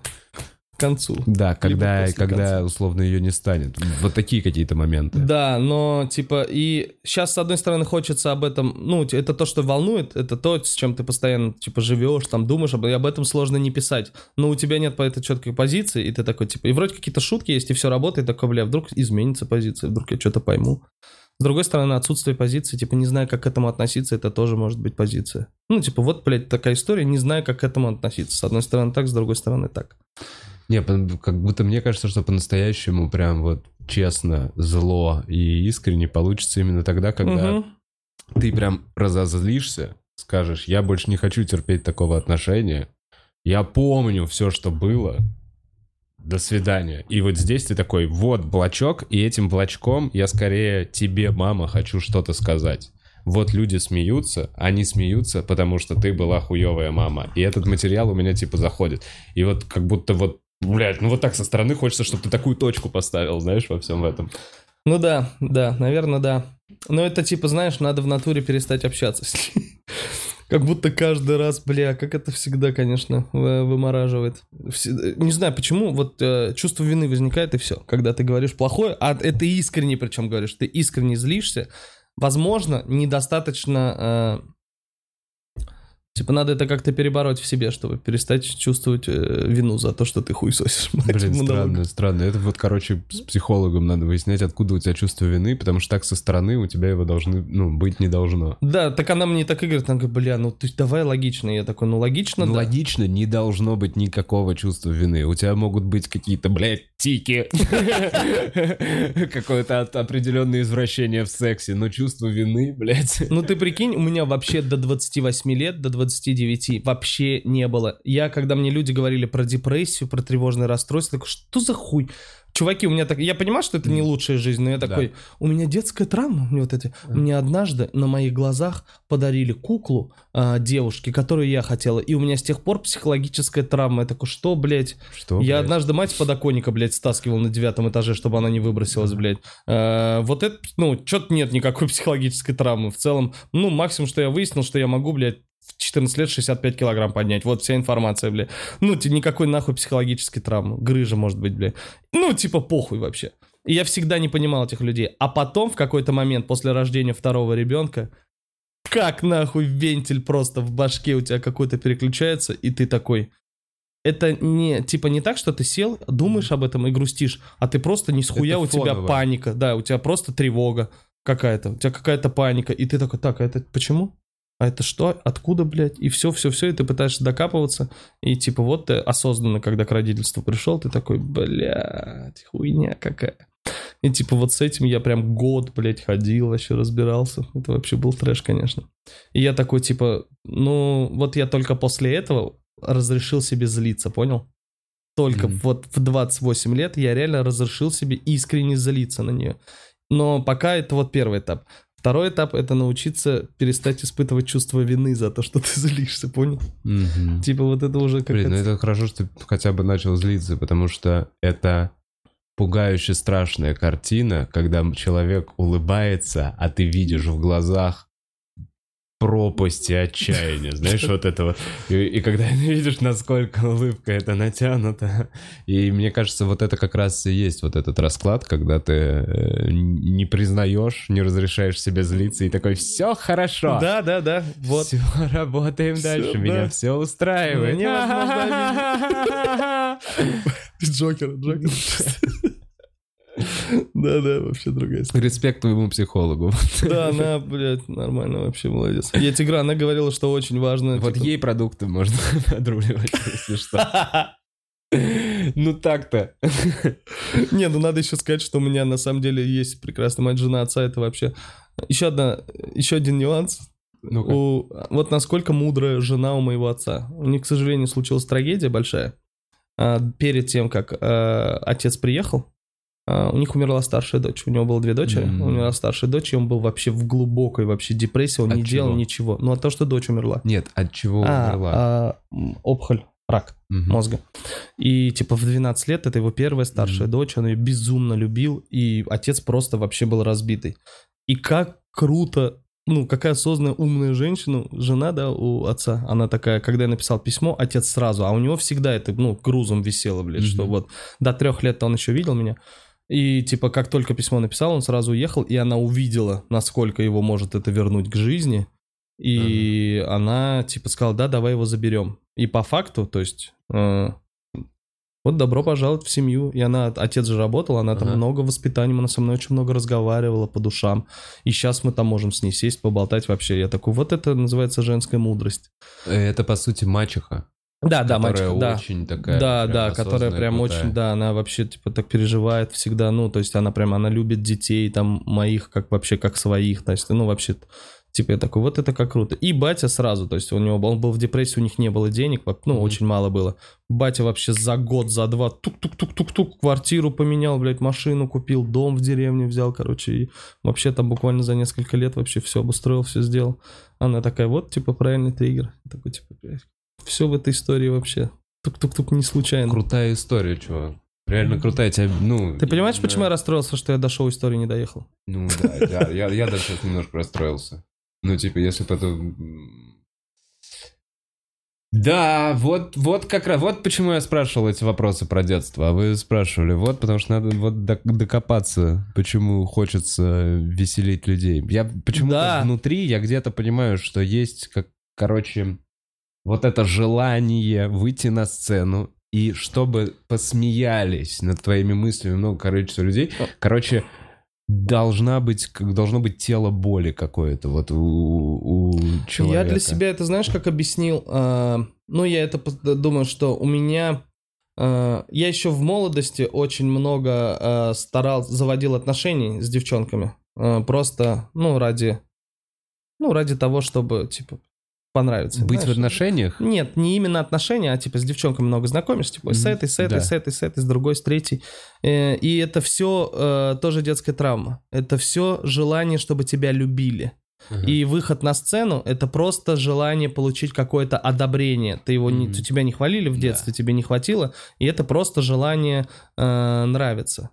Концу. Да, когда, когда конца. условно ее не станет. Вот такие какие-то моменты. Да, но, типа, и сейчас, с одной стороны, хочется об этом, ну, это то, что волнует, это то, с чем ты постоянно, типа, живешь, там, думаешь, об, и об этом сложно не писать. Но у тебя нет по этой четкой позиции, и ты такой, типа, и вроде какие-то шутки есть, и все работает, такой, бля, вдруг изменится позиция, вдруг я что-то пойму. С другой стороны, отсутствие позиции, типа, не знаю, как к этому относиться, это тоже может быть позиция. Ну, типа, вот, блядь, такая история, не знаю, как к этому относиться. С одной стороны так, с другой стороны так. Не, как будто мне кажется, что по-настоящему прям вот честно, зло и искренне получится именно тогда, когда Мгм. ты прям разозлишься, скажешь, я больше не хочу терпеть такого отношения, я помню все, что было, до свидания. И вот здесь ты такой, вот блочок, и этим блочком я скорее тебе, мама, хочу что-то сказать. вот люди смеются, они смеются, потому что ты была хуевая мама. И этот материал у меня типа заходит. И вот как будто вот, блядь, ну вот так со стороны хочется, чтобы ты такую точку поставил, знаешь, во всем этом. Ну да, да, наверное, да. Но это типа, знаешь, надо в натуре перестать общаться с ней. Как будто каждый раз, бля, как это всегда, конечно, вы- вымораживает. Не знаю, почему, вот э, чувство вины возникает и все, когда ты говоришь плохое, а это искренне причем говоришь, ты искренне злишься. Возможно, недостаточно... Типа надо это как-то перебороть в себе, чтобы перестать чувствовать э, вину за то, что ты хуй сосишь. блядь, Блин, много. странно, странно. Это вот, короче, с психологом надо выяснять, откуда у тебя чувство вины, потому что так со стороны у тебя его должны, ну, быть не должно. Да, так она мне так и говорит, она говорит, бля, ну ты давай логично. Я такой, ну логично, Ну, да. логично, не должно быть никакого чувства вины. У тебя могут быть какие-то, блядь, тики. Какое-то определенное извращение в сексе, но чувство вины, блядь. Ну ты прикинь, у меня вообще до 28 лет, до 29 вообще не было. Я, когда мне люди говорили про депрессию, про тревожное расстройство, такой, что за хуй? Чуваки, у меня так... Я понимаю, что это не лучшая жизнь, но я Да. такой, у меня детская травма, мне вот эти... Мне однажды на моих глазах подарили куклу а, девушке, которую я хотела, и у меня с тех пор психологическая травма. Я такой, что, блядь? Что, Я блядь? однажды мать с подоконника, блядь, стаскивал на девятом этаже, чтобы она не выбросилась, блядь. Э, вот это, ну, что-то нет никакой психологической травмы. В целом, ну, максимум, что я выяснил, что я могу, блядь, 14 лет 65 килограмм поднять. Вот вся информация, блядь. Ну, никакой нахуй психологической травмы. Грыжа, может быть, блядь. Ну, типа, похуй вообще. И я всегда не понимал этих людей. А потом, в какой-то момент, после рождения второго ребенка, как нахуй вентиль просто в башке у тебя какой-то переключается, и ты такой... Это не, типа, не так, что ты сел, думаешь об этом и грустишь, а ты просто не схуя, у тебя паника, да, у тебя просто тревога какая-то, у тебя какая-то паника, и ты такой, так, а это почему? А это что? Откуда, блядь? И все, все, все, и ты пытаешься докапываться, и типа вот ты осознанно, когда к родительству пришел, ты такой, блядь, хуйня какая. И типа вот с этим я прям год, блядь, ходил, вообще разбирался. Это вообще был трэш, конечно. И я такой, типа, ну, вот я только после этого разрешил себе злиться, понял? Только Мгм. вот в 28 лет я реально разрешил себе искренне злиться на нее. Но пока это вот первый этап. Второй этап — это научиться перестать испытывать чувство вины за то, что ты злишься, понял? Мгм. Типа вот это уже как Блин, ну это хорошо, что ты хотя бы начал злиться, потому что это пугающе страшная картина, когда человек улыбается, а ты видишь в глазах пропасть и отчаяние, знаешь, вот это вот. И, и когда видишь, насколько улыбка это натянута. И мне кажется, вот это как раз и есть вот этот расклад, когда ты э, не признаешь, не разрешаешь себе злиться и такой, все хорошо. Да, да, да. Вот. Все, работаем Всё, дальше, да. меня все устраивает. Ну, невозможно Джокер, Джокер. Да, да, вообще другая история. Респект твоему психологу. Да, она, блядь, нормально вообще, молодец. Я Тигра, она говорила, что очень важно. Вот типа, ей продукты можно подруливать, если что. Ну так-то. Не, ну надо еще сказать, что у меня на самом деле есть прекрасная мать, жена отца, это вообще... Еще одна, еще один нюанс. Ну-ка. У, вот насколько мудрая жена у моего отца. У них, к сожалению, случилась трагедия большая. А, перед тем, как а, отец приехал, у них умерла старшая дочь. У него было две дочери. М. Умерла старшая дочь, и он был вообще в глубокой вообще депрессии. Он От не делал чего? ничего. Ну, от того, что дочь умерла. Нет, от чего А, умерла? а, опухоль, рак Мгм. мозга. И типа в 12 лет это его первая старшая Мгм. дочь, он ее безумно любил, и отец просто вообще был разбитый. И как круто, ну, какая осознанная, умная женщина, жена, да, у отца, она такая, когда я написал письмо, отец сразу, а у него всегда это, ну, грузом висело, блядь, что Мгм. вот до трех лет он еще видел меня, и типа как только письмо написал, он сразу уехал, и она увидела, насколько его может это вернуть к жизни, и она типа сказала, да, давай его заберем. И по факту, то есть, э, вот добро пожаловать в семью. И она, отец же работал, она там Ага. много воспитанием, она со мной очень много разговаривала по душам. И сейчас мы там можем с ней сесть, поболтать вообще. Я такой, вот это называется женская мудрость. Это, по сути, мачеха. Да, да, которая мальчик, да. очень такая... Да, да, которая прям крутая. очень, да, она вообще типа так переживает всегда, ну, то есть она прям, она любит детей там моих, как вообще, как своих, то есть, ну, вообще, типа я такой, вот это как круто. И батя сразу, то есть у него, он был в депрессии, у них не было денег, ну, Мгм. очень мало было. Батя вообще за год, за два, тук-тук-тук-тук-тук, квартиру поменял, блядь, машину купил, дом в деревне взял, короче, и вообще там буквально за несколько лет вообще все обустроил, все сделал. Она такая, вот, типа, правильный триггер. Я такой, типа, блядь, все в этой истории вообще. Тук-тук-тук не случайно. Крутая история, чувак. Реально крутая. Тебя, ну, Ты понимаешь, именно- почему я расстроился, что я до шоу истории не доехал? Ну да, да, я, я даже сейчас немножко расстроился. Ну, типа, если бы это... Да, вот, вот как раз, вот почему я спрашивал эти вопросы про детство, а вы спрашивали, вот потому что надо вот док- докопаться, почему хочется веселить людей. Я почему-то Да. внутри, я где-то понимаю, что есть, как, короче, вот это желание выйти на сцену и чтобы посмеялись над твоими мыслями много количества людей. Короче, должна быть, должно быть тело боли какое-то вот у, у человека. Я для себя это, знаешь, как объяснил? А, ну, я это думаю, что у меня... а, я еще в молодости очень много а, старал, заводил отношений с девчонками. А, просто, ну, ради... Ну, ради того, чтобы, типа, понравиться. Быть в знаешь. отношениях? Нет, не именно отношения, а типа с девчонками много знакомишься, типа с этой, с этой, да. с этой, с этой, с другой, с третьей. Э, И это все тоже детская травма. Это все желание, чтобы тебя любили. Ага. И выход на сцену это просто желание получить какое-то одобрение. Ты его не, Мгм. тебя не хвалили в детстве, тебе не хватило, и это просто желание э, нравиться.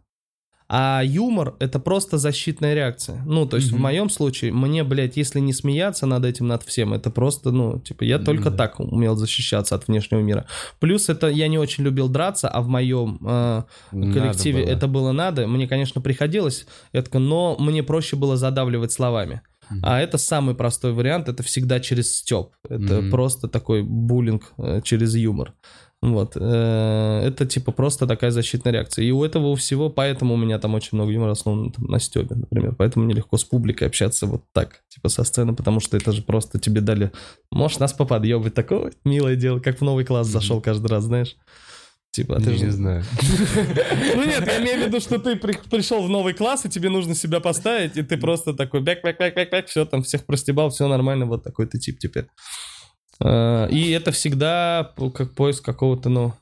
А юмор это просто защитная реакция. Ну, то есть в Мгм. моем случае, мне, блядь, если не смеяться над этим, над всем, это просто, ну, типа, я только Да. так умел защищаться от внешнего мира. Плюс это я не очень любил драться, а в моем э, коллективе было. это было надо. Мне, конечно, приходилось, я такой, но мне проще было задавливать словами. А это самый простой вариант, это всегда через степ. Это Мгм. просто такой буллинг э, через юмор. Вот. э, Это типа просто такая защитная реакция. И у этого у всего, поэтому у меня там очень много юмора основан там, на стебе, например. Поэтому мне легко с публикой общаться вот так, типа со сцены, потому что это же просто тебе дали... Можешь нас поподъебать, такое милое дело, как в новый класс зашел каждый раз, знаешь. Типа, а ты Не, же не знаю. ну нет, я имею в виду, что ты при- пришел в новый класс, и тебе нужно себя поставить, и ты просто такой бэк бэк бэк бэк бэк все, там всех простебал, все нормально, вот такой ты тип теперь. А, И это всегда как поиск какого-то, ну,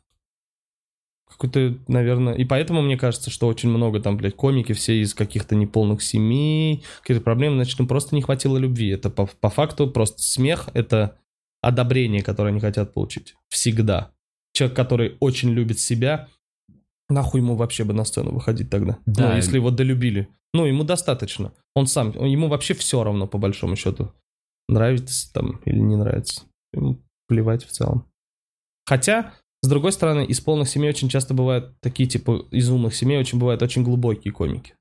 какой-то, наверное, и поэтому мне кажется, что очень много там, блядь, комики все из каких-то неполных семей, какие-то проблемы, значит, им просто не хватило любви. Это по, по факту просто смех, это одобрение, которое они хотят получить. Всегда. Человек, который очень любит себя, нахуй ему вообще бы на сцену выходить тогда? Да. Ну, если его долюбили. Ну, ему достаточно. Он сам, ему вообще все равно, по большому счету. Нравится там или не нравится. Плевать в целом. Хотя, с другой стороны, из полных семей очень часто бывают такие, типа, из умных семей очень бывают очень глубокие комики.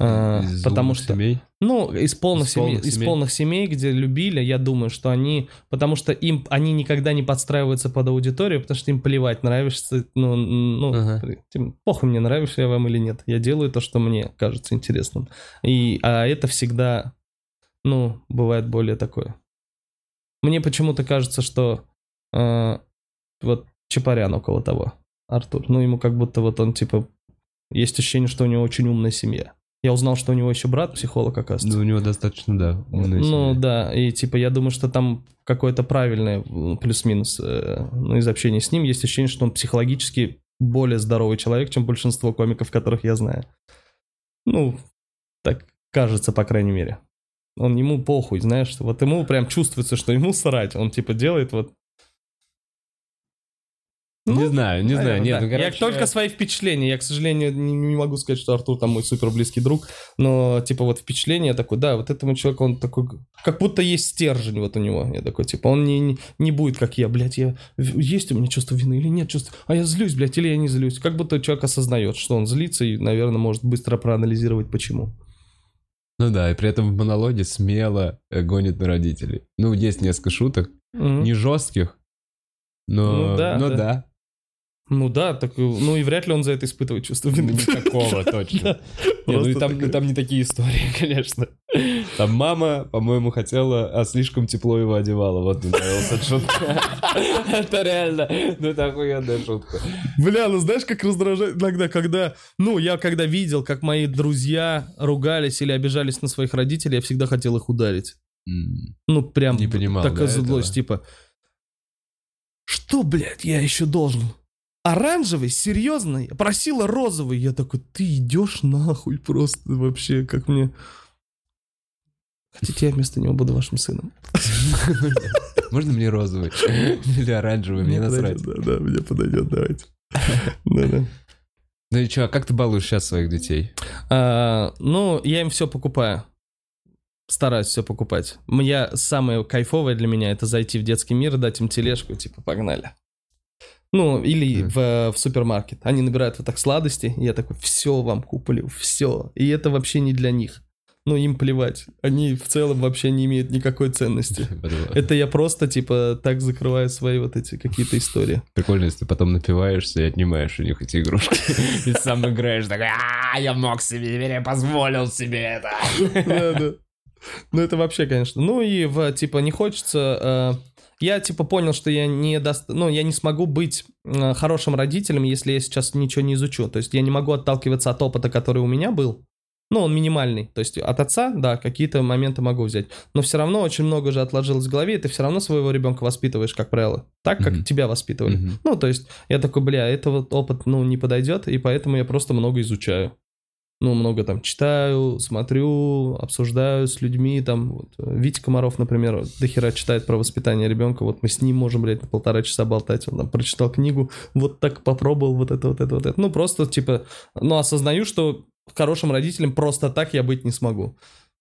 А, Из потому что семей? ну, из полных, Из семей, из семей. полных семей, где любили, я думаю, что они, потому что им, они никогда не подстраиваются под аудиторию, потому что им плевать, нравишься, ну, ну, Ага. тем- похуй мне, нравишься я вам или нет, я делаю то, что мне кажется интересным, и, а это всегда, ну, бывает более такое. Мне почему-то кажется, что э, вот Чапарян около того, Артур, ну, ему как будто вот он, типа, есть ощущение, что у него очень умная семья. Я узнал, что у него еще брат психолог, оказывается. Ну, у него достаточно, да, умная Ну семья. да, и типа я думаю, что там какое-то правильное плюс-минус э, ну, из общения с ним есть ощущение, что он психологически более здоровый человек, чем большинство комиков, которых я знаю. Ну, так кажется, по крайней мере. Он ему похуй, знаешь, вот ему прям чувствуется, что ему срать. Он типа делает вот... Не Ну, знаю, не знаю, Наверное, нет, да. ну, короче... Я только свои впечатления. Я, к сожалению, не, не могу сказать, что Артур там мой супер близкий друг. Но, типа, вот впечатление такое, да, вот этому человеку он такой, как будто есть стержень вот у него. Я такой, типа, он не, не, не будет, как я, блядь, я, есть у меня чувство вины или нет чувства, а я злюсь, блядь, или я не злюсь. Как будто человек осознает, что он злится и, наверное, может быстро проанализировать, почему. Ну да, и при этом в монологе смело э, гонит на родителей. Ну, есть несколько шуток, Мгм. не жестких, но, Ну да, но да. да. Ну да, так, ну и вряд ли он за это испытывает чувство вины. Не такого точно. Не, ну и там, такой- там не такие истории, конечно. Там мама, по-моему, хотела, а слишком тепло его одевала. Вот мне нравилась эта шутка. Это реально, ну это охуенная шутка. Бля, ну знаешь, как раздражает иногда, когда... Ну, я когда видел, как мои друзья ругались или обижались на своих родителей, я всегда хотел их ударить. Ну, прям Не понимал, такая злость, типа... Что, блядь, я еще должен? Оранжевый? Серьезно? Я просила розовый. Я такой, ты идешь нахуй просто вообще, как мне... Хотите, я вместо него буду вашим сыном? Можно мне розовый? Или оранжевый? Мне насрать. подойдет, Да, да, мне подойдет, давайте. Да-да. Ну и что, а как ты балуешь сейчас своих детей? А, ну, я им все покупаю. Стараюсь все покупать. Я самое кайфовое для меня это зайти в детский мир, дать им тележку, типа, погнали. Ну, или Мгм. в, в супермаркет. Они набирают вот так сладости, и я такой, все вам куплю, все. И это вообще не для них. Ну, им плевать. Они в целом вообще не имеют никакой ценности. Это я просто, типа, так закрываю свои вот эти какие-то истории. Прикольно, если ты потом напиваешься и отнимаешь у них эти игрушки. И сам играешь такой, а я мог себе, я позволил себе это. Ну, это вообще, конечно. Ну, и, типа, не хочется... я, типа, понял, что я не даст... Ну, я не смогу быть э, хорошим родителем, если я сейчас ничего не изучу. То есть я не могу отталкиваться от опыта, который у меня был. Ну, он минимальный. То есть от отца, да, какие-то моменты могу взять. Но все равно очень много же отложилось в голове, и ты все равно своего ребенка воспитываешь, как правило. Так, как Мгм. тебя воспитывали. Мгм. Ну, то есть я такой, бля, это вот опыт, ну, не подойдет, и поэтому я просто много изучаю. Ну, много там читаю, смотрю, обсуждаю с людьми, там, вот, э, Витя Комаров, например, дохера читает про воспитание ребенка, вот мы с ним можем, блядь, на полтора часа болтать, он там прочитал книгу, вот так попробовал, вот это, вот это, вот это. Ну, просто, типа, ну, осознаю, что хорошим родителем просто так я быть не смогу.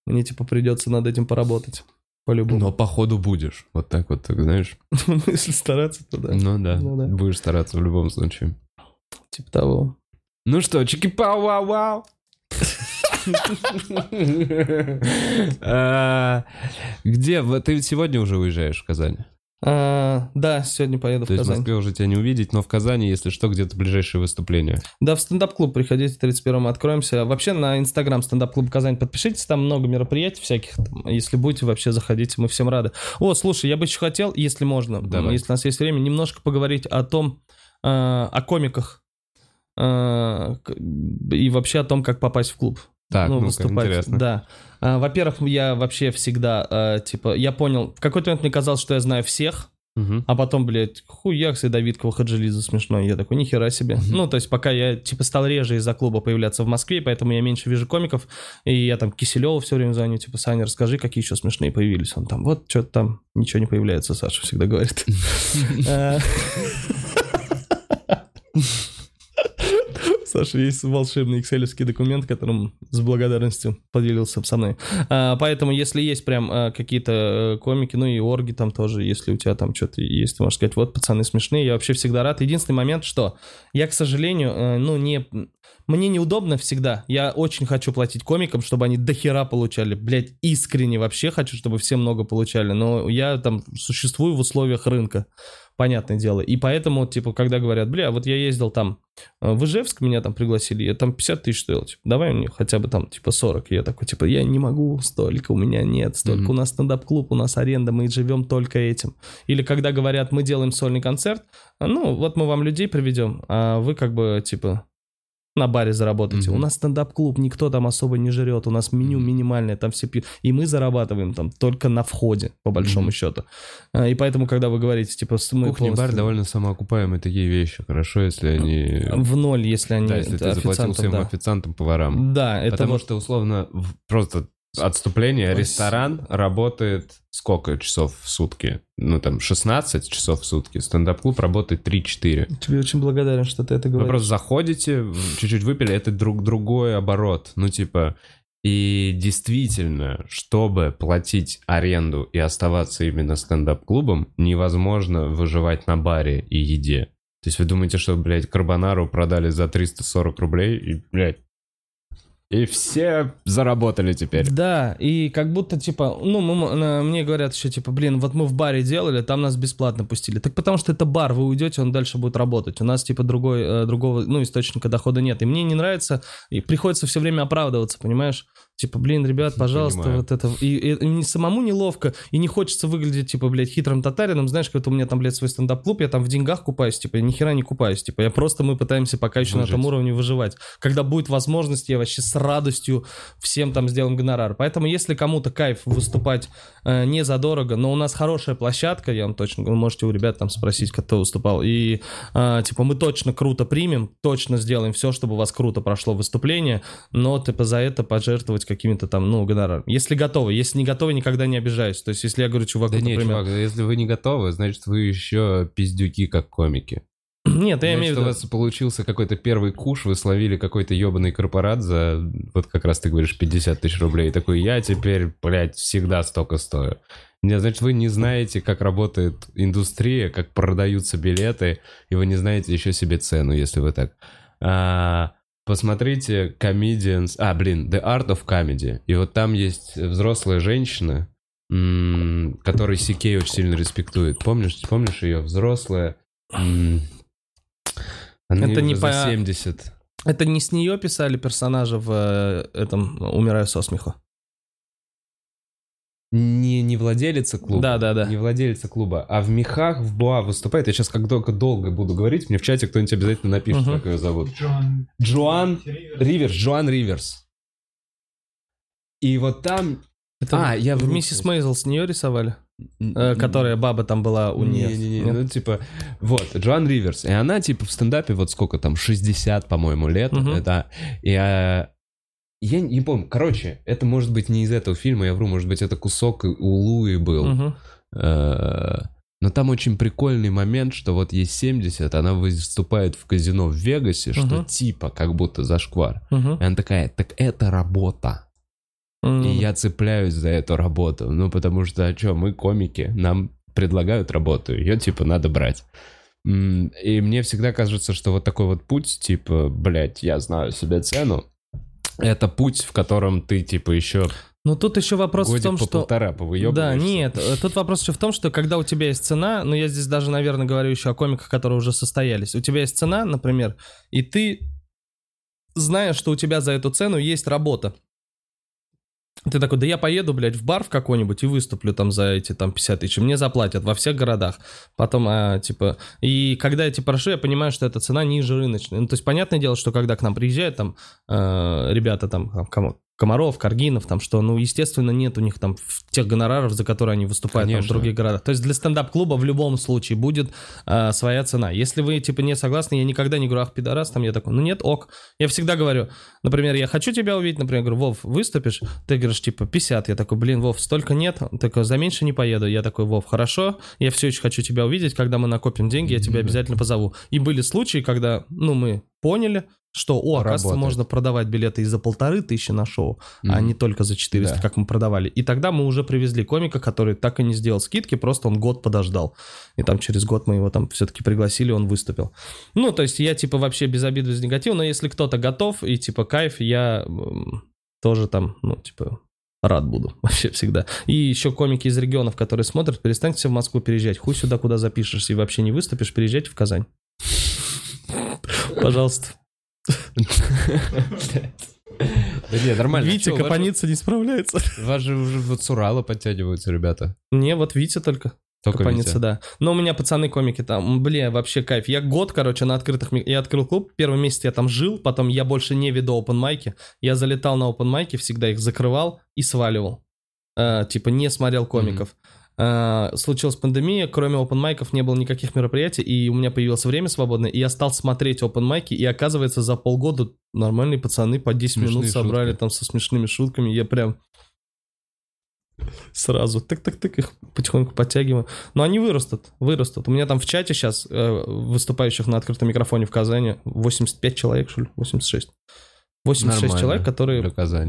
Мне, типа, придется над этим поработать, по-любому. Но походу будешь. Вот так вот, так, знаешь. Ну, Если стараться, то да, Ну да, Ну да. будешь стараться в любом случае. типа того. Ну что, чики-пау-вау-вау. А, Где? В- Ты сегодня уже уезжаешь в Казань? А, да, сегодня поеду То в есть в Казань. Москве уже тебя не увидеть, но в Казани, если что, где-то ближайшее выступление. Да, в стендап-клуб приходите, 31-м откроемся. Вообще на инстаграм стендап-клуб Казань подпишитесь, там много мероприятий всяких. Если будете, вообще заходите, мы всем рады. О, слушай, я бы еще хотел, если можно, Давай. если у нас есть время, немножко поговорить о том, э, о комиках. Э, и вообще о том, как попасть в клуб. Так, ну, ну, выступать. интересно. Да. А, во-первых, я вообще всегда, э, типа, я понял, в какой-то момент мне казалось, что я знаю всех, Мгм. а потом, блядь, хуякс и Давидкова Хаджелиза смешной. Я такой, нихера себе. Ну, то есть, пока я, типа, стал реже из-за клуба появляться в Москве, поэтому я меньше вижу комиков, и я там Киселеву все время звоню, типа, Саня, расскажи, какие еще смешные появились. Он там, вот, что-то там, ничего не появляется, Саша всегда говорит. Саша, есть волшебный экселевский документ, которым с благодарностью поделился со мной. А, Поэтому, если есть прям а, какие-то э, комики, ну и орги там тоже, если у тебя там что-то есть, ты можешь сказать, вот, пацаны смешные, я вообще всегда рад. Единственный момент, что я, к сожалению, э, ну, не... Мне неудобно всегда. Я очень хочу платить комикам, чтобы они дохера получали. Блять, искренне вообще хочу, чтобы все много получали. Но я там существую в условиях рынка понятное дело. И поэтому, типа, когда говорят, бля, вот я ездил там э, в Ижевск, меня там пригласили, я там 50 тысяч стоил, типа, давай мне хотя бы там, типа, 40. И я такой, типа, я не могу столько, у меня нет столько, Мгм. у нас стендап-клуб, у нас аренда, мы живем только этим. Или когда говорят, мы делаем сольный концерт, ну, вот мы вам людей приведем, а вы как бы, типа, на баре заработаете. Мгм. У нас стендап-клуб, никто там особо не жрет, у нас меню минимальное, там все пьют. И мы зарабатываем там только на входе, по большому Мгм. счету. А, И поэтому, когда вы говорите, типа, мы Кухня и бар полностью- довольно самоокупаемые такие вещи. Хорошо, если они... в ноль, если они Да, если ты заплатил всем да. официантам, поварам. Да, это Потому вот что, условно, просто отступление, ресторан работает сколько часов в сутки? Ну, там, 16 часов в сутки. Стендап-клуб работает 3-4. тебе очень благодарен, что ты это Вы говоришь. просто заходите, чуть-чуть выпили, это друг другой оборот. Ну, типа, и действительно, чтобы платить аренду и оставаться именно стендап-клубом, невозможно выживать на баре и еде. То есть вы думаете, что, блядь, карбонару продали за 340 рублей и, блядь, и все заработали теперь. Да, и как будто, типа, ну, мы- мне говорят еще, типа, блин, вот мы в баре делали, там нас бесплатно пустили. Так потому что это бар, вы уйдете, он дальше будет работать. У нас, типа, другой, э, другого, ну, источника дохода нет. И мне не нравится, и приходится все время оправдываться, понимаешь? Типа, блин, ребят, пожалуйста, Понимаю. вот это... И, и- и самому неловко, и не хочется выглядеть, типа, блядь, хитрым татарином. Знаешь, как у меня там, блядь, свой стендап-клуб, я там в деньгах купаюсь, типа, я ни хера не купаюсь. Типа, я просто, мы пытаемся пока еще на Выжить. этом уровне выживать. Когда будет возможность, я вообще с радостью всем там сделаем гонорар. Поэтому, если кому-то кайф выступать э, не задорого, но у нас хорошая площадка, я вам точно, вы можете у ребят там спросить, кто выступал, и, э, типа, мы точно круто примем, точно сделаем все, чтобы у вас круто прошло выступление, но, типа, за это пожертвовать какими-то там, ну, гонорарами. Если готовы, если не готовы, никогда не обижаюсь. То есть, если я говорю чуваку, Да нет, например... чувак, если вы не готовы, значит, вы еще пиздюки, как комики. Нет, я имею в у виду... вас получился какой-то первый куш, вы словили какой-то ебаный корпорат за, вот как раз ты говоришь, 50 тысяч рублей. И такой, я теперь, блядь, всегда столько стою. Нет, значит, вы не знаете, как работает индустрия, как продаются билеты, и вы не знаете еще себе цену, если вы так. А, посмотрите Comedians... А, блин, The Art of Comedy. И вот там есть взрослая женщина, м, которой Сикей очень сильно респектует. Помнишь, помнишь ее? Взрослая... м, она Это не по- 70. Это не с нее писали персонажа в э, этом «Умираю со смеху». Не, не владелица клуба. Да-да-да. Не владелица клуба, а в мехах в Буа выступает. Я сейчас как только долго буду говорить, мне в чате кто-нибудь обязательно напишет, Мгм. как ее зовут. Джон Джоан Риверс. Риверс, Джоан Риверс. И вот там... Это А, я в Миссис. Мейзел с нее рисовали? Э, которая баба там была у нее. Не-не-не, ну типа, вот, Джоан Риверс, и она типа в стендапе вот сколько там, 60, по-моему, лет, Мгм. это, и а, я не помню, короче, это может быть не из этого фильма, я вру, может быть это кусок у Луи был. Э, но там очень прикольный момент, что вот ей 70, она выступает в казино в Вегасе, что Мгм. типа как будто зашквар, Мгм. и она такая, так это работа. М. И я цепляюсь за эту работу. Ну, потому что, а что, мы комики, нам предлагают работу, ее, типа, надо брать. И мне всегда кажется, что вот такой вот путь, типа, блядь, я знаю себе цену, это путь, в котором ты, типа, еще Ну тут еще вопрос в том, по что... полтора Да, нет, э, тут вопрос еще в том, что когда у тебя есть цена, ну я здесь даже, наверное, говорю еще о комиках, которые уже состоялись. У тебя есть цена, например, и ты, зная, что у тебя за эту цену есть работа, ты такой, да я поеду, блядь, в бар в какой-нибудь и выступлю там за эти там 50 тысяч. Мне заплатят во всех городах. Потом, а, типа, и когда я типа прошу, я понимаю, что эта цена ниже рыночной. Ну, то есть, понятное дело, что когда к нам приезжают там э, ребята там, кому- Комаров, Каргинов, там что, ну, естественно, нет у них там тех гонораров, за которые они выступают там, в других городах. То есть для стендап-клуба в любом случае будет э, своя цена. Если вы, типа, не согласны, я никогда не говорю, ах, пидорас, там, я такой, ну нет, ок. Я всегда говорю, например, я хочу тебя увидеть, например, говорю, Вов, выступишь? Ты говоришь, типа, 50. Я такой, блин, Вов, столько нет. Такой, за меньше не поеду. Я такой, Вов, хорошо, я все еще хочу тебя увидеть, когда мы накопим деньги, я тебя обязательно позову. И были случаи, когда, ну, мы поняли, что, о, оказывается, можно продавать билеты и за полторы тысячи на шоу, а Мгм. не только за 400, Да. как мы продавали. И тогда мы уже привезли комика, который так и не сделал скидки, просто он год подождал. И там через год мы его там все-таки пригласили, он выступил. Ну, то есть я типа вообще без обид, без негатива, но если кто-то готов и типа кайф, я тоже там, ну, типа, рад буду вообще всегда. И еще комики из регионов, которые смотрят, перестаньте все в Москву переезжать. Хуй сюда, куда запишешься и вообще не выступишь, переезжайте в Казань. Пожалуйста. Да нет, нормально. Витя Чё, Капаница не справляется. Вас же уже вот с Урала подтягиваются ребята. Не, вот Витя только. Только Капаница, Витя. да. Но у меня пацаны-комики там, бля, вообще кайф. Я год, короче, на открытых... Я открыл клуб, первый месяц я там жил, потом я больше не веду open майки. Я залетал на open майки, всегда их закрывал и сваливал. Э, типа не смотрел комиков. Э, случилась пандемия, кроме open майков не было никаких мероприятий, и у меня появилось время свободное, и я стал смотреть open майки, и оказывается за полгода нормальные пацаны по 10 минут Смешные собрали шутки. там со смешными шутками, я прям сразу так-так-так их потихоньку подтягиваю. Но они вырастут, вырастут. У меня там в чате сейчас выступающих на открытом микрофоне в Казани 85 человек, что ли, 86. 86 Нормально человек, которые...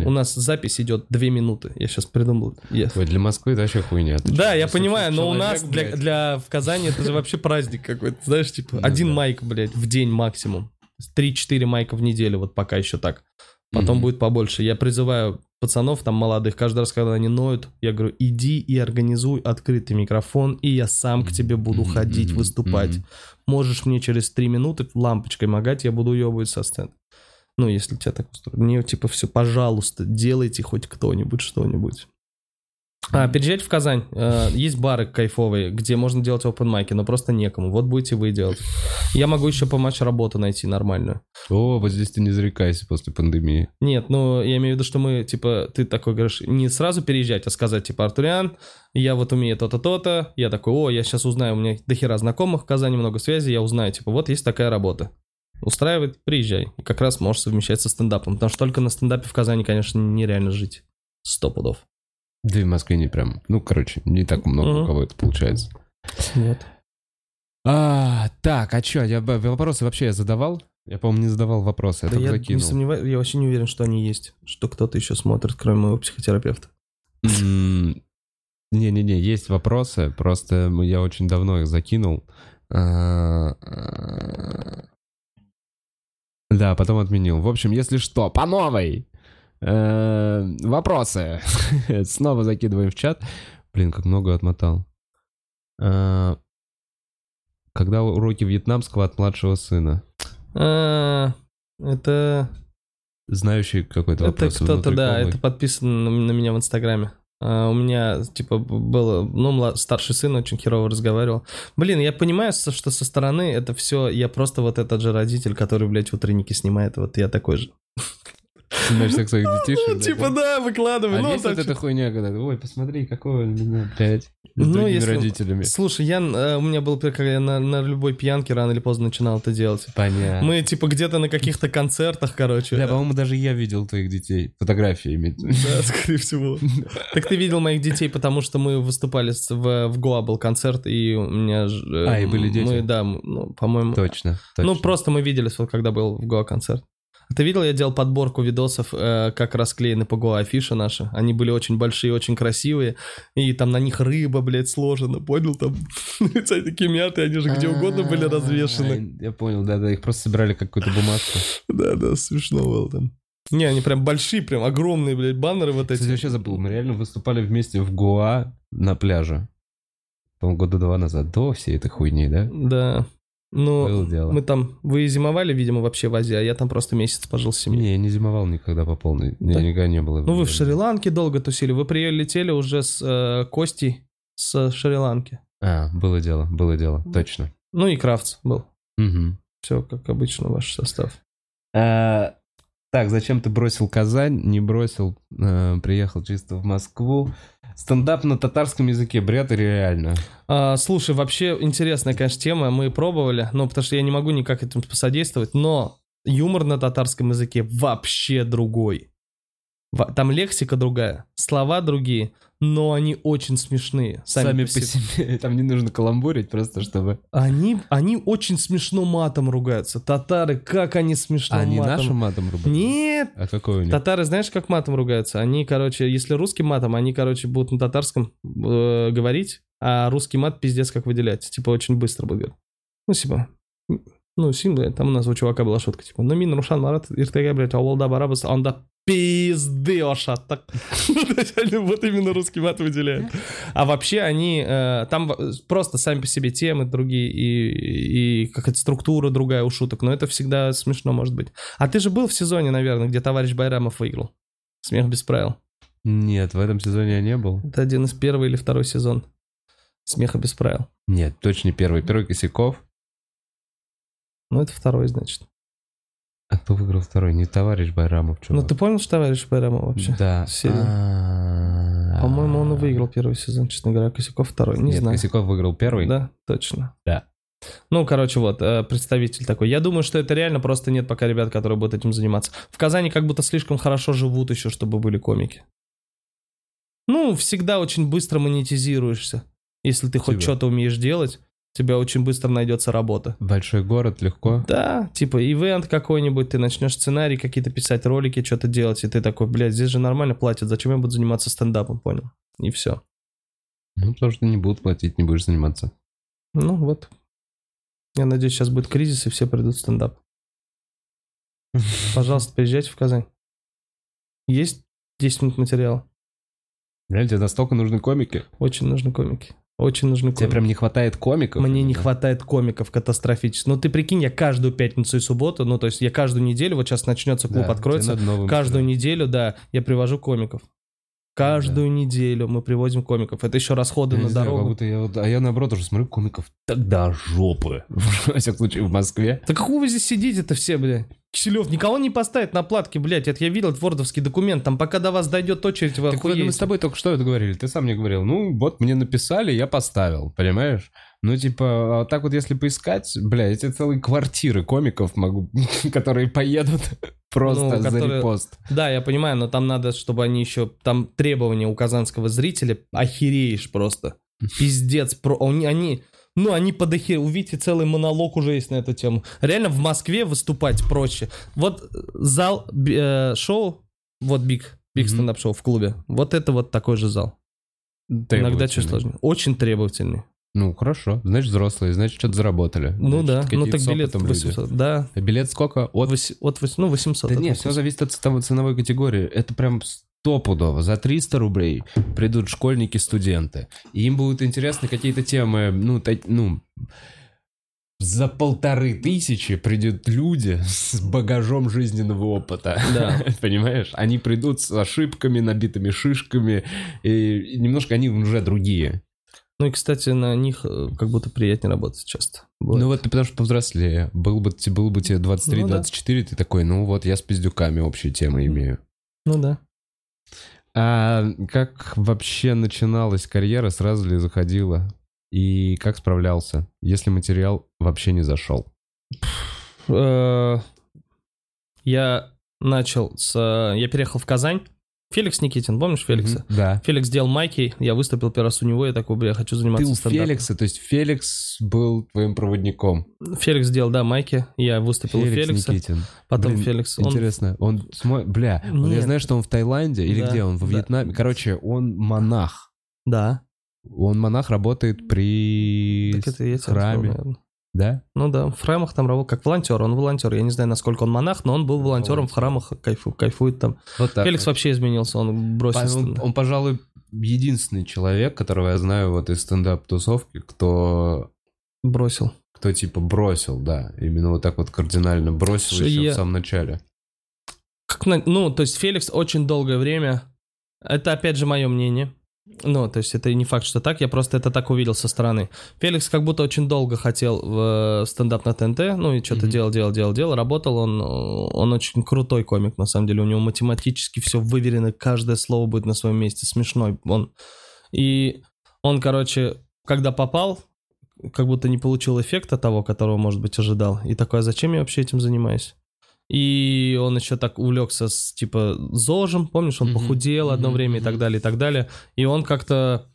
У нас запись идет 2 минуты. Я сейчас придумал. Я- Ой, для Москвы это вообще хуйня. Ты Да, я 800 понимаю, но у человек, нас для, для в Казани это же вообще праздник какой-то. Знаешь, типа, Ну один майк, блядь, в день максимум. 3-4 майка в неделю, вот пока еще так. Потом будет побольше. Я призываю пацанов там молодых, каждый раз, когда они ноют, я говорю, иди и организуй открытый микрофон, и я сам к тебе буду ходить, выступать. Можешь мне через 3 минуты лампочкой моргать, я буду уебывать со сцены. Ну, если тебя так устроит. Мне типа все, пожалуйста, делайте хоть кто-нибудь что-нибудь. А, переезжать в Казань. Э, есть бары кайфовые, где можно делать open майки, но просто некому. Вот будете вы делать. Я могу еще помочь работу найти нормальную. О, вот здесь ты не зарекайся после пандемии. Нет, ну я имею в виду, что мы, типа, ты такой говоришь, не сразу переезжать, а сказать, типа, Артуриан, я вот умею то-то, то-то. Я такой, о, я сейчас узнаю, у меня дохера знакомых в Казани, много связей, я узнаю, типа, вот есть такая работа. Устраивает, приезжай. И как раз можешь совмещать со стендапом. Потому что только на стендапе в Казани, конечно, нереально жить. Сто пудов. Да и в Москве не прям. Ну, короче, не так много Мгм. у кого это получается. Вот. А, так, а что, я вопросы вообще я задавал? Я, по-моему, не задавал вопросы, я Да я закинул. не сомневаюсь, я вообще не уверен, что они есть. Что кто-то еще смотрит, кроме моего психотерапевта. Не-не-не, есть вопросы, просто я очень давно их закинул. Да, потом отменил. В общем, если что, по новой. Э, Вопросы. Снова закидываем в чат. Блин, как много отмотал. А, Когда уроки вьетнамского от младшего сына? А, Это, Знающий какой-то это вопрос. кто-то, внутри да, это подписано на, на меня в Инстаграме. А, у меня, типа, было, ну, старший сын очень херово разговаривал. Блин, я понимаю, что со стороны это все, я просто вот этот же родитель, который, блядь, утренники снимает, вот я такой же. Снимаешь всех своих. Ну, да, типа, да, выкладывай. А ну, есть вот эта хуйня, когда, ой, посмотри, какой он меня, блядь, с Ну, другими родителями. Слушай, я, э, у меня был, когда я на, на любой пьянке рано или поздно начинал это делать. Понятно. Мы, типа, где-то на каких-то концертах, короче. Бля, по-моему, даже я видел твоих детей. Фотографии имеется. Да, скорее всего. Так ты видел моих детей, потому что мы выступали в, в Гоа был концерт, и у меня... э, А, и были дети? Мы, да, ну, по-моему... Точно, точно. Ну, просто мы виделись, вот когда был в Гоа концерт. Ты видел, я делал подборку видосов, э, как расклеены по Гоа афиши наши. Они были очень большие, очень красивые. И там на них рыба, блядь, сложена, понял? Там лица такие мятые, они же где угодно были развешены. А, Я понял, да-да, их просто собирали как какую-то бумажку. Да-да, смешно было там. Не, они прям большие, прям огромные, блядь, баннеры вот Кстати, эти. вообще забыл, мы реально выступали вместе в Гоа на пляже. По-моему, года два назад, до всей этой хуйни, да? Да. Ну, мы там... Вы зимовали, видимо, вообще в Азии, а я там просто месяц пожил с семьей. Не, я не зимовал никогда по полной. Да? Никогда не было. Ну, вы в Шри-Ланке долго тусили. Вы прилетели уже с э, Костей с Шри-Ланки. А, было дело, было дело, точно. Ну и Крафтс был. Мгм. Все, как обычно, ваш состав. А, Так, зачем ты бросил Казань? Не бросил, э, приехал чисто в Москву. Стендап на татарском языке, бред или реально? А, слушай, вообще интересная, конечно, тема. Мы пробовали, но потому что я не могу никак этим посодействовать, но юмор на татарском языке вообще другой. Там лексика другая, слова другие, но они очень смешные. Сами, Сами, по себе. Там не нужно каламбурить, просто чтобы... Они, они очень смешно матом ругаются. Татары, как они смешно они матом. нашим матом рубят? Нет, А какой у них? Татары, знаешь, как матом ругаются? Они, короче, если русским матом, они, короче, будут на татарском э, говорить, а русский мат пиздец как выделять. Типа, очень быстро будет. Ну, типа, ну, блядь, там у нас у чувака была шутка, типа, ну, мин, Рушан, Марат, иртеге, блядь, ауылда барабыз, анда пизды ошат. Так, то есть они вот именно русский мат выделяют. А вообще они, э, там просто сами по себе темы другие и, и какая-то структура другая у шуток, но это всегда смешно может быть. А ты же был в сезоне, наверное, где товарищ Байрамов выиграл. Смех без правил. Нет, в этом сезоне я не был. Это один из первый или второй сезон. Смеха без правил. Нет, точно не первый. Первый Косяков. Ну, это второй, значит. А кто выиграл второй? Не товарищ Байрамов, Ну, чувак. ты понял, что товарищ Байрамов вообще? Да. Серию. А, По-моему, он выиграл первый сезон, честно говоря. Косяков второй, не Нет, знаю. Косяков выиграл первый. Да, точно. Да. Ну, короче, вот, э, представитель такой. Я думаю, что это реально просто нет пока ребят, которые будут этим заниматься. В Казани как будто слишком хорошо живут еще, чтобы были комики. Ну, всегда очень быстро монетизируешься. Если ты хоть Типа. что-то умеешь делать, тебя очень быстро найдется работа. Большой город, легко. Да, типа ивент какой-нибудь, ты начнешь сценарий какие-то писать, ролики, что-то делать, и ты такой, блядь, здесь же нормально платят, зачем я буду заниматься стендапом, понял? И все. Ну, потому что не будут платить, не будешь заниматься. Ну вот. Я надеюсь, сейчас будет кризис, и все придут в стендап. Пожалуйста, приезжайте в Казань. Есть 10 минут материала. Реально, тебе настолько нужны комики? Очень нужны комики. Очень нужны Тебе комики. прям не хватает комиков? Мне не именно? хватает комиков катастрофически. Ну, ты прикинь, я каждую пятницу и субботу, ну, то есть я каждую неделю, вот сейчас начнется клуб, Да, откроется, тебе каждую стать. неделю, да, я привожу комиков. Каждую неделю мы привозим комиков. Это еще расходы Я на не знаю, дорогу. как будто я вот- а я наоборот уже смотрю комиков тогда жопы. Во всяком случае, в Москве. Да какого вы здесь сидите-то все, бля? Киселев, никого не поставит на платке, блядь. Это я видел, это вордовский документ. Там пока до вас дойдет очередь, вы Так вот, мы охуеете. с тобой только что это говорили. Ты сам мне говорил, ну вот мне написали, я поставил, понимаешь? Ну типа, а так вот если поискать, бля, эти целые квартиры комиков могу, которые поедут просто Ну, за которые- репост. Да, я понимаю, но там надо, чтобы они еще... Там требования у казанского зрителя охереешь просто. Пиздец. Про... Они, они- ну, они подохер... Увидите, целый монолог уже есть на эту тему. Реально в Москве выступать проще. Вот зал э, шоу, вот Big, Big стендап шоу в клубе. Вот это вот такой же зал. Иногда чуть сложнее. Очень требовательный. Ну, хорошо. Значит, взрослые, значит, что-то заработали. Ну Значит, да, ну так билет опытом люди. 800. Да, А билет сколько? От... Вось- от, вось- ну 800. Да от нет, все 800. зависит от того ценовой категории. Это прям стопудово. За 300 рублей придут школьники-студенты. И им будут интересны какие-то темы, ну, та- ну, за полторы тысячи придут люди с багажом жизненного опыта. Да. Понимаешь? Они придут с ошибками, набитыми шишками, и немножко они уже другие. Ну и, кстати, на них э, как будто приятнее работать часто. бывает. Ну вот ты потому что повзрослее. Был бы, был бы тебе 23-24, Ну да. ты такой, ну вот я с пиздюками общие темы имею. Ну да. А как вообще начиналась карьера, сразу ли заходила? И как справлялся, если материал вообще не зашел? Э, Я начал с... э, Я переехал в Казань. Феликс Никитин, помнишь Феликса? Мгм, Да. Феликс делал майки, я выступил первый раз у него, я такой, бля, я хочу Ты заниматься у стендапом. Феликса, то есть Феликс был твоим проводником. Феликс делал, да, майки, я выступил у Феликс Феликса, Никитин. потом Блин, Феликс, он... Интересно, он Бля, вот я знаю, что он в Таиланде, или Да, где он, во да. Вьетнаме. Короче, он монах. Да, Он монах работает при так это храме. наверное. Да? Ну да, в храмах там работал как волонтер, он волонтер, я не знаю, насколько он монах, но он был волонтером в храмах, кайфу, кайфует там. Вот так. Феликс вот. вообще изменился, он бросил Он, он, пожалуй, единственный человек, которого я знаю вот из стендап-тусовки, кто, бросил. кто типа бросил, да, именно вот так вот кардинально бросил Что еще я- в самом начале. Как на- ну, то есть Феликс очень долгое время, это опять же мое мнение, ну, то есть это не факт, что так, я просто это так увидел со стороны. Феликс как будто очень долго хотел в э, стендап на ТНТ, ну и что-то Мгм. делал, делал, делал, делал, работал, он, э, он очень крутой комик, на самом деле, у него математически все выверено, каждое слово будет на своем месте, смешной он. И он, короче, когда попал, как будто не получил эффекта того, которого, может быть, ожидал. И такой, а зачем я вообще этим занимаюсь? И он еще так увлекся с, типа, ЗОЖем, помнишь, он похудел одно мгм, время и так далее, и так далее. И он как-то...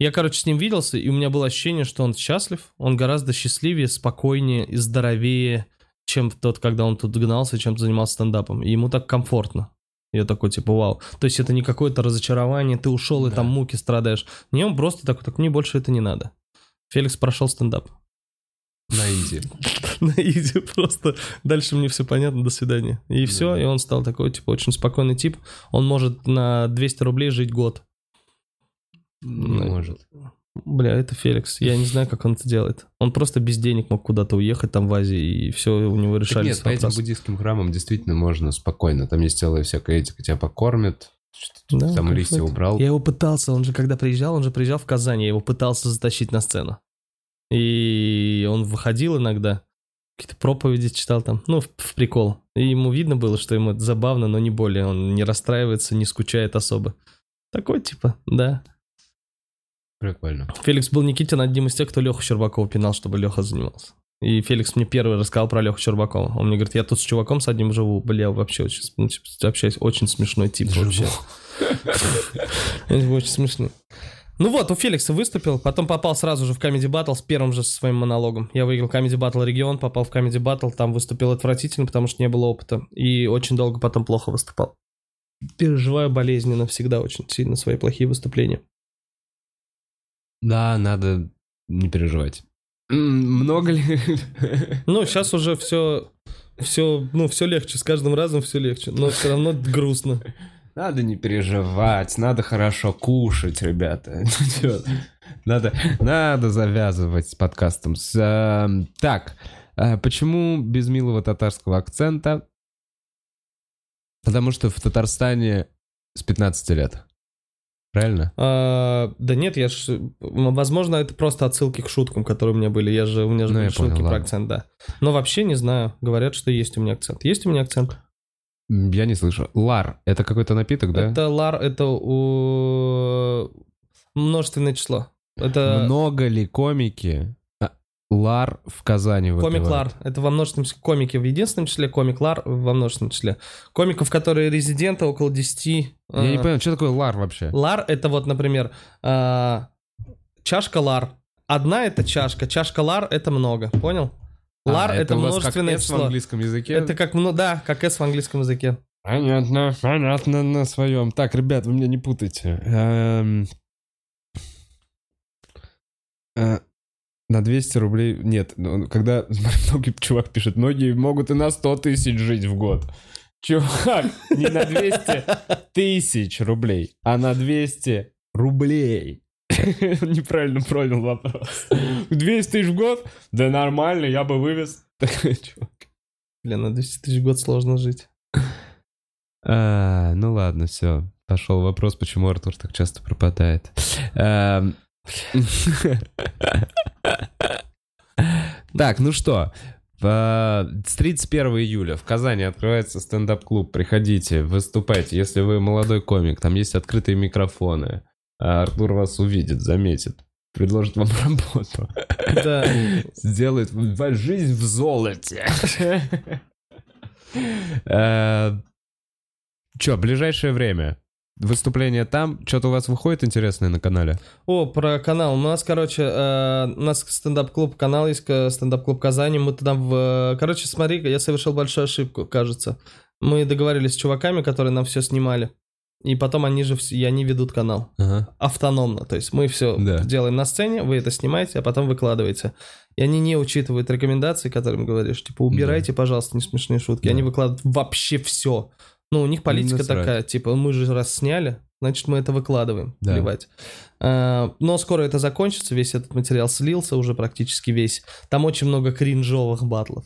Я, короче, с ним виделся, и у меня было ощущение, что он счастлив, он гораздо счастливее, спокойнее и здоровее, чем тот, когда он тут гнался, чем занимался стендапом. И ему так комфортно. Я такой, типа, вау. То есть это не какое-то разочарование, ты ушел и Да. там муки страдаешь. Не, он просто такой, так мне больше это не надо. Феликс прошел стендап. На изи. На изи просто. Дальше мне все понятно, до свидания. И все, и он стал такой, типа, очень спокойный тип. Он может на 200 рублей жить год. Не Ну, может. Бля, это Феликс. Я не знаю, как он это делает. Он просто без денег мог куда-то уехать там в Азии, и все у него Так решались нет, по этим буддийским храмам действительно можно спокойно. Там есть целая всякая этика, тебя покормят, Да, там листья это. убрал. Я его пытался, он же когда приезжал, он же приезжал в Казань, я его пытался затащить на сцену. И он выходил иногда, какие-то проповеди читал там, ну, в, в прикол. И ему видно было, что ему это забавно, но не более. Он не расстраивается, не скучает особо. Такой типа, да. Прикольно. Феликс был Никитин одним из тех, кто Леху Щербакова пинал, чтобы Леха занимался. И Феликс мне первый рассказал про Леху Щербакова. Он мне говорит, я тут с чуваком с одним живу. Бля, вообще очень, ну, типа, общаюсь, очень смешной тип Живу. вообще. Очень смешно. Ну вот, у Феликса выступил, потом попал сразу же в Comedy Battle с первым же своим монологом. Я выиграл Comedy Battle регион, попал в Comedy Battle, там выступил отвратительно, потому что не было опыта. И очень долго потом плохо выступал. Переживаю болезненно всегда очень сильно свои плохие выступления. Да, надо не переживать. Много ли? Ну, сейчас уже все, все, ну, все легче, с каждым разом все легче, но все равно грустно. Надо не переживать, надо хорошо кушать, ребята. Чё? Надо, надо завязывать с подкастом. С, эм, так, э, почему без милого татарского акцента? Потому что в Татарстане с 15 лет. Правильно? А, да нет, я ж... Возможно, это просто отсылки к шуткам, которые у меня были. Я же... У меня же Ну, были шутки понял, про ладно. акцент, да. Но вообще не знаю. Говорят, что есть у меня акцент. Есть у меня акцент? Я не слышу. Лар, это какой-то напиток, да? Это лар, это у... множественное число. Это Много ли комики а, Лар в Казани комик выпивают? лар. Это во множественном числе. Комики в единственном числе, комик лар во множественном числе. Комиков, которые резиденты, около 10. Я не а, понял, что такое лар вообще? Лар это вот, например, а, чашка лар. Одна это чашка, чашка лар это много, понял? Лар А, это, вас множественное как S в английском языке? Это как, ну да, как S в английском языке. Понятно, понятно на своем. Так, ребят, вы меня не путайте. Эм, э, На 200 рублей... Нет, ну, когда многие чувак пишет, многие могут и на 100 тысяч жить в год. Чувак, не на 200 тысяч рублей, а на 200 рублей. Неправильно понял вопрос. 200 тысяч в год? Да нормально, я бы вывез. Такой чувак. Блин, на 200 тысяч в год сложно жить. А, ну ладно, все. Пошел вопрос, почему Артур так часто пропадает. Эм, Так, ну что, в- с 31 июля в Казани открывается стендап-клуб. Приходите, выступайте. Если вы молодой комик, там есть открытые микрофоны. А Артур вас увидит, заметит, предложит вам работу. Да. Сделает вашу жизнь в золоте. Че, ближайшее время? Выступление там? Что-то у вас выходит интересное на канале? О, про канал. У нас, короче, э, у нас стендап-клуб, канал есть, э, стендап-клуб Казани. Мы туда в... Короче, смотри, я совершил большую ошибку, кажется. Мы договорились с чуваками, которые нам все снимали. И потом они же все, и они ведут канал. Ага. автономно. То есть мы все Да. делаем на сцене, вы это снимаете, а потом выкладываете. И они не учитывают рекомендации, которым говоришь, типа, убирайте, пожалуйста, не смешные шутки. Да. Они выкладывают вообще все. Ну, у них политика насрать. такая, типа, мы же раз сняли, значит, мы это выкладываем, Да. плевать. А, но скоро это закончится, весь этот материал слился уже практически весь. Там очень много кринжовых батлов.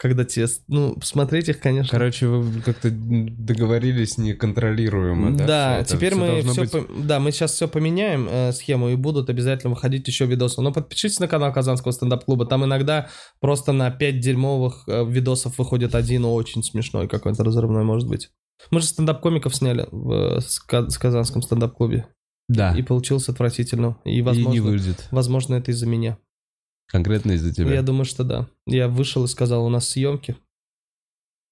Когда те, ну, смотреть их, конечно, Короче, вы как-то договорились неконтролируемо, да? Да, это? теперь Всё мы все, быть- да, мы сейчас все поменяем э, схему и будут обязательно выходить еще видосы. Но подпишитесь на канал Казанского стендап-клуба, там иногда просто на 5 дерьмовых э, видосов выходит один очень смешной какой-то разрывной, может быть. Мы же стендап-комиков сняли в э, с Казанском стендап-клубе, Да, и получилось отвратительно. И, и не возможно, выйдет. возможно, это из-за меня. Конкретно из-за тебя. Я думаю, что да. Я вышел и сказал, у нас съемки.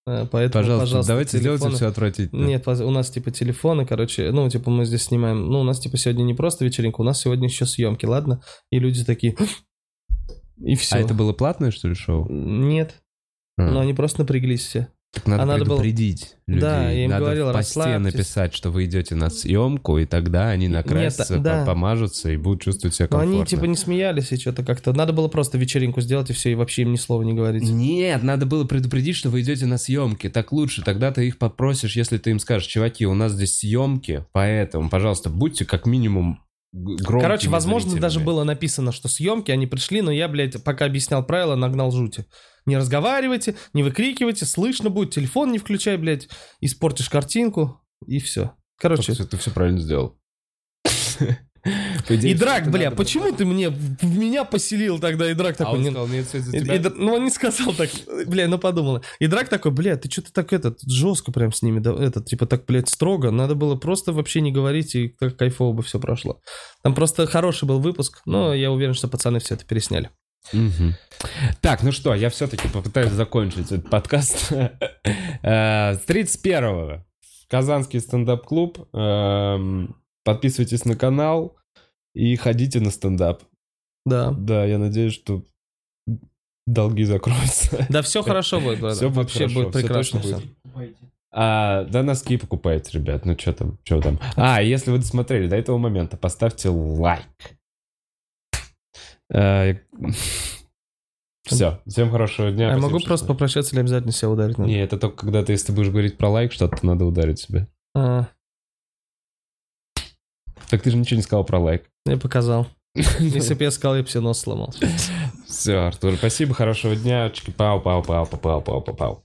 Э, Поэтому, Пожалуйста, пожалуйста, давайте сделайте телефоны- все отвратительно. Нет, у нас типа телефоны, короче, ну, типа мы здесь снимаем, ну, у нас типа сегодня не просто вечеринка, у нас сегодня еще съемки, ладно? И люди такие, и все. А это было платное, что ли, шоу? Нет, А, но они просто напряглись все. Так надо а надо было- предупредить людей. Да, я им надо говорил, в посте написать, что вы идете на съемку, и тогда они накрасятся, Нет, да. по- помажутся и будут чувствовать себя Но комфортно. они типа не смеялись и что-то как-то. Надо было просто вечеринку сделать и все, и вообще им ни слова не говорить. Нет, надо было предупредить, что вы идете на съемки. Так лучше. Тогда ты их попросишь, если ты им скажешь, чуваки, у нас здесь съемки, поэтому, пожалуйста, будьте как минимум громкими Короче, возможно, зрителями. даже было написано, что съемки, они пришли, но я, блядь, пока объяснял правила, нагнал жути. Не разговаривайте, не выкрикивайте, слышно будет, телефон не включай, блядь, испортишь картинку, и все. Короче, Ты, все правильно сделал. Идее, и драк, бля, было. почему ты мне в меня поселил тогда? И драк А такой, он не- сказал, нет, все И- тебя. и Др- ну, он не сказал так, бля, ну подумала. И Драк такой, бля, ты что-то так этот, жестко прям с ними, да, этот, типа так, блядь, строго. Надо было просто вообще не говорить, и так кайфово бы все прошло. Там просто хороший был выпуск, но я уверен, что пацаны все это пересняли. Мгм. Так, ну что, я все-таки попытаюсь закончить этот подкаст. Э, С 31-го Казанский стендап-клуб. Эм, Подписывайтесь на канал и ходите на стендап. Да. Да, я надеюсь, что долги закроются. Да, все хорошо будет, брат. Будет Вообще хорошо, будет прекрасно точно все. А, да, носки покупайте, ребят. Ну что там, что там. А, если вы досмотрели до этого момента, поставьте лайк. Все, всем хорошего дня. А я спасибо, могу просто попрощаться или обязательно себя ударить надо? Не, это только когда ты, если ты будешь говорить про лайк, что-то надо ударить себе. А, Так ты же ничего не сказал про лайк. я показал. Если бы я сказал, я бы себе нос сломал. Все, Артур, спасибо, хорошего дня. Чики-пау, пау, пау, пау, пау, пау, пау.